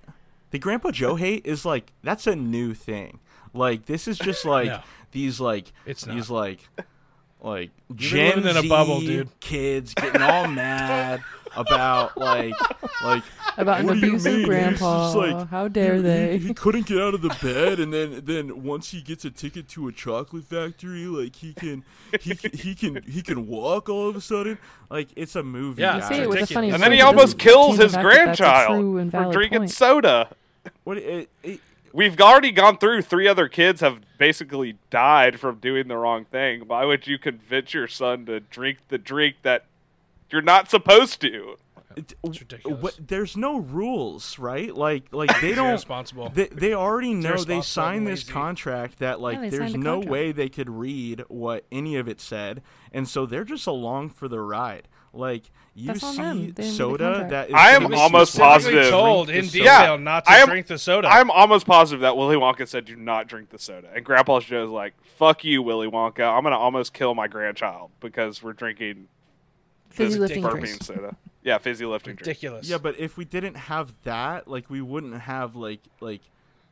the Grandpa Joe hate is like that's a new thing. Like this is just like No. these like It's these not. like like been Gen in a bubble, dude. kids getting all mad about like like About an What do you abusive mean? He's grandpa. just like, How dare he, they? He, he couldn't get out of the bed, and then then once he gets a ticket to a chocolate factory, like he can he can, he can he can walk all of a sudden. Like it's a movie. Yeah, You it with a funny And ridiculous. then he almost doesn't kills his fact that that's a true grandchild for drinking point. soda. What it, it, We've already gone through three other kids have basically died from doing the wrong thing. Why would you convince your son to drink the drink that you're not supposed to? It It's ridiculous. what, there's no rules, right? Like like they don't. irresponsible. They, they already know they signed this contract that like they there's no contract. way they could read what any of it said, and so they're just along for the ride. Like you That's see They didn't read the soda contract. that is I am almost positive- told in the detail. Yeah, not to I am- drink the soda. I'm almost positive that Willy Wonka said, "Do not drink the soda." And Grandpa Joe's like, "Fuck you, Willy Wonka. I'm gonna almost kill my grandchild because we're drinking Fizzy lifting burping drinks. soda." Yeah, fizzy lifting drink. ridiculous. Yeah, but if we didn't have that, like we wouldn't have like like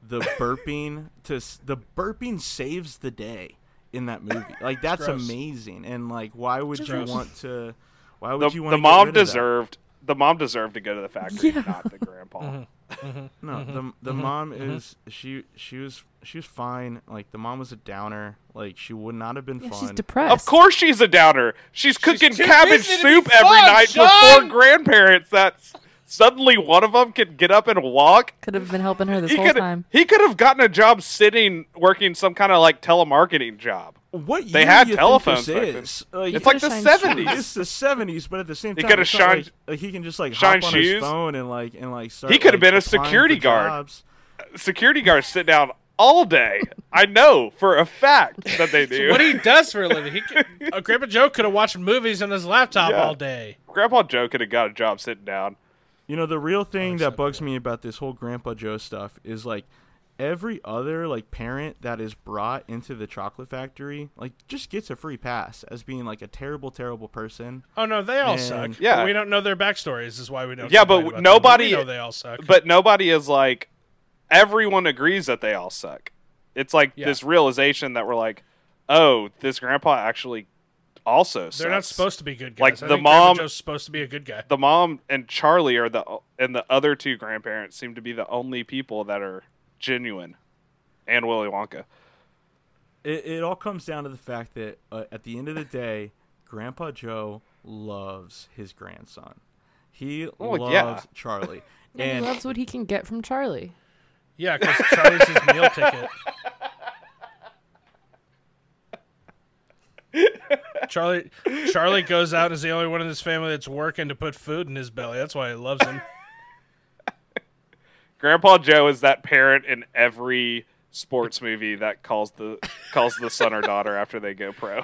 the burping to the burping saves the day in that movie. Like that's gross. amazing. And like why would It's you gross. want to why would The, you want the to mom get rid of that? deserved. The mom deserved to go to the factory, Yeah. not the grandpa. Mm-hmm. Mm-hmm. No, the the mm-hmm. mom mm-hmm. is she she was she was fine. Like the mom was a downer. Like she would not have been Yeah, fun. she's depressed. Of course, she's a downer. She's cooking too cabbage busy to be soup every fun, night for four grandparents. That's suddenly one of them can get up and walk. Could have been helping her this He whole time. he could have gotten a job sitting working some kind of like telemarketing job. What They year had do you telephones Think this is? Like, It's like the seventies. It's the seventies, but at the same time, He time, could've it's not shined- like, like he can just like shined hop on shoes. his phone and like and like start. He could've like, been a security guard. jobs. Security guards sit down all day. I know for a fact that they do. what he does for a living. He could, uh, Grandpa Joe could have watched movies on his laptop Yeah. all day. Grandpa Joe could have got a job sitting down. You know, the real thing that bugs Unacceptable. me about this whole Grandpa Joe stuff is like every other like parent that is brought into the chocolate factory like just gets a free pass as being like a terrible, terrible person. Oh no, they all And- suck. Yeah. We don't know their backstories. Is why we don't. Yeah, but complain about them. nobody- We know they all suck. But nobody is like. Everyone agrees that they all suck. It's like Yeah. this realization that we're like, oh, this grandpa actually also sucks. they're not supposed to be good guys. Like, I the mom- Joe's supposed to be a good guy. the mom and Charlie are the and the other two grandparents seem to be the only people that are genuine, and Willy Wonka. It, it all comes down to the fact that uh, at the end of the day, Grandpa Joe loves his grandson. He Oh, loves yeah. Charlie. And he loves what he can get from Charlie. Yeah, because Charlie's his meal ticket. Charlie Charlie goes out and is the only one in his family that's working to put food in his belly. That's why he loves him. Grandpa Joe is that parent in every sports movie that calls the calls the son or daughter after they go pro.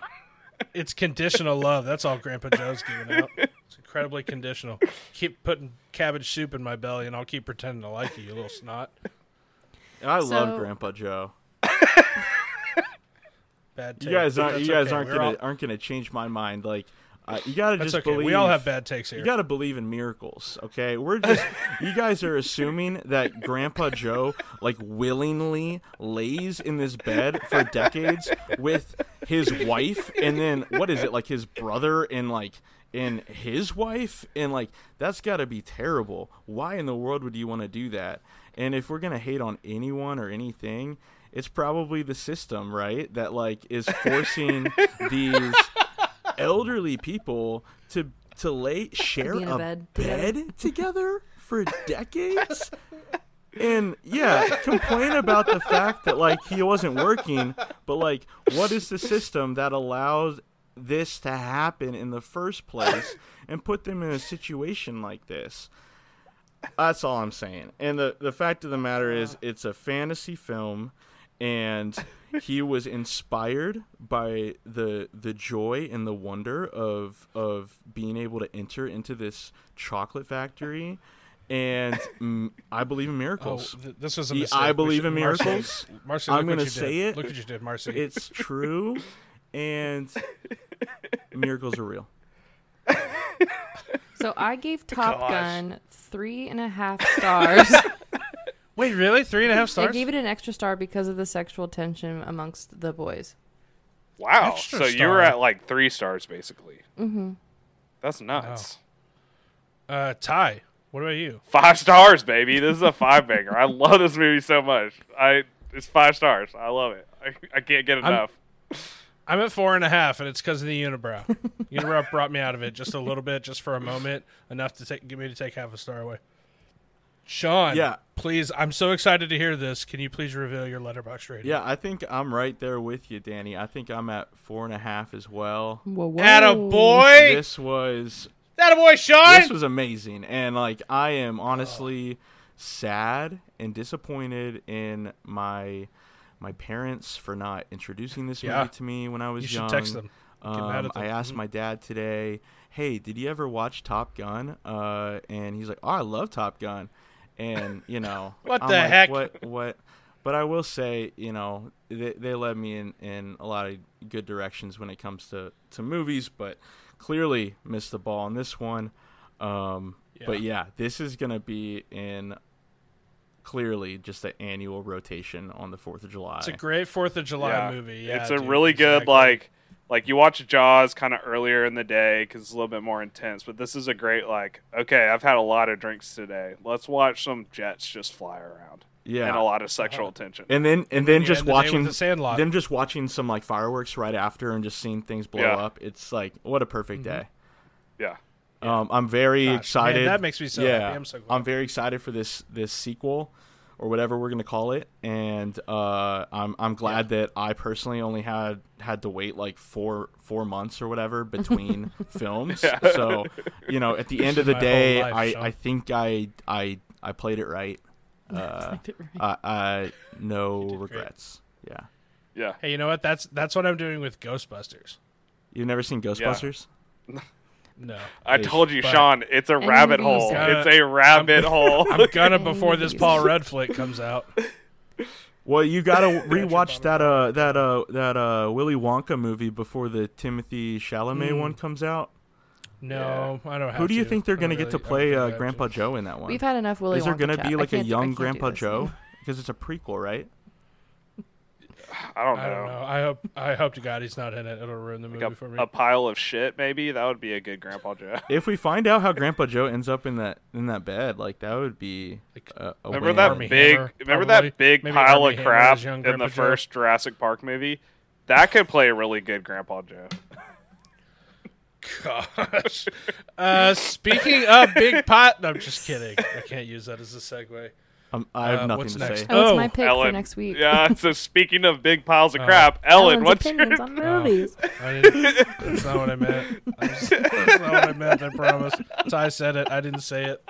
It's conditional love. That's all Grandpa Joe's giving out. It's incredibly conditional. Keep putting cabbage soup in my belly, and I'll keep pretending to like you, you little snot. I So- love Grandpa Joe. Bad. You guys aren't that's you guys okay. aren't We're gonna all- aren't gonna change my mind. Like uh, you gotta That's just okay. believe. We all have bad takes here. You gotta believe in miracles, okay? We're just you guys are assuming that Grandpa Joe like willingly lays in this bed for decades with his wife, and then what is it like his brother and like and his wife, and like that's gotta be terrible. Why in the world would you want to do that? And if we're gonna hate on anyone or anything, it's probably the system, right? That like is forcing these elderly people to to lay share a a bed bed, together. together for decades? And yeah complain about the fact that like he wasn't working but like what is the system that allows this to happen in the first place and put them in a situation like this? That's all i'm saying. And the the fact of the matter is it's a fantasy film and he was inspired by the the joy and the wonder of of being able to enter into this chocolate factory and mm, I believe in Oh, miracles. th- this was a mistake. I believe should- in miracles. Marcy, I'm gonna say did. it. Look what you did, Marcy. It's true, and miracles are real. So I gave Top Gosh. Gun three and a half stars. Wait, really? Three and a half stars? I gave it an extra star because of the sexual tension amongst the boys. Wow. Extra so you star. were at like three stars basically. Mm-hmm. That's nuts. Uh, Ty. What about you? Five stars, baby. This is a five banger. I love this movie so much. I it's five stars. I love it. I, I can't get I'm- enough. I'm at four and a half, and it's because of the unibrow. unibrow brought me out of it just a little bit, just for a moment, enough to take, get me to take half a star away. Sean, Yeah. please. I'm so excited to hear this. Can you please reveal your letterboxd rating? Yeah, I think I'm right there with you, Danny. I think I'm at four and a half as well. Whoa, whoa. Atta boy, This was Attaboy, Sean. this was amazing, and like I am honestly sad and disappointed in my my parents for not introducing this Yeah. movie to me when I was you should young. text them. Get mad Um, at them. I asked my dad today, "Hey, did you ever watch Top Gun?" Uh, and he's like, "Oh, I love Top Gun." And you know, What I'm the like, heck? What? What? But I will say, you know, they, they led me in, in a lot of good directions when it comes to, to movies, but clearly missed the ball on this one. Um, But yeah, this is gonna be in clearly just an annual rotation on the Fourth of July. It's a great Fourth of July yeah. movie. Yeah, it's a dude, really good like like you watch Jaws kind of earlier in the day because it's a little bit more intense. But this is a great like okay, I've had a lot of drinks today. Let's watch some jets just fly around yeah, and a lot of sexual tension. and then and then You just the watching the Sandlot. them just watching some like fireworks right after and just seeing things blow Yeah. up. It's like what a perfect Mm-hmm. day. yeah, Um, I'm very Gosh, man, excited. that makes me so yeah, happy. I'm so glad. I'm very excited for this this sequel or whatever we're gonna call it, and uh, I'm I'm glad that I personally only had had to wait like four four months or whatever between films. Yeah. So you know, at the end of the day, life, I Sean. I think I I I played it right. Uh, I, I no great. regrets. Yeah. yeah. Hey, you know what? That's that's what I'm doing with Ghostbusters. You've never seen Ghostbusters? No, I Ish, told you, Sean. It's a rabbit movie you hole. It's a rabbit hole. I'm gonna before this. Paul Rudd flick comes out. Well, you gotta Gotcha, rewatch that uh that uh that uh Willy Wonka movie before the Timothée Chalamet Mm. one comes out. No, I don't. Have Who do you to. think they're gonna don't get to play don't uh, think I have Grandpa to. Joe in that one? We've had enough Willy Is there Wonka gonna chat. be like a young Grandpa Joe? Because it's a prequel, right? I don't know. I don't know. I hope. I hope to God he's not in it. It'll ruin the movie Like for me. a pile of shit, maybe that would be a good Grandpa Joe. If we find out how Grandpa Joe ends up in that in that bed, like that would be Like, a, a Remember win. that Armie big? Hammer, remember probably. that big Maybe pile Armie of crap in Grandpa the Joe. first Jurassic Park movie? That could play a really good Grandpa Joe. Gosh. Uh, speaking of big pot, no, I'm just kidding. I can't use that as a segue. Um, I have Uh, nothing what's to next? say. Oh, it's Oh, my pick for Ellen. next week. Yeah. So speaking of big piles of Oh. crap, Ellen, Ellen's what's your opinions on movies. I didn't, that's not what I meant. I just- that's not what I meant. I promise. So I said it. I didn't say it.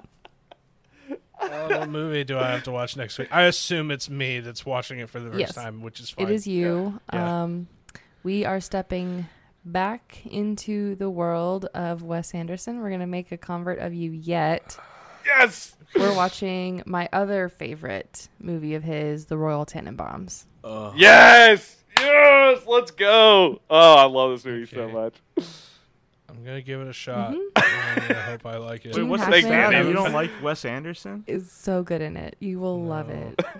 Uh, what movie do I have to watch next week? I assume it's me that's watching it for the first Yes. time, which is fine. It is you. Yeah. Um, we are stepping back into the world of Wes Anderson. We're gonna make a convert of you yet. yes? We're watching my other favorite movie of his, The Royal Tenenbaums. Ugh. Yes. Yes. Let's go. Oh, I love this movie so much. I'm gonna give it a shot. Mm-hmm. I hope I like it. Wait, you what's have the to? You don't like Wes Anderson? Is so good in it. You will love it.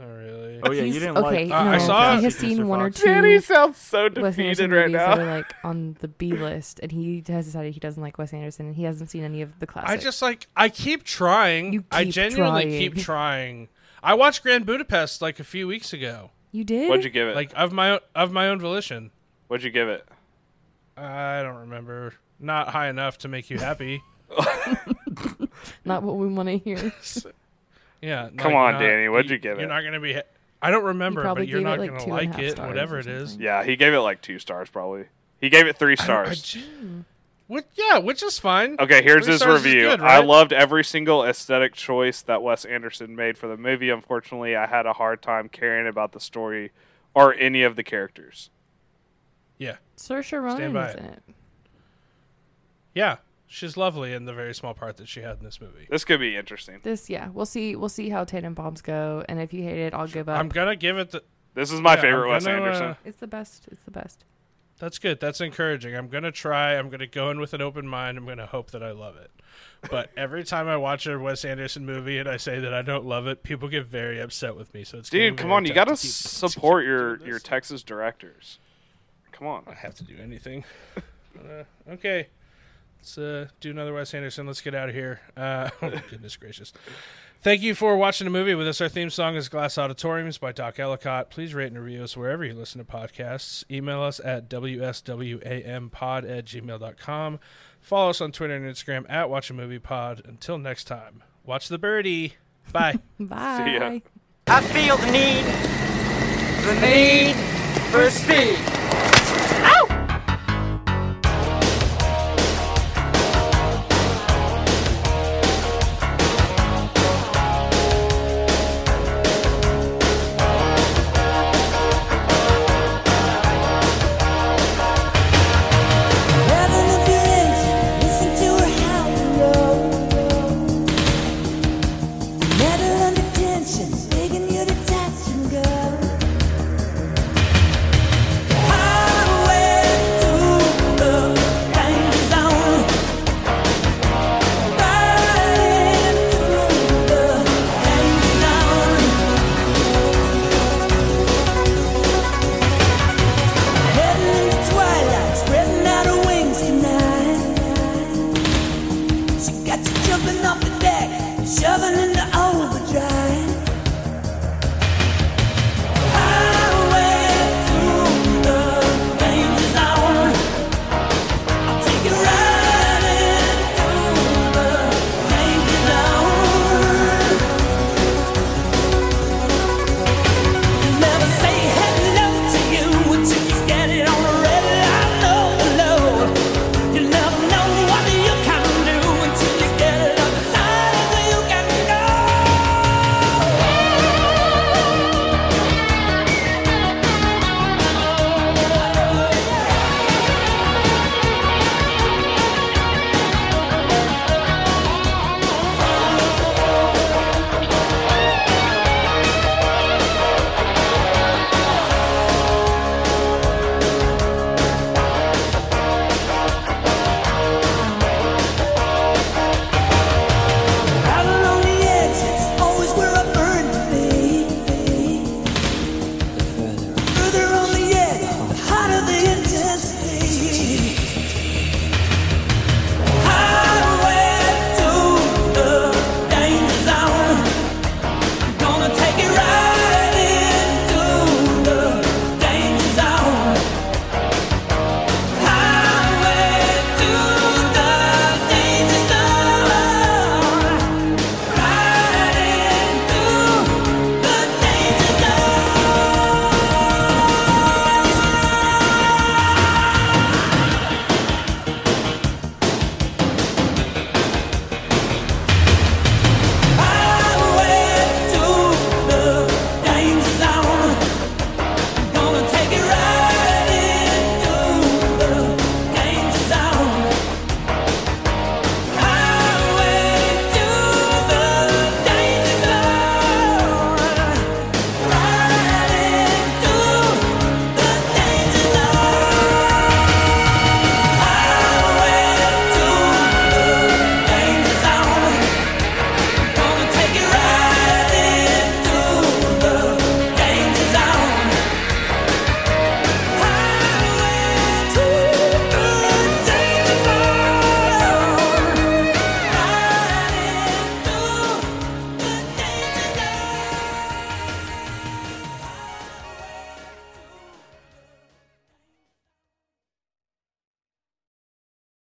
Oh, really? Oh yeah, He's- you didn't okay, like. Uh, I saw- he has Mr. seen one or two Danny sounds so Wes Anderson defeated right movies that now. are like on the B list, and he has decided he doesn't like Wes Anderson, and he hasn't seen any of the classics. I just like I keep trying. You I keep genuinely trying. keep trying. I watched Grand Budapest like a few weeks ago, you did. What'd you give it? like of my own, of my own volition. What'd you give it? I don't remember. Not high enough to make you happy. Not what we want to hear. Yeah. Come like, on, not- Danny, what'd you give it? You're it? not gonna be. I don't remember, probably but you're not like, gonna two and a like it, whatever it is. Yeah, he gave it like two stars probably. He gave it three I don't- I stars. Which, yeah, which is fine. Okay, here's Three his review. good, I loved every single aesthetic choice that Wes Anderson made for the movie. Unfortunately, I had a hard time caring about the story or any of the characters. Yeah, Saoirse Ronan by is it. in it. yeah, she's lovely in the very small part that she had in this movie. This could be interesting. This, yeah, we'll see. We'll see how Tenenbaums go, and if you hate it, I'll give up. I'm gonna give it the. This is my yeah, favorite I'm Wes Anderson. uh, it's the best. It's the best. That's good. That's encouraging. I'm gonna try. I'm gonna go in with an open mind. I'm gonna hope that I love it. But every time I watch a Wes Anderson movie and I say that I don't love it, people get very upset with me. So it's Dude, come on, you gotta to keep- to support keep your your. Texas directors. Come on. I have to do anything. Uh, okay, let's uh, do another Wes Anderson. Let's get out of here. Uh, oh, goodness gracious. Thank you for watching the movie with us. Our theme song is Glass Auditoriums by Doc Ellicott. Please rate and review us wherever you listen to podcasts. Email us at wswampod at gmail.com. Follow us on Twitter and Instagram at Watch a Movie Pod. Until next time, watch the birdie. Bye. Bye. See ya. I feel the need, the need for speed.